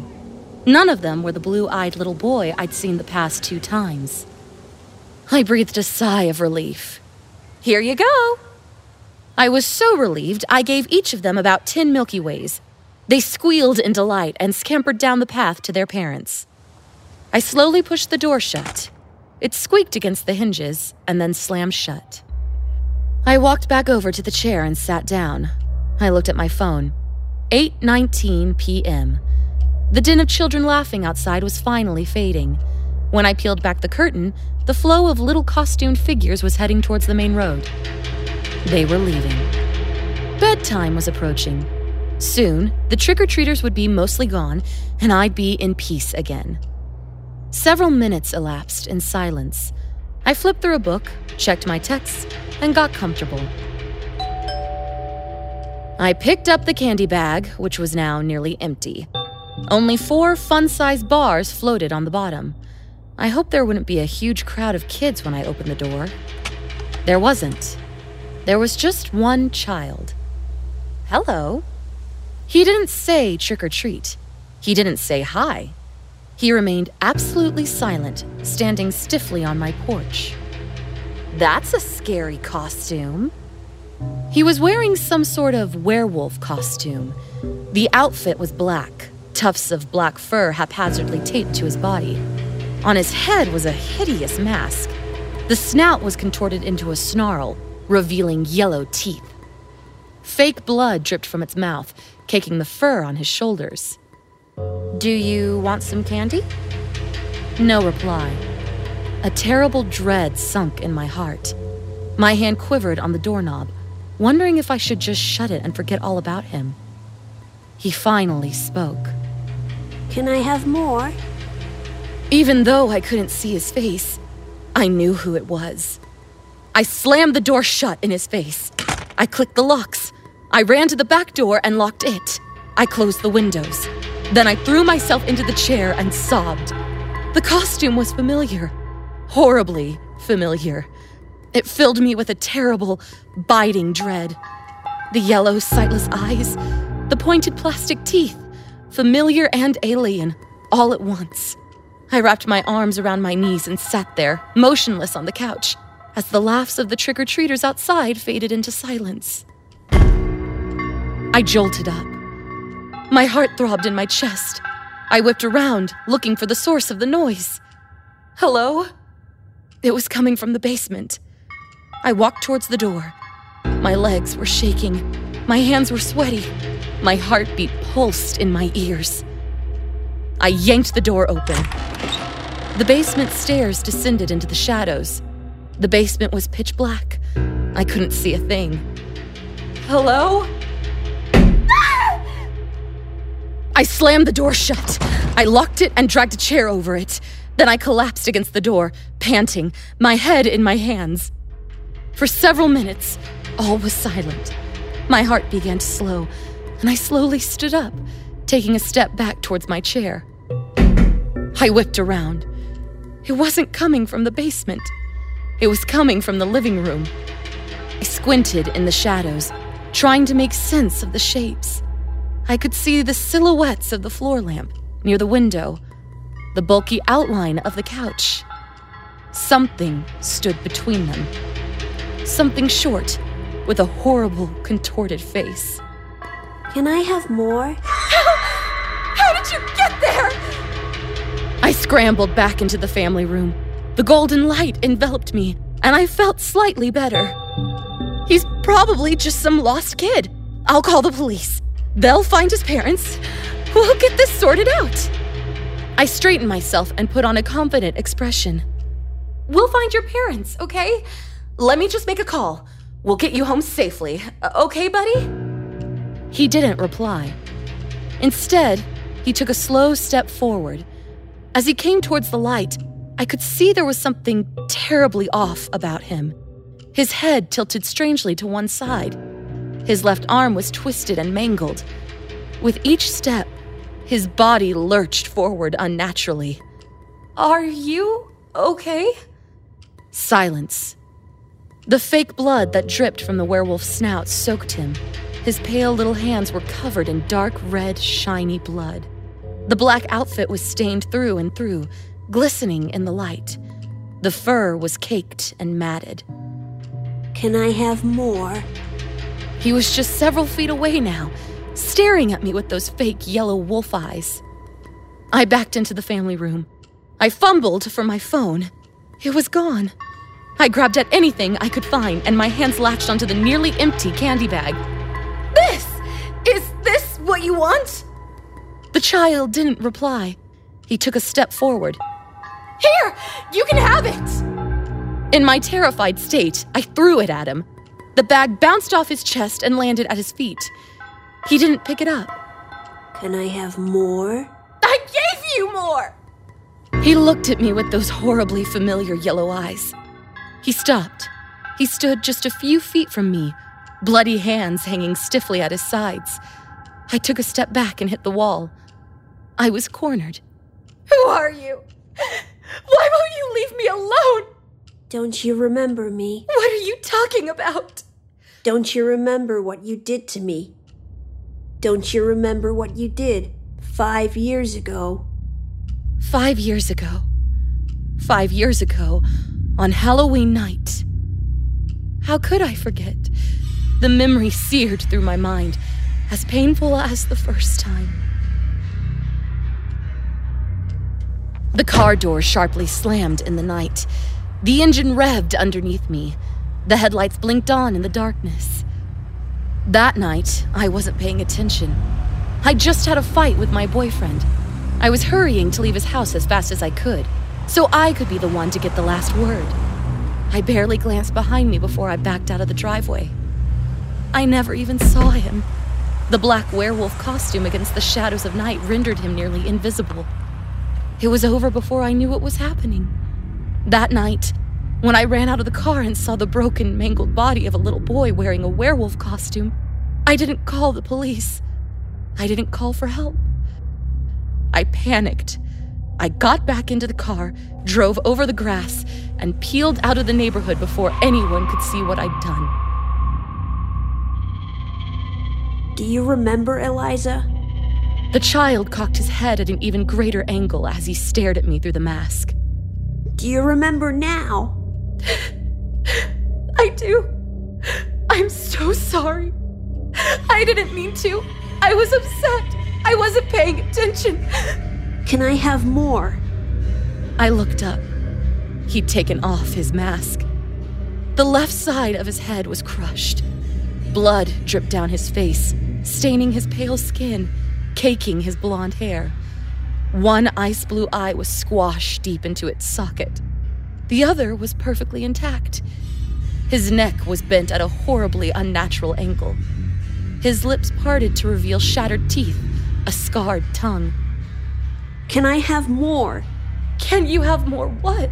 None of them were the blue eyed little boy I'd seen the past two times. I breathed a sigh of relief. Here you go. I was so relieved, I gave each of them about 10 Milky Ways. They squealed in delight and scampered down the path to their parents. I slowly pushed the door shut. It squeaked against the hinges and then slammed shut. I walked back over to the chair and sat down. I looked at my phone. 8:19 p.m. The din of children laughing outside was finally fading. When I peeled back the curtain, the flow of little costumed figures was heading towards the main road. They were leaving. Bedtime was approaching. Soon, the trick or treaters would be mostly gone, and I'd be in peace again. Several minutes elapsed in silence. I flipped through a book, checked my texts, and got comfortable. I picked up the candy bag, which was now nearly empty. Only four fun sized bars floated on the bottom. I hoped there wouldn't be a huge crowd of kids when I opened the door. There wasn't. There was just one child. Hello. He didn't say trick or treat. He didn't say hi. He remained absolutely silent, standing stiffly on my porch. That's a scary costume. He was wearing some sort of werewolf costume The outfit was black, tufts of black fur haphazardly taped to his body. On his head was a hideous mask. The snout was contorted into a snarl, revealing yellow teeth. Fake blood dripped from its mouth, caking the fur on his shoulders. Do you want some candy? No reply. A terrible dread sunk in my heart. My hand quivered on the doorknob, wondering if I should just shut it and forget all about him. He finally spoke. Can I have more? Even though I couldn't see his face, I knew who it was. I slammed the door shut in his face. I clicked the locks. I ran to the back door and locked it. I closed the windows. Then I threw myself into the chair and sobbed. The costume was familiar, horribly familiar. It filled me with a terrible, biting dread. The yellow, sightless eyes, the pointed plastic teeth, familiar and alien, all at once. I wrapped my arms around my knees and sat there, motionless on the couch, as the laughs of the trick or treaters outside faded into silence. I jolted up. My heart throbbed in my chest. I whipped around, looking for the source of the noise. Hello? It was coming from the basement. I walked towards the door. My legs were shaking. My hands were sweaty. My heartbeat pulsed in my ears. I yanked the door open. The basement stairs descended into the shadows. The basement was pitch black. I couldn't see a thing. Hello? I slammed the door shut. I locked it and dragged a chair over it. Then I collapsed against the door, panting, my head in my hands. For several minutes, all was silent. My heart began to slow, and I slowly stood up, taking a step back towards my chair. I whipped around. It wasn't coming from the basement, it was coming from the living room. I squinted in the shadows, trying to make sense of the shapes. I could see the silhouettes of the floor lamp near the window, the bulky outline of the couch. Something stood between them. Something short, with a horrible, contorted face. Can I have more? How how did you get there? I scrambled back into the family room. The golden light enveloped me, and I felt slightly better. He's probably just some lost kid. I'll call the police. They'll find his parents. We'll get this sorted out. I straightened myself and put on a confident expression. We'll find your parents, okay? Let me just make a call. We'll get you home safely. Okay, buddy? He didn't reply. Instead, he took a slow step forward. As he came towards the light, I could see there was something terribly off about him. His head tilted strangely to one side. His left arm was twisted and mangled. With each step, his body lurched forward unnaturally. Are you okay? Silence. The fake blood that dripped from the werewolf's snout soaked him. His pale little hands were covered in dark red, shiny blood. The black outfit was stained through and through, glistening in the light. The fur was caked and matted. Can I have more? He was just several feet away now, staring at me with those fake yellow wolf eyes. I backed into the family room. I fumbled for my phone. It was gone. I grabbed at anything I could find, and my hands latched onto the nearly empty candy bag. This! Is this what you want? The child didn't reply. He took a step forward. Here! You can have it! In my terrified state, I threw it at him. The bag bounced off his chest and landed at his feet. He didn't pick it up. Can I have more? I gave you more! He looked at me with those horribly familiar yellow eyes. He stopped. He stood just a few feet from me, bloody hands hanging stiffly at his sides. I took a step back and hit the wall. I was cornered. Who are you? Why won't you leave me alone? Don't you remember me? What are you talking about? Don't you remember what you did to me? Don't you remember what you did five years ago? Five years ago. Five years ago, on Halloween night. How could I forget? The memory seared through my mind. as painful as the first time. The car door sharply slammed in the night. The engine revved underneath me. The headlights blinked on in the darkness. That night, I wasn't paying attention. I just had a fight with my boyfriend. I was hurrying to leave his house as fast as I could, so I could be the one to get the last word. I barely glanced behind me before I backed out of the driveway. I never even saw him. The black werewolf costume against the shadows of night rendered him nearly invisible. It was over before I knew what was happening. That night, when I ran out of the car and saw the broken, mangled body of a little boy wearing a werewolf costume, I didn't call the police. I didn't call for help. I panicked. I got back into the car, drove over the grass, and peeled out of the neighborhood before anyone could see what I'd done. Do you remember, Eliza? The child cocked his head at an even greater angle as he stared at me through the mask. Do you remember now? I do. I'm so sorry. I didn't mean to. I was upset. I wasn't paying attention. Can I have more? I looked up. He'd taken off his mask. The left side of his head was crushed. Blood dripped down his face, staining his pale skin caking his blonde hair. One ice blue eye was squashed deep into its socket. The other was perfectly intact. His neck was bent at a horribly unnatural angle. His lips parted to reveal shattered teeth, a scarred tongue. Can I have more? Can you have more what?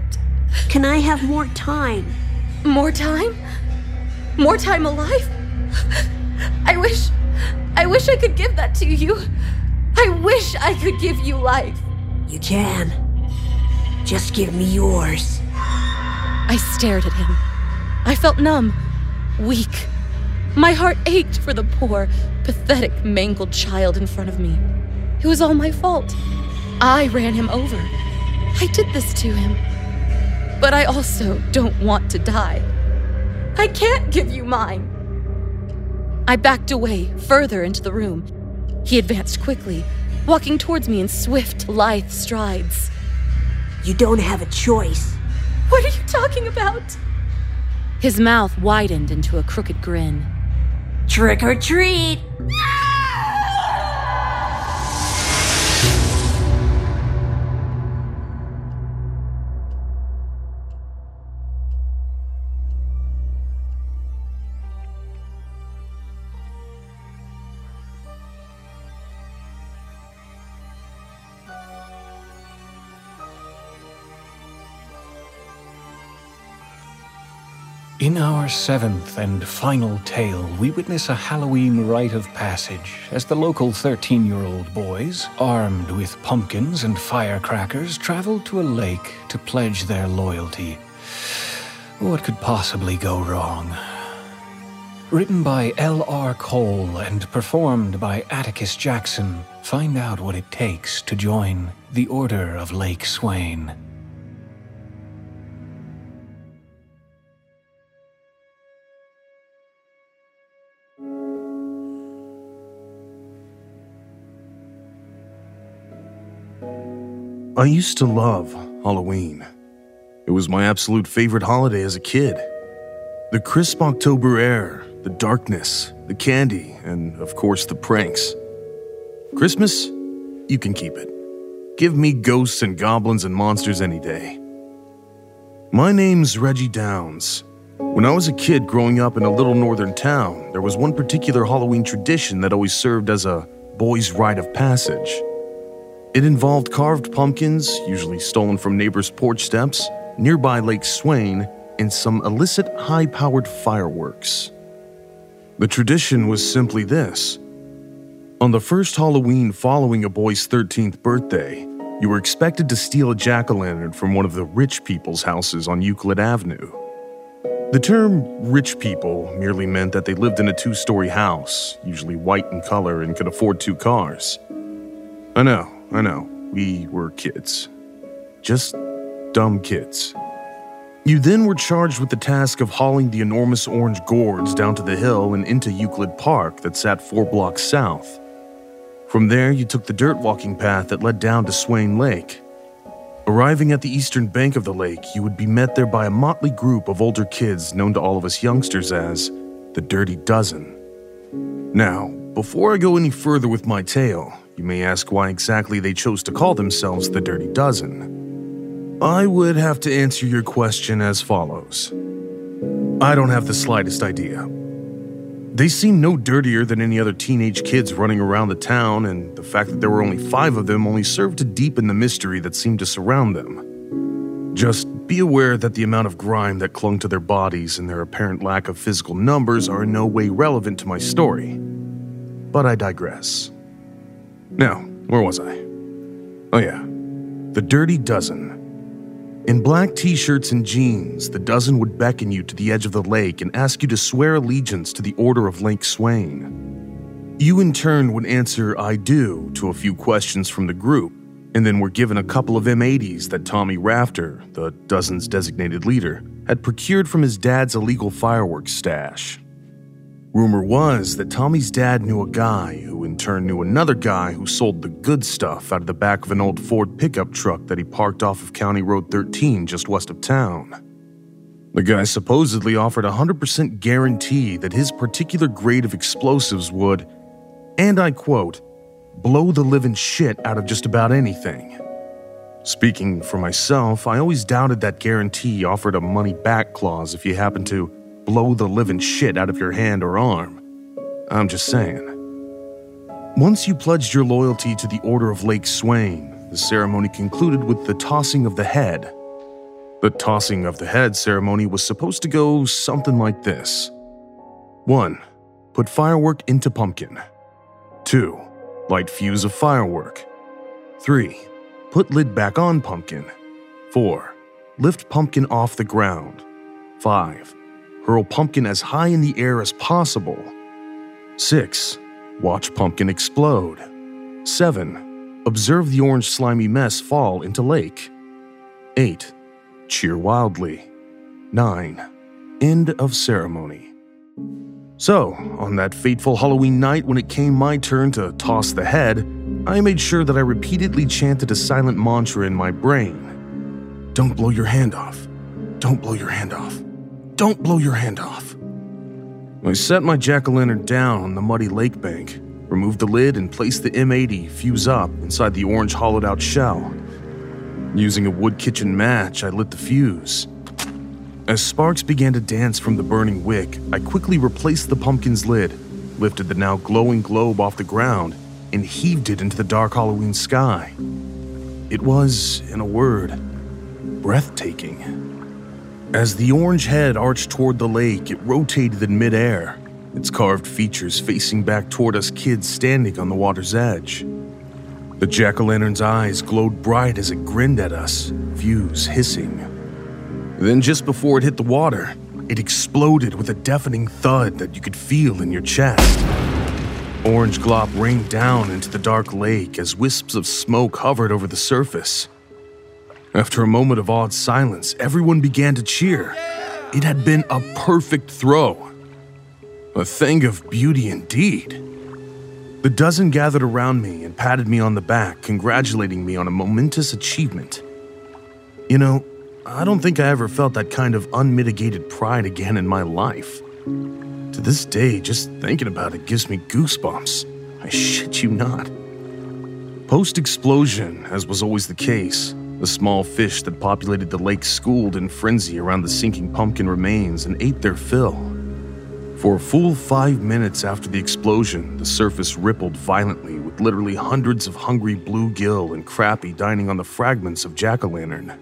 Can I have more time? More time? More time alive? I wish. I wish I could give that to you. I wish I could give you life. You can. Just give me yours. I stared at him. I felt numb, weak. My heart ached for the poor, pathetic, mangled child in front of me. It was all my fault. I ran him over. I did this to him. But I also don't want to die. I can't give you mine. I backed away, further into the room. He advanced quickly, walking towards me in swift, lithe strides. You don't have a choice. What are you talking about? His mouth widened into a crooked grin. Trick or treat! In our seventh and final tale, we witness a Halloween rite of passage as the local 13 year old boys, armed with pumpkins and firecrackers, travel to a lake to pledge their loyalty. What could possibly go wrong? Written by L.R. Cole and performed by Atticus Jackson, find out what it takes to join the Order of Lake Swain. I used to love Halloween. It was my absolute favorite holiday as a kid. The crisp October air, the darkness, the candy, and of course the pranks. Christmas? You can keep it. Give me ghosts and goblins and monsters any day. My name's Reggie Downs. When I was a kid growing up in a little northern town, there was one particular Halloween tradition that always served as a boy's rite of passage. It involved carved pumpkins, usually stolen from neighbors' porch steps, nearby Lake Swain, and some illicit high powered fireworks. The tradition was simply this On the first Halloween following a boy's 13th birthday, you were expected to steal a jack o' lantern from one of the rich people's houses on Euclid Avenue. The term rich people merely meant that they lived in a two story house, usually white in color, and could afford two cars. I know, I know, we were kids. Just dumb kids. You then were charged with the task of hauling the enormous orange gourds down to the hill and into Euclid Park that sat four blocks south. From there, you took the dirt walking path that led down to Swain Lake. Arriving at the eastern bank of the lake, you would be met there by a motley group of older kids known to all of us youngsters as the Dirty Dozen. Now, before I go any further with my tale, you may ask why exactly they chose to call themselves the Dirty Dozen. I would have to answer your question as follows I don't have the slightest idea. They seemed no dirtier than any other teenage kids running around the town, and the fact that there were only five of them only served to deepen the mystery that seemed to surround them. Just be aware that the amount of grime that clung to their bodies and their apparent lack of physical numbers are in no way relevant to my story. But I digress. Now, where was I? Oh, yeah. The Dirty Dozen. In black t shirts and jeans, the dozen would beckon you to the edge of the lake and ask you to swear allegiance to the Order of Lake Swain. You, in turn, would answer I do to a few questions from the group, and then were given a couple of M80s that Tommy Rafter, the dozen's designated leader, had procured from his dad's illegal fireworks stash. Rumor was that Tommy's dad knew a guy who in turn knew another guy who sold the good stuff out of the back of an old Ford pickup truck that he parked off of County Road 13 just west of town. The guy supposedly offered a 100% guarantee that his particular grade of explosives would, and I quote, blow the living shit out of just about anything. Speaking for myself, I always doubted that guarantee offered a money back clause if you happened to blow the living shit out of your hand or arm. I'm just saying. Once you pledged your loyalty to the Order of Lake Swain, the ceremony concluded with the tossing of the head. The tossing of the head ceremony was supposed to go something like this 1. Put firework into pumpkin. 2. Light fuse of firework. 3. Put lid back on pumpkin. 4. Lift pumpkin off the ground. 5 hurl pumpkin as high in the air as possible. 6. Watch pumpkin explode. 7. Observe the orange slimy mess fall into lake. 8. Cheer wildly. 9. End of ceremony. So, on that fateful Halloween night when it came my turn to toss the head, I made sure that I repeatedly chanted a silent mantra in my brain. Don't blow your hand off. Don't blow your hand off. Don't blow your hand off. I set my jack o' lantern down on the muddy lake bank, removed the lid, and placed the M80 fuse up inside the orange hollowed out shell. Using a wood kitchen match, I lit the fuse. As sparks began to dance from the burning wick, I quickly replaced the pumpkin's lid, lifted the now glowing globe off the ground, and heaved it into the dark Halloween sky. It was, in a word, breathtaking. As the orange head arched toward the lake, it rotated in midair, its carved features facing back toward us kids standing on the water's edge. The jack o' lantern's eyes glowed bright as it grinned at us, fuse hissing. Then, just before it hit the water, it exploded with a deafening thud that you could feel in your chest. Orange glop rained down into the dark lake as wisps of smoke hovered over the surface. After a moment of awed silence, everyone began to cheer. It had been a perfect throw. A thing of beauty indeed. The dozen gathered around me and patted me on the back, congratulating me on a momentous achievement. You know, I don't think I ever felt that kind of unmitigated pride again in my life. To this day, just thinking about it gives me goosebumps. I shit you not. Post explosion, as was always the case, the small fish that populated the lake schooled in frenzy around the sinking pumpkin remains and ate their fill. For a full five minutes after the explosion, the surface rippled violently with literally hundreds of hungry bluegill and crappie dining on the fragments of jack o' lantern.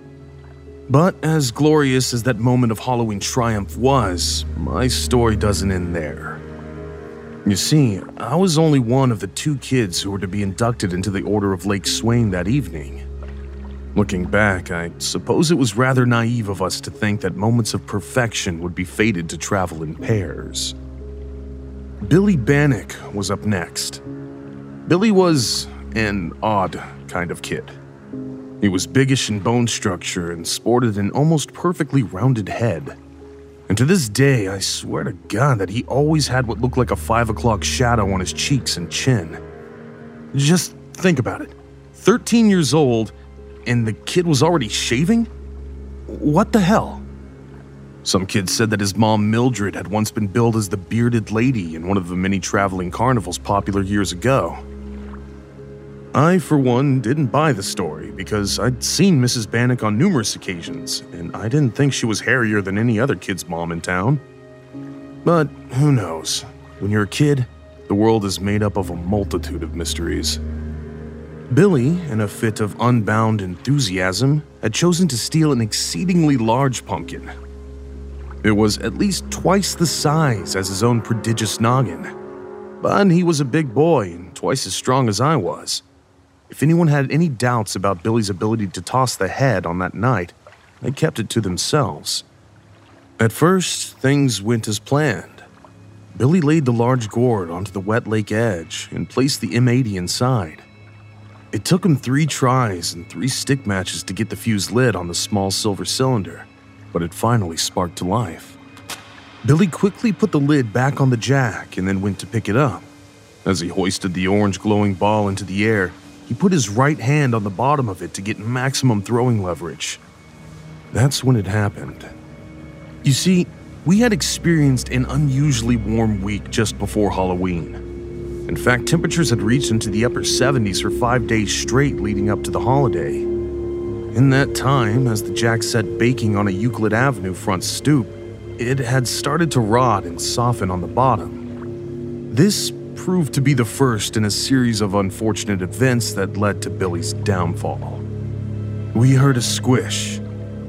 But as glorious as that moment of Halloween triumph was, my story doesn't end there. You see, I was only one of the two kids who were to be inducted into the Order of Lake Swain that evening. Looking back, I suppose it was rather naive of us to think that moments of perfection would be fated to travel in pairs. Billy Bannock was up next. Billy was an odd kind of kid. He was biggish in bone structure and sported an almost perfectly rounded head. And to this day, I swear to God that he always had what looked like a five o'clock shadow on his cheeks and chin. Just think about it 13 years old, and the kid was already shaving? What the hell? Some kids said that his mom Mildred had once been billed as the bearded lady in one of the many traveling carnivals popular years ago. I, for one, didn't buy the story because I'd seen Mrs. Bannock on numerous occasions, and I didn't think she was hairier than any other kid's mom in town. But who knows? When you're a kid, the world is made up of a multitude of mysteries. Billy, in a fit of unbound enthusiasm, had chosen to steal an exceedingly large pumpkin. It was at least twice the size as his own prodigious noggin. But he was a big boy and twice as strong as I was. If anyone had any doubts about Billy's ability to toss the head on that night, they kept it to themselves. At first, things went as planned. Billy laid the large gourd onto the wet lake edge and placed the M80 inside. It took him three tries and three stick matches to get the fuse lid on the small silver cylinder, but it finally sparked to life. Billy quickly put the lid back on the jack and then went to pick it up. As he hoisted the orange glowing ball into the air, he put his right hand on the bottom of it to get maximum throwing leverage. That's when it happened. You see, we had experienced an unusually warm week just before Halloween. In fact, temperatures had reached into the upper 70s for five days straight leading up to the holiday. In that time, as the jack sat baking on a Euclid Avenue front stoop, it had started to rot and soften on the bottom. This proved to be the first in a series of unfortunate events that led to Billy's downfall. We heard a squish.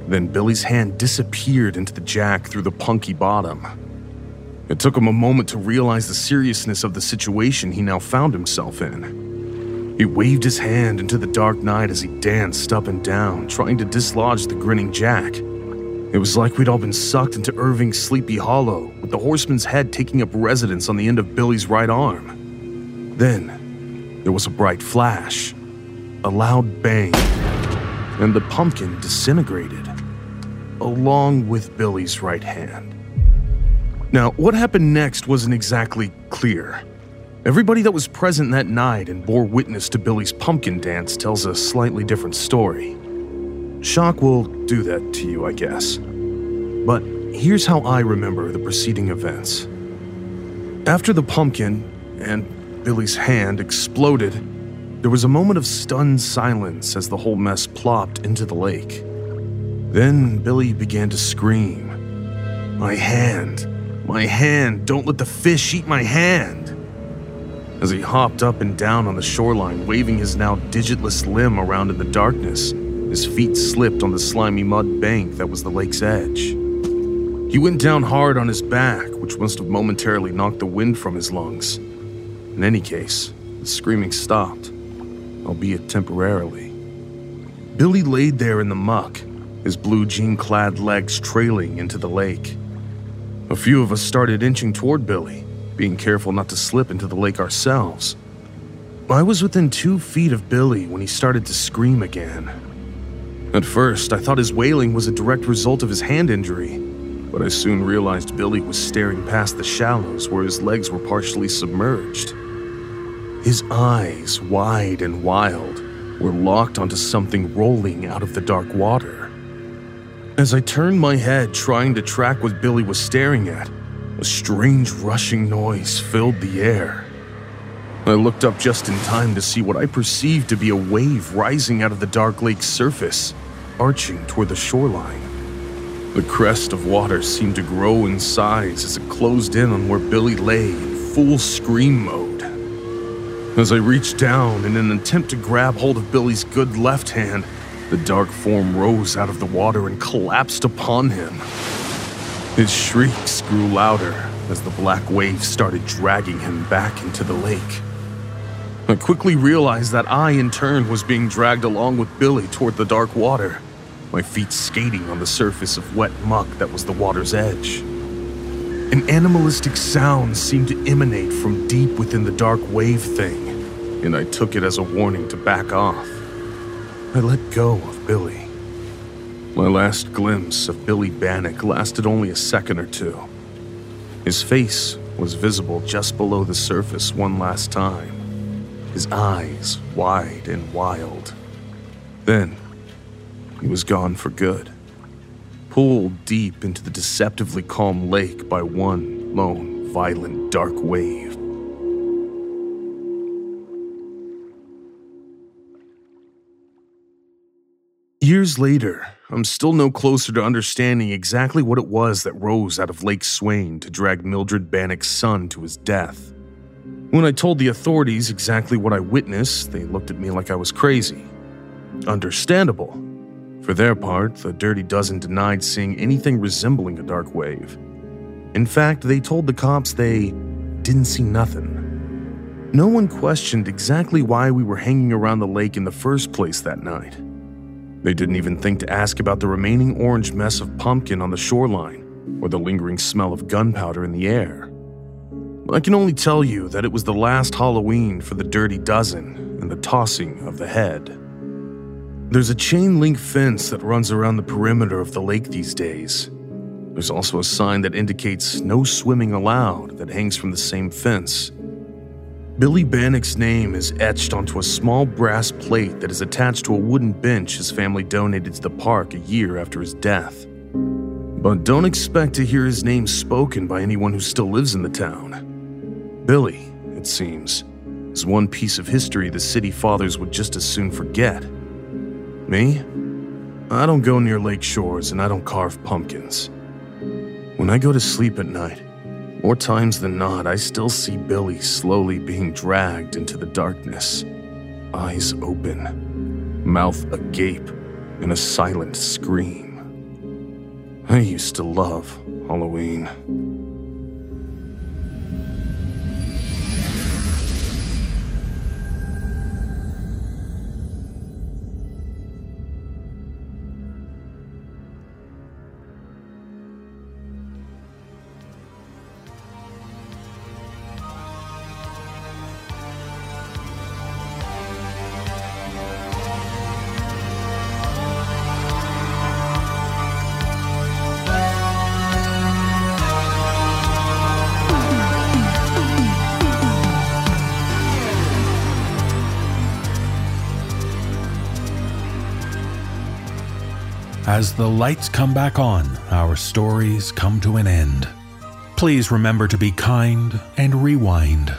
Then Billy's hand disappeared into the jack through the punky bottom. It took him a moment to realize the seriousness of the situation he now found himself in. He waved his hand into the dark night as he danced up and down, trying to dislodge the grinning jack. It was like we'd all been sucked into Irving's Sleepy Hollow, with the horseman's head taking up residence on the end of Billy's right arm. Then, there was a bright flash, a loud bang, and the pumpkin disintegrated, along with Billy's right hand. Now, what happened next wasn't exactly clear. Everybody that was present that night and bore witness to Billy's pumpkin dance tells a slightly different story. Shock will do that to you, I guess. But here's how I remember the preceding events. After the pumpkin and Billy's hand exploded, there was a moment of stunned silence as the whole mess plopped into the lake. Then Billy began to scream. My hand, my hand, don't let the fish eat my hand. As he hopped up and down on the shoreline, waving his now digitless limb around in the darkness, his feet slipped on the slimy mud bank that was the lake's edge. He went down hard on his back, which must have momentarily knocked the wind from his lungs. In any case, the screaming stopped, albeit temporarily. Billy laid there in the muck, his blue jean clad legs trailing into the lake. A few of us started inching toward Billy, being careful not to slip into the lake ourselves. I was within two feet of Billy when he started to scream again. At first, I thought his wailing was a direct result of his hand injury, but I soon realized Billy was staring past the shallows where his legs were partially submerged. His eyes, wide and wild, were locked onto something rolling out of the dark water. As I turned my head trying to track what Billy was staring at, a strange rushing noise filled the air. I looked up just in time to see what I perceived to be a wave rising out of the dark lake's surface, arching toward the shoreline. The crest of water seemed to grow in size as it closed in on where Billy lay in full scream mode. As I reached down in an attempt to grab hold of Billy's good left hand, the dark form rose out of the water and collapsed upon him. His shrieks grew louder as the black wave started dragging him back into the lake. I quickly realized that I, in turn, was being dragged along with Billy toward the dark water, my feet skating on the surface of wet muck that was the water's edge. An animalistic sound seemed to emanate from deep within the dark wave thing, and I took it as a warning to back off. I let go of Billy. My last glimpse of Billy Bannock lasted only a second or two. His face was visible just below the surface one last time, his eyes wide and wild. Then, he was gone for good, pulled deep into the deceptively calm lake by one lone, violent, dark wave. Years later, I'm still no closer to understanding exactly what it was that rose out of Lake Swain to drag Mildred Bannock's son to his death. When I told the authorities exactly what I witnessed, they looked at me like I was crazy. Understandable. For their part, the Dirty Dozen denied seeing anything resembling a dark wave. In fact, they told the cops they didn't see nothing. No one questioned exactly why we were hanging around the lake in the first place that night. They didn't even think to ask about the remaining orange mess of pumpkin on the shoreline or the lingering smell of gunpowder in the air. I can only tell you that it was the last Halloween for the Dirty Dozen and the tossing of the head. There's a chain link fence that runs around the perimeter of the lake these days. There's also a sign that indicates no swimming allowed that hangs from the same fence. Billy Bannock's name is etched onto a small brass plate that is attached to a wooden bench his family donated to the park a year after his death. But don't expect to hear his name spoken by anyone who still lives in the town. Billy, it seems, is one piece of history the city fathers would just as soon forget. Me? I don't go near lake shores and I don't carve pumpkins. When I go to sleep at night, more times than not, I still see Billy slowly being dragged into the darkness, eyes open, mouth agape, in a silent scream. I used to love Halloween. As the lights come back on, our stories come to an end. Please remember to be kind and rewind.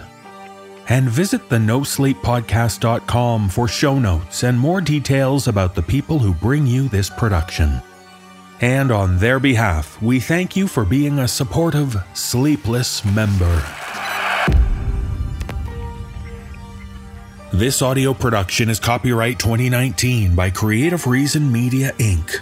And visit the NoSleepPodcast.com for show notes and more details about the people who bring you this production. And on their behalf, we thank you for being a supportive, sleepless member. This audio production is copyright 2019 by Creative Reason Media Inc.